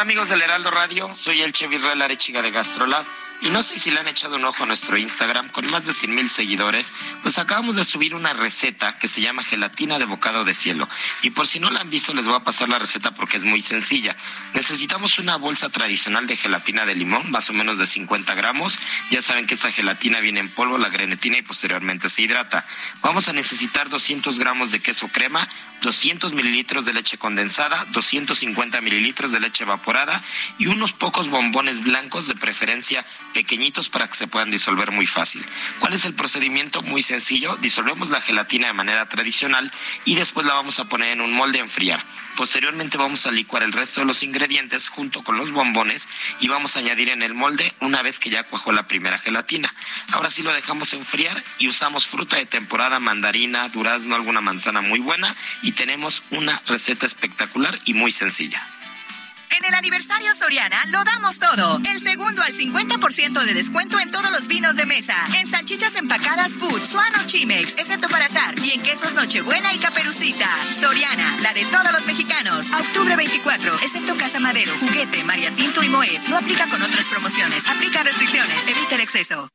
[SPEAKER 47] amigos del Heraldo Radio? Soy el Chef Israel Arechiga de Gastrolab y no sé si le han echado un ojo a nuestro Instagram con más de 100 mil seguidores, pues acabamos de subir una receta que se llama gelatina de bocado de cielo. Y por si no la han visto, les voy a pasar la receta porque es muy sencilla. Necesitamos una bolsa tradicional de gelatina de limón, más o menos de 50 gramos. Ya saben que esta gelatina viene en polvo, la grenetina y posteriormente se hidrata. Vamos a necesitar 200 gramos de queso crema, 200 mililitros de leche condensada, 250 mililitros de leche evaporada y unos pocos bombones blancos de preferencia pequeñitos para que se puedan disolver muy fácil. ¿Cuál es el procedimiento? Muy sencillo. Disolvemos la gelatina de manera tradicional y después la vamos a poner en un molde a enfriar. Posteriormente vamos a licuar el resto de los ingredientes junto con los bombones y vamos a añadir en el molde una vez que ya cuajó la primera gelatina. Ahora sí lo dejamos enfriar y usamos fruta de temporada, mandarina, durazno, alguna manzana muy buena y tenemos una receta espectacular y muy sencilla.
[SPEAKER 48] En el aniversario Soriana lo damos todo. El segundo al 50% de descuento en todos los vinos de mesa. En salchichas empacadas Food, Suano Chimex, excepto para azar. Y en quesos Nochebuena y Caperucita. Soriana, la de todos los mexicanos. octubre 24, excepto Casa Madero, Juguete, María Tinto y Moed. No aplica con otras promociones. Aplica restricciones. Evita el exceso.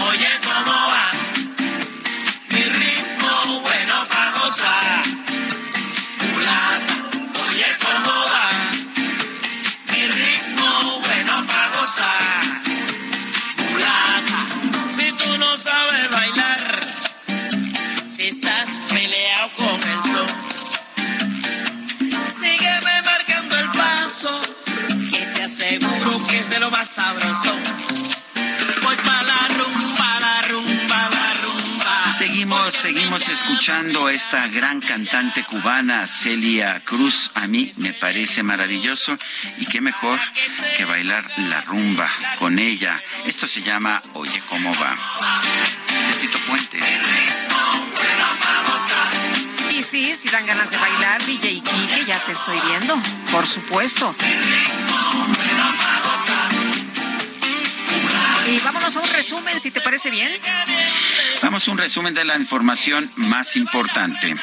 [SPEAKER 41] Oye, ¿cómo va? Mi ritmo bueno para gozar. No sabes bailar, si estás peleado con el sol, sígueme marcando el paso, que te aseguro que es de lo más sabroso. Voy para la
[SPEAKER 1] Seguimos, escuchando a esta gran cantante cubana, Celia Cruz. A mí me parece maravilloso y qué mejor que bailar la rumba con ella. Esto se llama Oye, ¿cómo va? Es Tito.
[SPEAKER 2] Y sí, si dan ganas de bailar, DJ Kike, ya te estoy viendo. Por supuesto. Y vámonos a un resumen, si te parece bien.
[SPEAKER 1] Vamos a un resumen de la información más importante.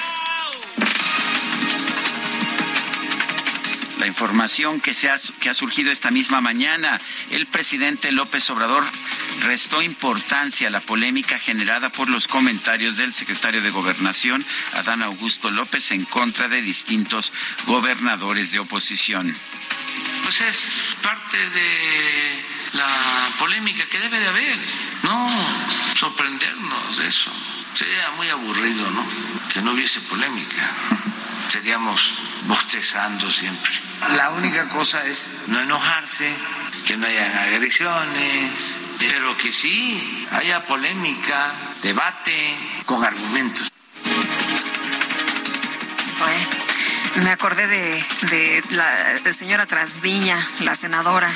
[SPEAKER 1] La información que, se ha, que ha surgido esta misma mañana, el presidente López Obrador restó importancia a la polémica generada por los comentarios del secretario de Gobernación, Adán Augusto López, en contra de distintos gobernadores de oposición.
[SPEAKER 49] Pues es parte de la polémica que debe de haber, no sorprendernos de eso. Sería muy aburrido, ¿no? Que no hubiese polémica. Seríamos bostezando siempre. La única cosa es no enojarse, que no hayan agresiones, pero que sí haya polémica, debate con argumentos.
[SPEAKER 2] Me acordé de, la señora Trasviña, la senadora,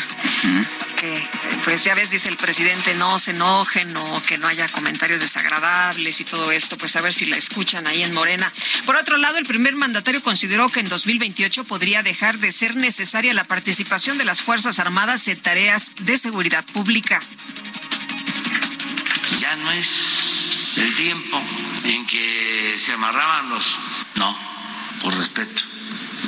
[SPEAKER 2] que pues ya ves, dice el presidente, no se enojen o que no haya comentarios desagradables y todo esto, pues a ver si la escuchan ahí en Morena. Por otro lado, el primer mandatario consideró que en 2028 podría dejar de ser necesaria la participación de las Fuerzas Armadas en tareas de seguridad pública.
[SPEAKER 49] Ya no es el tiempo en que se amarraban los... No, por respeto.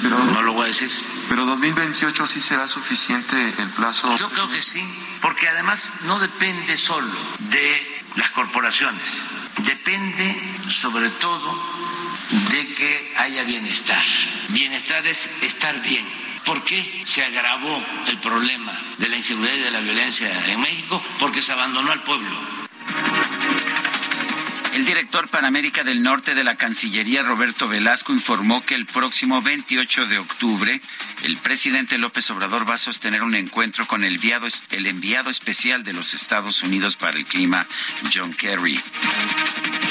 [SPEAKER 49] no lo voy a decir.
[SPEAKER 50] Pero 2028 sí será suficiente el plazo.
[SPEAKER 49] Yo creo que sí, porque además no depende solo de las corporaciones, depende sobre todo de que haya bienestar. Bienestar es estar bien. ¿Por qué se agravó el problema de la inseguridad y de la violencia en México? Porque se abandonó al pueblo.
[SPEAKER 1] El director para América del Norte de la Cancillería, Roberto Velasco, informó que el próximo 28 de octubre el presidente López Obrador va a sostener un encuentro con el enviado, el enviado especial de los Estados Unidos para el Clima, John Kerry.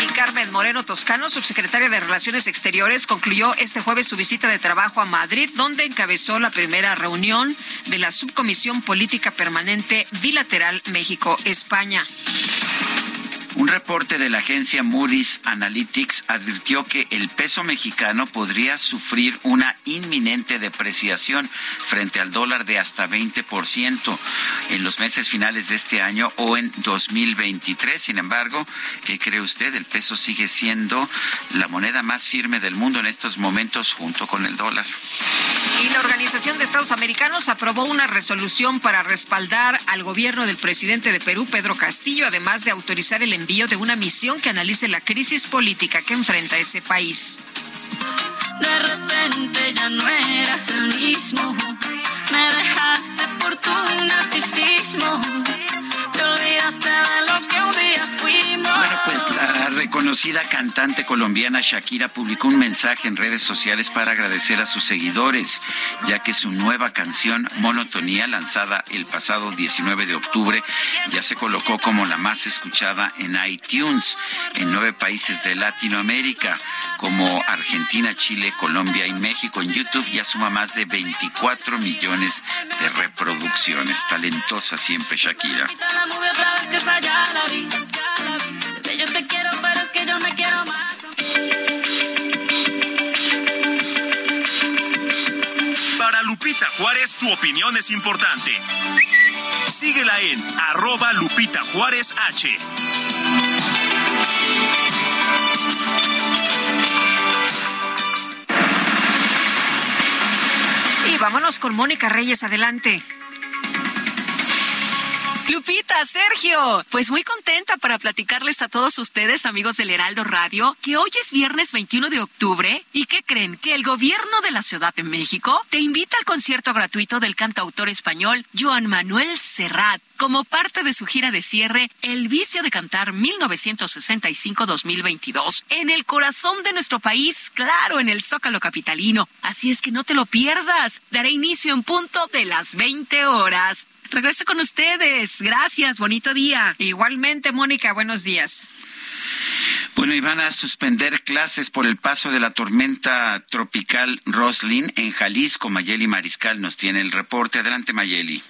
[SPEAKER 2] Y Carmen Moreno Toscano, subsecretaria de Relaciones Exteriores, concluyó este jueves su visita de trabajo a Madrid, donde encabezó la primera reunión de la Subcomisión Política Permanente Bilateral México-España.
[SPEAKER 1] Un reporte de la agencia Moody's Analytics advirtió que el peso mexicano podría sufrir una inminente depreciación frente al dólar de hasta 20% en los meses finales de este año o en 2023. Sin embargo, ¿qué cree usted? El peso sigue siendo la moneda más firme del mundo en estos momentos junto con el dólar.
[SPEAKER 2] Y la Organización de Estados Americanos aprobó una resolución para respaldar al gobierno del presidente de Perú, Pedro Castillo, además de autorizar el envío de una misión que analice la crisis política que enfrenta ese país.
[SPEAKER 41] De repente ya no eras el mismo, me dejaste por tu narcisismo
[SPEAKER 1] bueno, pues la reconocida cantante colombiana Shakira publicó un mensaje en redes sociales para agradecer a sus seguidores, ya que su nueva canción Monotonía, lanzada el pasado 19 de octubre, ya se colocó como la más escuchada en iTunes en nueve países de Latinoamérica, como Argentina, Chile, Colombia y México. En YouTube ya suma más de 24 millones de reproducciones. Talentosa siempre Shakira
[SPEAKER 12] Lupita Juárez, tu opinión es importante. Síguela en arroba Lupita Juárez H.
[SPEAKER 2] Y vámonos con Mónica Reyes, adelante.
[SPEAKER 26] Lupita, Sergio, pues muy contenta para platicarles a todos ustedes, amigos del Heraldo Radio, que hoy es viernes 21 de octubre y que creen que el gobierno de la Ciudad de México te invita al concierto gratuito del cantautor español Joan Manuel Serrat como parte de su gira de cierre El vicio de cantar 1965-2022 en el corazón de nuestro país, claro, en el Zócalo capitalino. Así es que no te lo pierdas. Daré inicio en punto de las 20 horas. Regreso con ustedes. Gracias, bonito día.
[SPEAKER 2] Igualmente, Mónica, buenos días.
[SPEAKER 1] Bueno, y van a suspender clases por el paso de la tormenta tropical Roslin en Jalisco. Mayeli Mariscal nos tiene el reporte. Adelante, Mayeli.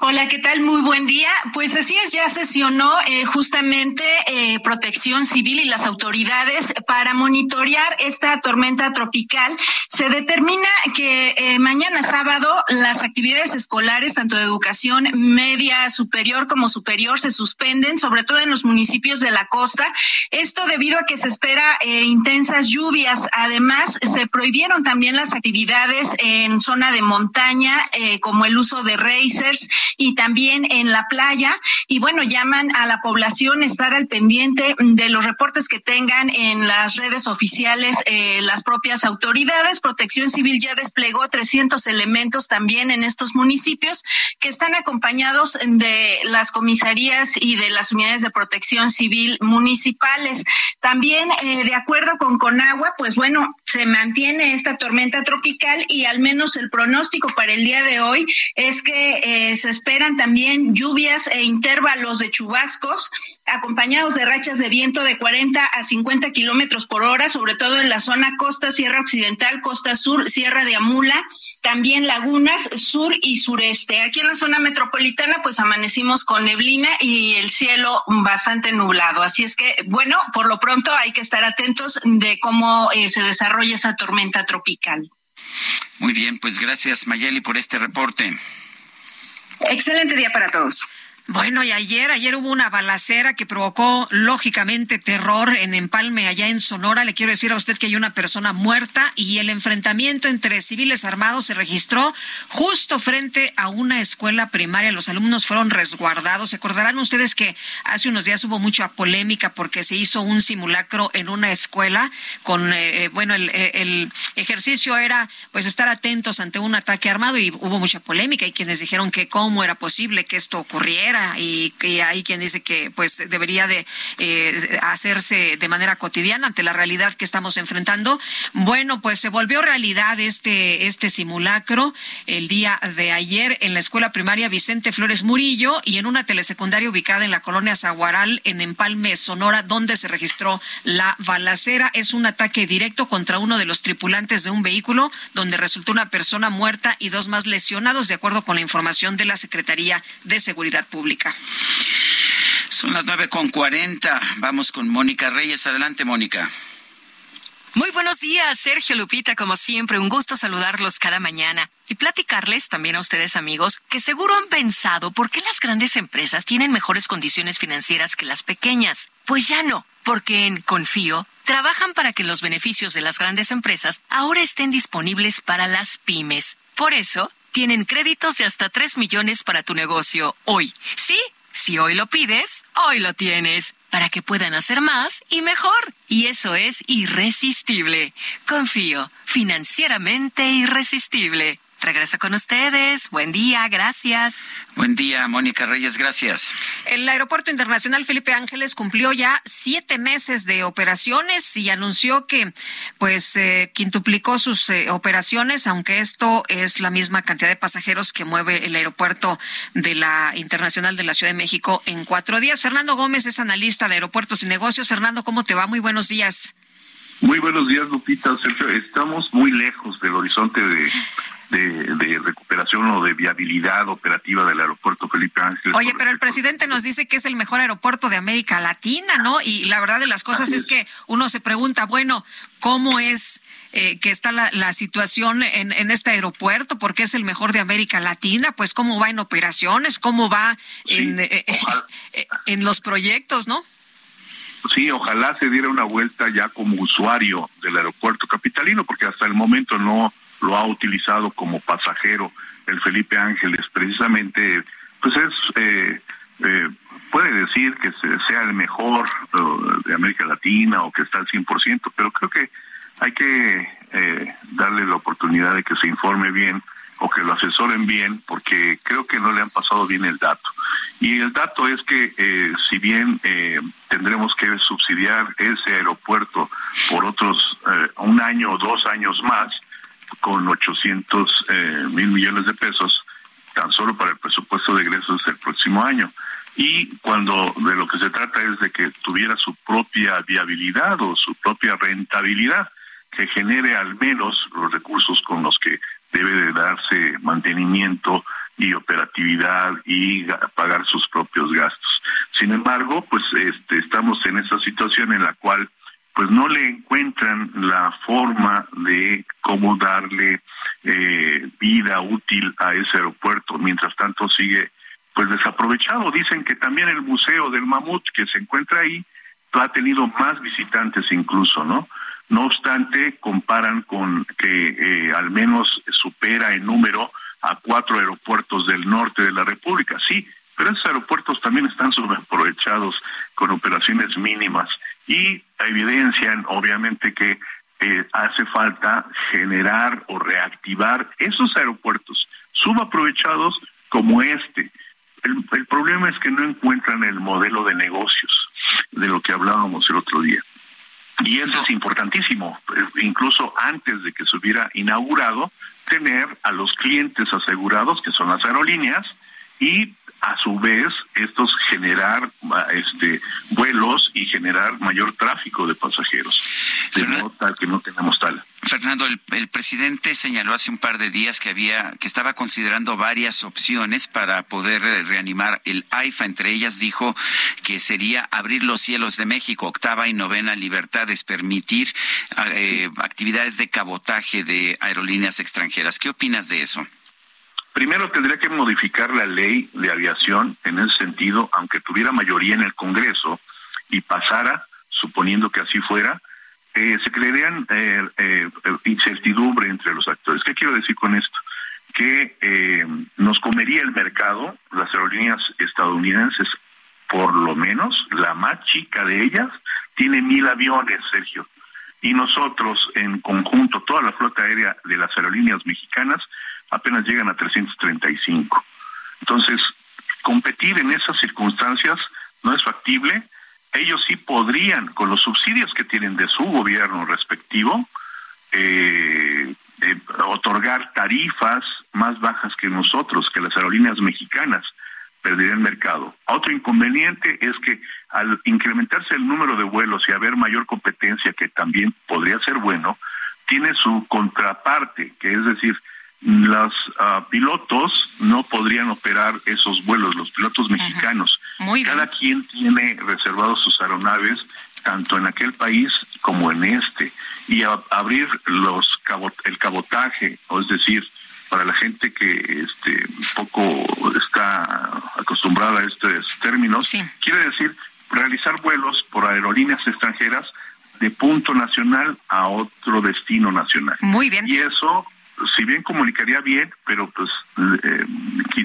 [SPEAKER 51] Hola, ¿qué tal? Muy buen día. Pues así es, ya sesionó eh, justamente eh, Protección Civil y las autoridades para monitorear esta tormenta tropical. Se determina que eh, mañana sábado las actividades escolares, tanto de educación media superior como superior, se suspenden, sobre todo en los municipios de la costa. Esto debido a que se espera intensas lluvias. Además, se prohibieron también las actividades en zona de montaña, como el uso de racers y también en la playa. Y bueno, llaman a la población estar al pendiente de los reportes que tengan en las redes oficiales eh, las propias autoridades. Protección Civil ya desplegó 300 elementos también en estos municipios que están acompañados de las comisarías y de las unidades de protección civil municipales. También, eh, de acuerdo con Conagua, pues bueno, se mantiene esta tormenta tropical y al menos el pronóstico para el día de hoy es que eh, se esperan también lluvias e intervalos de chubascos acompañados de rachas de viento de 40 a 50 kilómetros por hora, sobre todo en la zona costa, Sierra Occidental, Costa Sur, Sierra de Amula, también lagunas sur y sureste. Aquí en la zona metropolitana, pues amanecimos con neblina y el cielo bastante nublado. Así es que, bueno, por lo pronto hay que estar atentos de cómo eh, se desarrolla esa tormenta tropical.
[SPEAKER 1] Muy bien, pues gracias Mayeli por este reporte.
[SPEAKER 51] Excelente día para todos.
[SPEAKER 2] Bueno, y ayer, ayer hubo una balacera que provocó lógicamente terror en Empalme, allá en Sonora. Le quiero decir a usted que hay una persona muerta y el enfrentamiento entre civiles armados se registró justo frente a una escuela primaria. Los alumnos fueron resguardados. Se acordarán ustedes que hace unos días hubo mucha polémica porque se hizo un simulacro en una escuela con, eh, eh, bueno, el, el ejercicio era pues estar atentos ante un ataque armado y hubo mucha polémica y quienes dijeron que cómo era posible que esto ocurriera y, que hay quien dice que pues debería de eh, hacerse de manera cotidiana ante la realidad que estamos enfrentando. Bueno, pues se volvió realidad este, este simulacro el día de ayer en la escuela primaria Vicente Flores Murillo y en una telesecundaria ubicada en la colonia Zaguaral en Empalme, Sonora, donde se registró la balacera. Es un ataque directo contra uno de los tripulantes de un vehículo donde resultó una persona muerta y dos más lesionados, de acuerdo con la información de la Secretaría de Seguridad Pública.
[SPEAKER 1] Son las nueve con cuarenta. Vamos con Mónica Reyes. Adelante, Mónica.
[SPEAKER 26] Muy buenos días, Sergio Lupita, como siempre, un gusto saludarlos cada mañana y platicarles también a ustedes amigos que seguro han pensado por qué las grandes empresas tienen mejores condiciones financieras que las pequeñas. Pues ya no, porque en Confío trabajan para que los beneficios de las grandes empresas ahora estén disponibles para las pymes. Por eso, tienen créditos de hasta 3 millones para tu negocio hoy. ¿Sí? Si hoy lo pides, hoy lo tienes, para que puedan hacer más y mejor. Y eso es irresistible. Confío, financieramente irresistible. Regreso con ustedes. Buen día, gracias.
[SPEAKER 1] Buen día, Mónica Reyes, gracias.
[SPEAKER 2] El Aeropuerto Internacional Felipe Ángeles cumplió ya siete meses de operaciones y anunció que, pues, eh, quintuplicó sus eh, operaciones, aunque esto es la misma cantidad de pasajeros que mueve el Aeropuerto de la Internacional de la Ciudad de México en cuatro días. Fernando Gómez es analista de Aeropuertos y Negocios. Fernando, ¿cómo te va? Muy buenos días.
[SPEAKER 52] Muy buenos días, Lupita. Sergio, estamos muy lejos del horizonte de de, recuperación o de viabilidad operativa del aeropuerto Felipe Ángeles.
[SPEAKER 2] Oye, pero el presidente nos dice que es el mejor aeropuerto de América Latina, ¿no? Y la verdad de las cosas es. que uno se pregunta, bueno, ¿cómo es eh, que está la, situación en, en, este aeropuerto? ¿Por qué es el mejor de América Latina? Pues cómo va en operaciones, cómo va en, eh, [LAUGHS] eh, en los proyectos, ¿no?
[SPEAKER 52] Sí, ojalá se diera una vuelta ya como usuario del aeropuerto capitalino, porque hasta el momento no lo ha utilizado como pasajero el Felipe Ángeles, precisamente, pues es, eh, eh, puede decir que sea el mejor uh, de América Latina o que está al 100%, pero creo que hay que eh, darle la oportunidad de que se informe bien o que lo asesoren bien, porque creo que no le han pasado bien el dato. Y el dato es que si bien tendremos que subsidiar ese aeropuerto por otros un año o dos años más, con 800 eh, mil millones de pesos tan solo para el presupuesto de egresos del próximo año. Y cuando de lo que se trata es de que tuviera su propia viabilidad o su propia rentabilidad, que genere al menos los recursos con los que debe de darse mantenimiento y operatividad y pagar sus propios gastos. Sin embargo, pues este, estamos en esa situación en la cual pues no le encuentran la forma de cómo darle eh, vida útil a ese aeropuerto. Mientras tanto sigue pues desaprovechado. Dicen que también el museo del mamut que se encuentra ahí ha tenido más visitantes incluso, ¿no? No obstante, comparan con que eh, al menos supera en número a cuatro aeropuertos del norte de la República. Sí, pero esos aeropuertos también están subaprovechados con operaciones mínimas y evidencian obviamente que eh, hace falta generar o reactivar esos aeropuertos subaprovechados como este. El, el problema es que no encuentran el modelo de negocios de lo que hablábamos el otro día. Y eso es importantísimo, incluso antes de que se hubiera inaugurado, tener a los clientes asegurados, que son las aerolíneas, y a su vez estos generar este vuelos y generar mayor tráfico de pasajeros de modo tal que no tenemos tal
[SPEAKER 1] Fernando, el, el, presidente señaló hace un par de días que había, que estaba considerando varias opciones para poder reanimar el AIFA. Entre ellas dijo que sería abrir los cielos de México, octava y novena libertades, permitir eh, actividades de cabotaje de aerolíneas extranjeras. ¿Qué opinas de eso?
[SPEAKER 52] Primero tendría que modificar la ley de aviación en ese sentido, aunque tuviera mayoría en el Congreso y pasara, suponiendo que así fuera, eh, se crearían eh, eh, incertidumbre entre los actores. ¿Qué quiero decir con esto? Que eh, nos comería el mercado, las aerolíneas estadounidenses, por lo menos, la más chica de ellas, tiene mil aviones, Sergio. Y nosotros, en conjunto, toda la flota aérea de las aerolíneas mexicanas, apenas llegan a 335. Entonces, competir en esas circunstancias no es factible. Ellos sí podrían, con los subsidios que tienen de su gobierno respectivo, eh, eh, otorgar tarifas más bajas que nosotros, que las aerolíneas mexicanas perderían mercado. Otro inconveniente es que al incrementarse el número de vuelos y haber mayor competencia, que también podría ser bueno, tiene su contraparte, que es decir, los ah, pilotos no podrían operar esos vuelos, los pilotos mexicanos, Cada quien tiene reservados sus aeronaves, tanto en aquel país como en este, y abrir los el cabotaje, es decir, para la gente que este poco está acostumbrada a estos términos, quiere decir realizar vuelos por aerolíneas extranjeras de punto nacional a otro destino nacional.
[SPEAKER 2] Muy bien.
[SPEAKER 52] Y eso, si bien comunicaría bien, pero pues eh,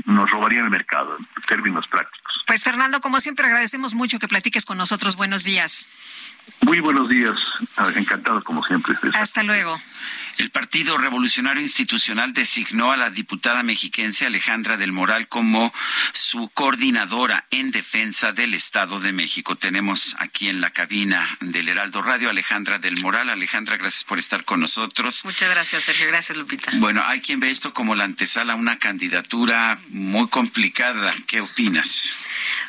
[SPEAKER 52] nos robaría el mercado en términos prácticos.
[SPEAKER 2] Pues Fernando, como siempre agradecemos mucho que platiques con nosotros. Buenos días.
[SPEAKER 52] Muy buenos días. Encantado como siempre.
[SPEAKER 2] Hasta luego.
[SPEAKER 1] El Partido Revolucionario Institucional designó a la diputada mexiquense Alejandra del Moral como su coordinadora en defensa del Estado de México. Tenemos aquí en la cabina del Heraldo Radio Alejandra del Moral. Alejandra, gracias por estar con nosotros.
[SPEAKER 53] Muchas gracias, Sergio. Gracias, Lupita.
[SPEAKER 1] Bueno, hay quien ve esto como la antesala a una candidatura muy complicada. ¿Qué opinas?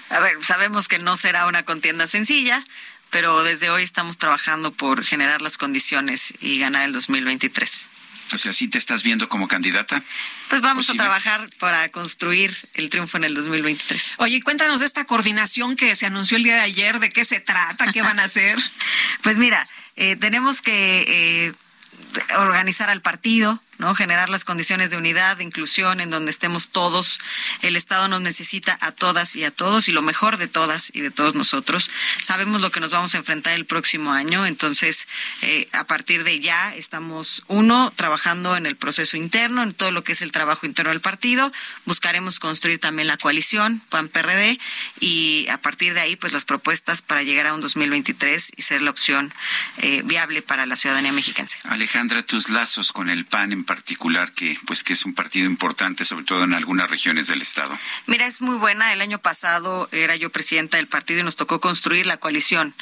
[SPEAKER 53] A ver, sabemos que no será una contienda sencilla pero desde hoy estamos trabajando por generar las condiciones y ganar el 2023.
[SPEAKER 1] O sea, ¿sí te estás viendo como candidata?
[SPEAKER 53] Pues vamos a trabajar para construir el triunfo en el 2023.
[SPEAKER 2] Oye, cuéntanos de esta coordinación que se anunció el día de ayer, ¿de qué se trata? ¿Qué van a hacer? [LAUGHS]
[SPEAKER 53] pues mira, eh, tenemos que eh, organizar al partido, ¿no? Generar las condiciones de unidad, de inclusión, en donde estemos todos. El Estado nos necesita a todas y a todos, y lo mejor de todas y de todos nosotros. Sabemos lo que nos vamos a enfrentar el próximo año, entonces, eh, a partir de ya, estamos, uno, trabajando en el proceso interno, en todo lo que es el trabajo interno del partido. Buscaremos construir también la coalición, PAN-PRD, y a partir de ahí, pues las propuestas para llegar a un 2023 y ser la opción eh, viable para la ciudadanía mexicana.
[SPEAKER 1] Alejandra, tus lazos con el PAN en particular que pues que es un partido importante sobre todo en algunas regiones del estado.
[SPEAKER 53] Mira, es muy buena. El año pasado era yo presidenta del partido y nos tocó construir la coalición.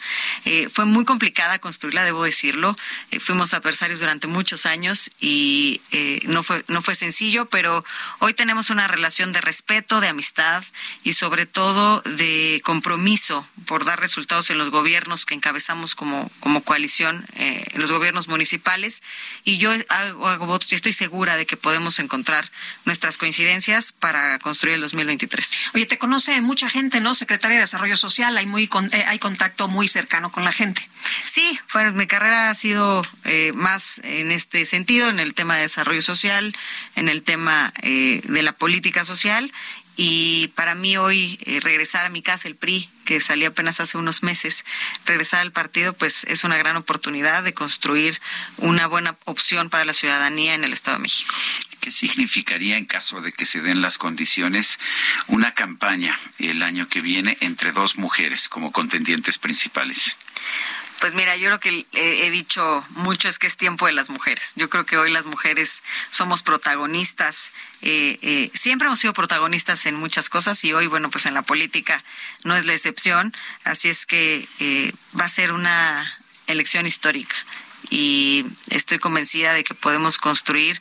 [SPEAKER 53] Eh, fue muy complicada construirla, debo decirlo. Eh, fuimos adversarios durante muchos años y eh, no fue no fue sencillo, pero hoy tenemos una relación de respeto, de amistad y sobre todo de compromiso por dar resultados en los gobiernos que encabezamos como como coalición, en los gobiernos municipales y yo hago, hago votos estoy segura de que podemos encontrar nuestras coincidencias para construir el 2023.
[SPEAKER 2] Oye, te conoce mucha gente, ¿no? Secretaria de Desarrollo Social, hay, muy eh, hay contacto muy cercano con la gente.
[SPEAKER 53] Sí, bueno, mi carrera ha sido eh, más en este sentido, en el tema de desarrollo social, en el tema eh, de la política social y para mí hoy eh, regresar a mi casa, el PRI, que salí apenas hace unos meses, regresar al partido, pues es una gran oportunidad de construir una buena opción para la ciudadanía en el Estado de México.
[SPEAKER 1] ¿Qué significaría en caso de que se den las condiciones una campaña el año que viene entre dos mujeres como contendientes principales?
[SPEAKER 53] Pues mira, yo lo que he dicho mucho es que es tiempo de las mujeres. Yo creo que hoy las mujeres somos protagonistas. Eh, eh, siempre hemos sido protagonistas en muchas cosas y hoy, bueno, pues en la política no es la excepción. Así es que eh, va a ser una elección histórica y estoy convencida de que podemos construir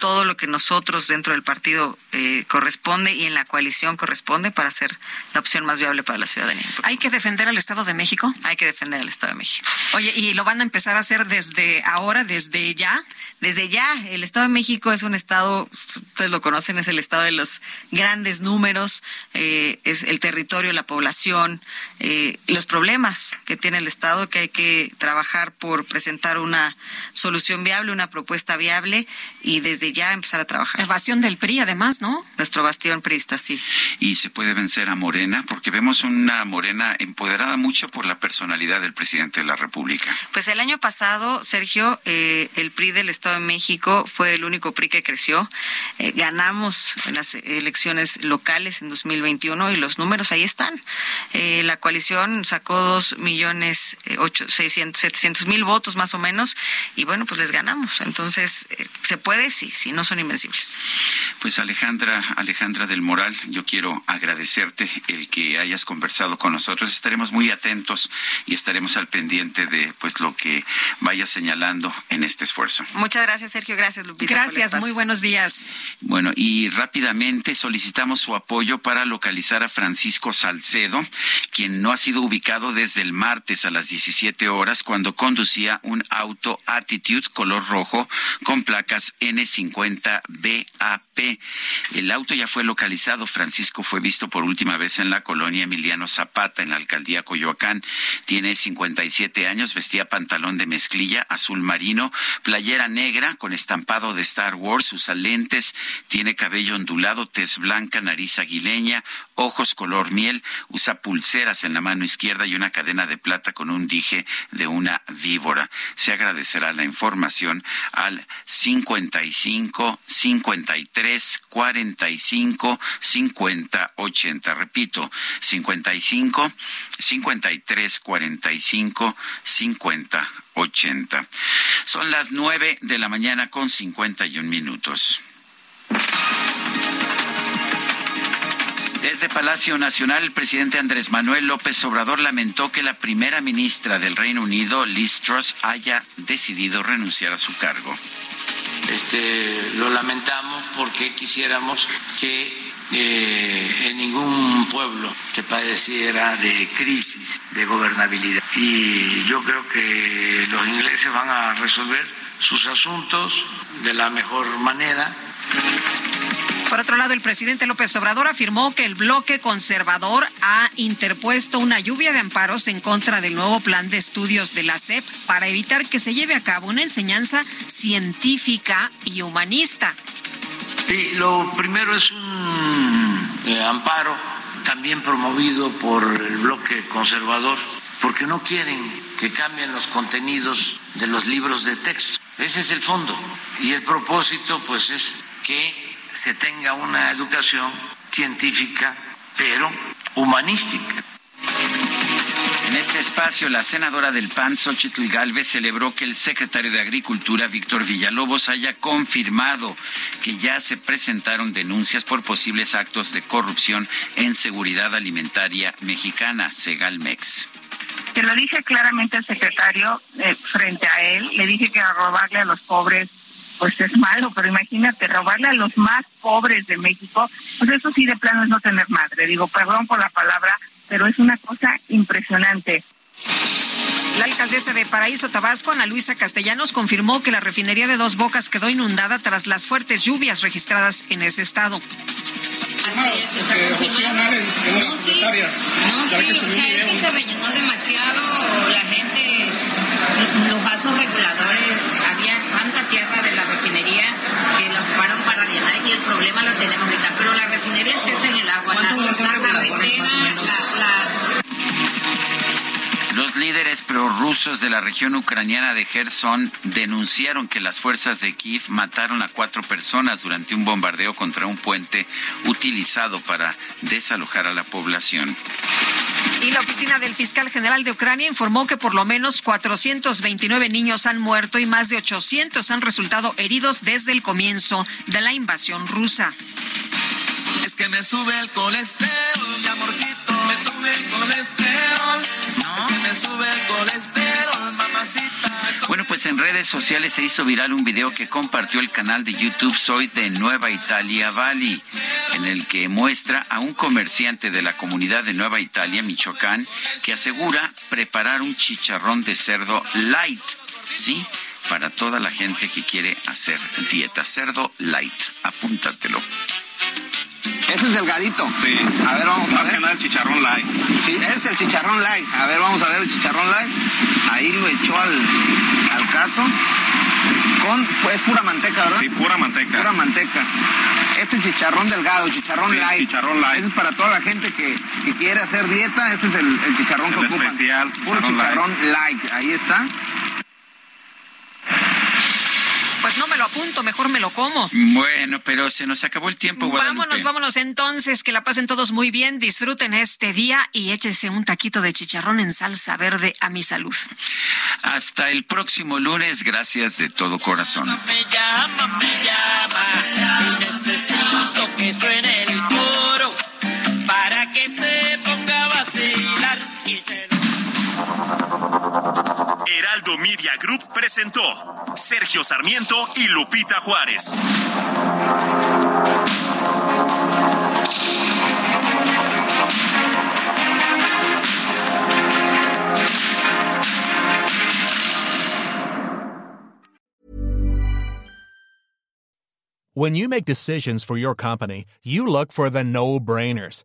[SPEAKER 53] todo lo que nosotros dentro del partido eh, corresponde y en la coalición corresponde para ser la opción más viable para la ciudadanía.
[SPEAKER 2] ¿Hay que defender al Estado de México?
[SPEAKER 53] Hay que defender al Estado de México.
[SPEAKER 2] Oye, ¿y lo van a empezar a hacer desde ahora, desde ya?
[SPEAKER 53] Desde ya. El Estado de México es un Estado, ustedes lo conocen, es el Estado de los grandes números, eh, es el territorio, la población, eh, los problemas que tiene el Estado, que hay que trabajar por presentar una solución viable, una propuesta viable y desde ya empezar a trabajar.
[SPEAKER 2] El bastión del PRI, además, ¿no?
[SPEAKER 53] Nuestro bastión priista, sí.
[SPEAKER 1] Y se puede vencer a Morena, porque vemos una Morena empoderada mucho por la personalidad del presidente de la República.
[SPEAKER 53] Pues el año pasado, Sergio, eh, el PRI del Estado de México fue el único PRI que creció. Eh, ganamos en las elecciones locales en 2021 y los números ahí están. Eh, la coalición sacó dos millones ocho, seiscientos, setecientos mil votos más o menos y bueno, pues les ganamos. Entonces, se puede, sí, si no son invencibles.
[SPEAKER 1] Pues Alejandra, Alejandra del Moral, yo quiero agradecerte el que hayas conversado con nosotros. Estaremos muy atentos y estaremos al pendiente de pues lo que vaya señalando en este esfuerzo.
[SPEAKER 53] Muchas gracias, Sergio. Gracias, Lupita.
[SPEAKER 2] Gracias, muy buenos días.
[SPEAKER 1] Bueno, y rápidamente solicitamos su apoyo para localizar a Francisco Salcedo, quien no ha sido ubicado desde el martes a las 17 horas cuando conducía un auto Attitude color rojo con placas N50BAP. El auto ya fue localizado. Francisco fue visto por última vez en la colonia Emiliano Zapata, en la alcaldía Coyoacán. Tiene 57 años, vestía pantalón de mezclilla azul marino, playera negra con estampado de Star Wars, usa lentes, tiene cabello ondulado, tez blanca, nariz aguileña, ojos color miel, usa pulseras en la mano izquierda y una cadena de plata con un dije de una víbora. Se agradecerá la información al 55 53 45 50 80. Repito, 55 53 45 50 80. Son las 9 de la mañana con 51 minutos. Desde Palacio Nacional, el presidente Andrés Manuel López Obrador lamentó que la primera ministra del Reino Unido, Liz Truss, haya decidido renunciar a su cargo.
[SPEAKER 49] Este, lo lamentamos porque quisiéramos que eh, en ningún pueblo se padeciera de crisis de gobernabilidad. Y yo creo que los ingleses van a resolver sus asuntos de la mejor manera
[SPEAKER 2] por otro lado, el presidente López Obrador afirmó que el bloque conservador ha interpuesto una lluvia de amparos en contra del nuevo plan de estudios de la SEP para evitar que se lleve a cabo una enseñanza científica y humanista.
[SPEAKER 49] Sí, lo primero es un eh, amparo también promovido por el bloque conservador, porque no quieren que cambien los contenidos de los libros de texto. Ese es el fondo. Y el propósito, pues, es que se tenga una educación científica, pero humanística.
[SPEAKER 1] En este espacio, la senadora del PAN, Xochitl Galvez, celebró que el secretario de Agricultura, Víctor Villalobos, haya confirmado que ya se presentaron denuncias por posibles actos de corrupción en seguridad alimentaria mexicana, Segalmex.
[SPEAKER 54] Se lo dije claramente al secretario eh, frente a él, le dije que a robarle a los pobres pues es malo, pero imagínate, robarle a los más pobres de México, pues eso sí de plano es no tener madre. Digo, perdón por la palabra, pero es una cosa impresionante.
[SPEAKER 2] La alcaldesa de Paraíso Tabasco, Ana Luisa Castellanos, confirmó que la refinería de Dos Bocas quedó inundada tras las fuertes lluvias registradas en ese estado.
[SPEAKER 55] Así es, está. No, sí, no, sí, o sea, es que se rellenó demasiado, la gente, los vasos reguladores, había tanta tierra de la refinería que la ocuparon para rellenar y el problema lo tenemos ahorita, pero la refinería sí está en el agua, la, la carretera, la
[SPEAKER 1] los líderes prorrusos de la región ucraniana de Gerson denunciaron que las fuerzas de Kiev mataron a cuatro personas durante un bombardeo contra un puente utilizado para desalojar a la población.
[SPEAKER 2] Y la oficina del fiscal general de Ucrania informó que por lo menos 429 niños han muerto y más de 800 han resultado heridos desde el comienzo de la invasión rusa.
[SPEAKER 56] Es que me sube el colesterol, mi amorcito. Me sube el colesterol. Es que me sube el colesterol, mamacita.
[SPEAKER 1] Bueno, pues en redes sociales se hizo viral un video que compartió el canal de YouTube Soy de Nueva Italia Bali, en el que muestra a un comerciante de la comunidad de Nueva Italia, Michoacán, que asegura preparar un chicharrón de cerdo light, ¿sí? Para toda la gente que quiere hacer dieta. Cerdo light, apúntatelo.
[SPEAKER 57] Ese es el garito.
[SPEAKER 58] Sí.
[SPEAKER 57] A ver, vamos a ver.
[SPEAKER 58] el chicharrón light.
[SPEAKER 57] Sí, es el chicharrón light. A ver, vamos a ver el chicharrón light. Ahí lo echó al, al caso. Con, pues pura manteca, ¿verdad?
[SPEAKER 58] Sí, pura manteca.
[SPEAKER 57] Pura manteca. Este es chicharrón delgado, chicharrón
[SPEAKER 58] Sí,
[SPEAKER 57] light.
[SPEAKER 58] chicharrón light.
[SPEAKER 57] Ese es para toda la gente que, que quiere hacer dieta. Ese es el, el chicharrón
[SPEAKER 58] El
[SPEAKER 57] que ocupan.
[SPEAKER 58] especial,
[SPEAKER 57] Puro
[SPEAKER 58] chicharrón
[SPEAKER 57] chicharrón light. Ahí está.
[SPEAKER 2] Pues no me lo apunto, mejor me lo como.
[SPEAKER 1] Bueno, pero se nos acabó el tiempo, Guadalupe.
[SPEAKER 2] Vámonos, vámonos entonces, que la pasen todos muy bien, disfruten este día y échese un taquito de chicharrón en salsa verde a mi salud.
[SPEAKER 1] Hasta el próximo lunes, gracias de todo corazón.
[SPEAKER 41] Me llama, me llama y necesito que suene el coro para que se ponga a vacilar y te lo...
[SPEAKER 12] Heraldo Media Group presentó Sergio Sarmiento y Lupita Juárez.
[SPEAKER 59] When you make decisions for your company, you look for the no-brainers.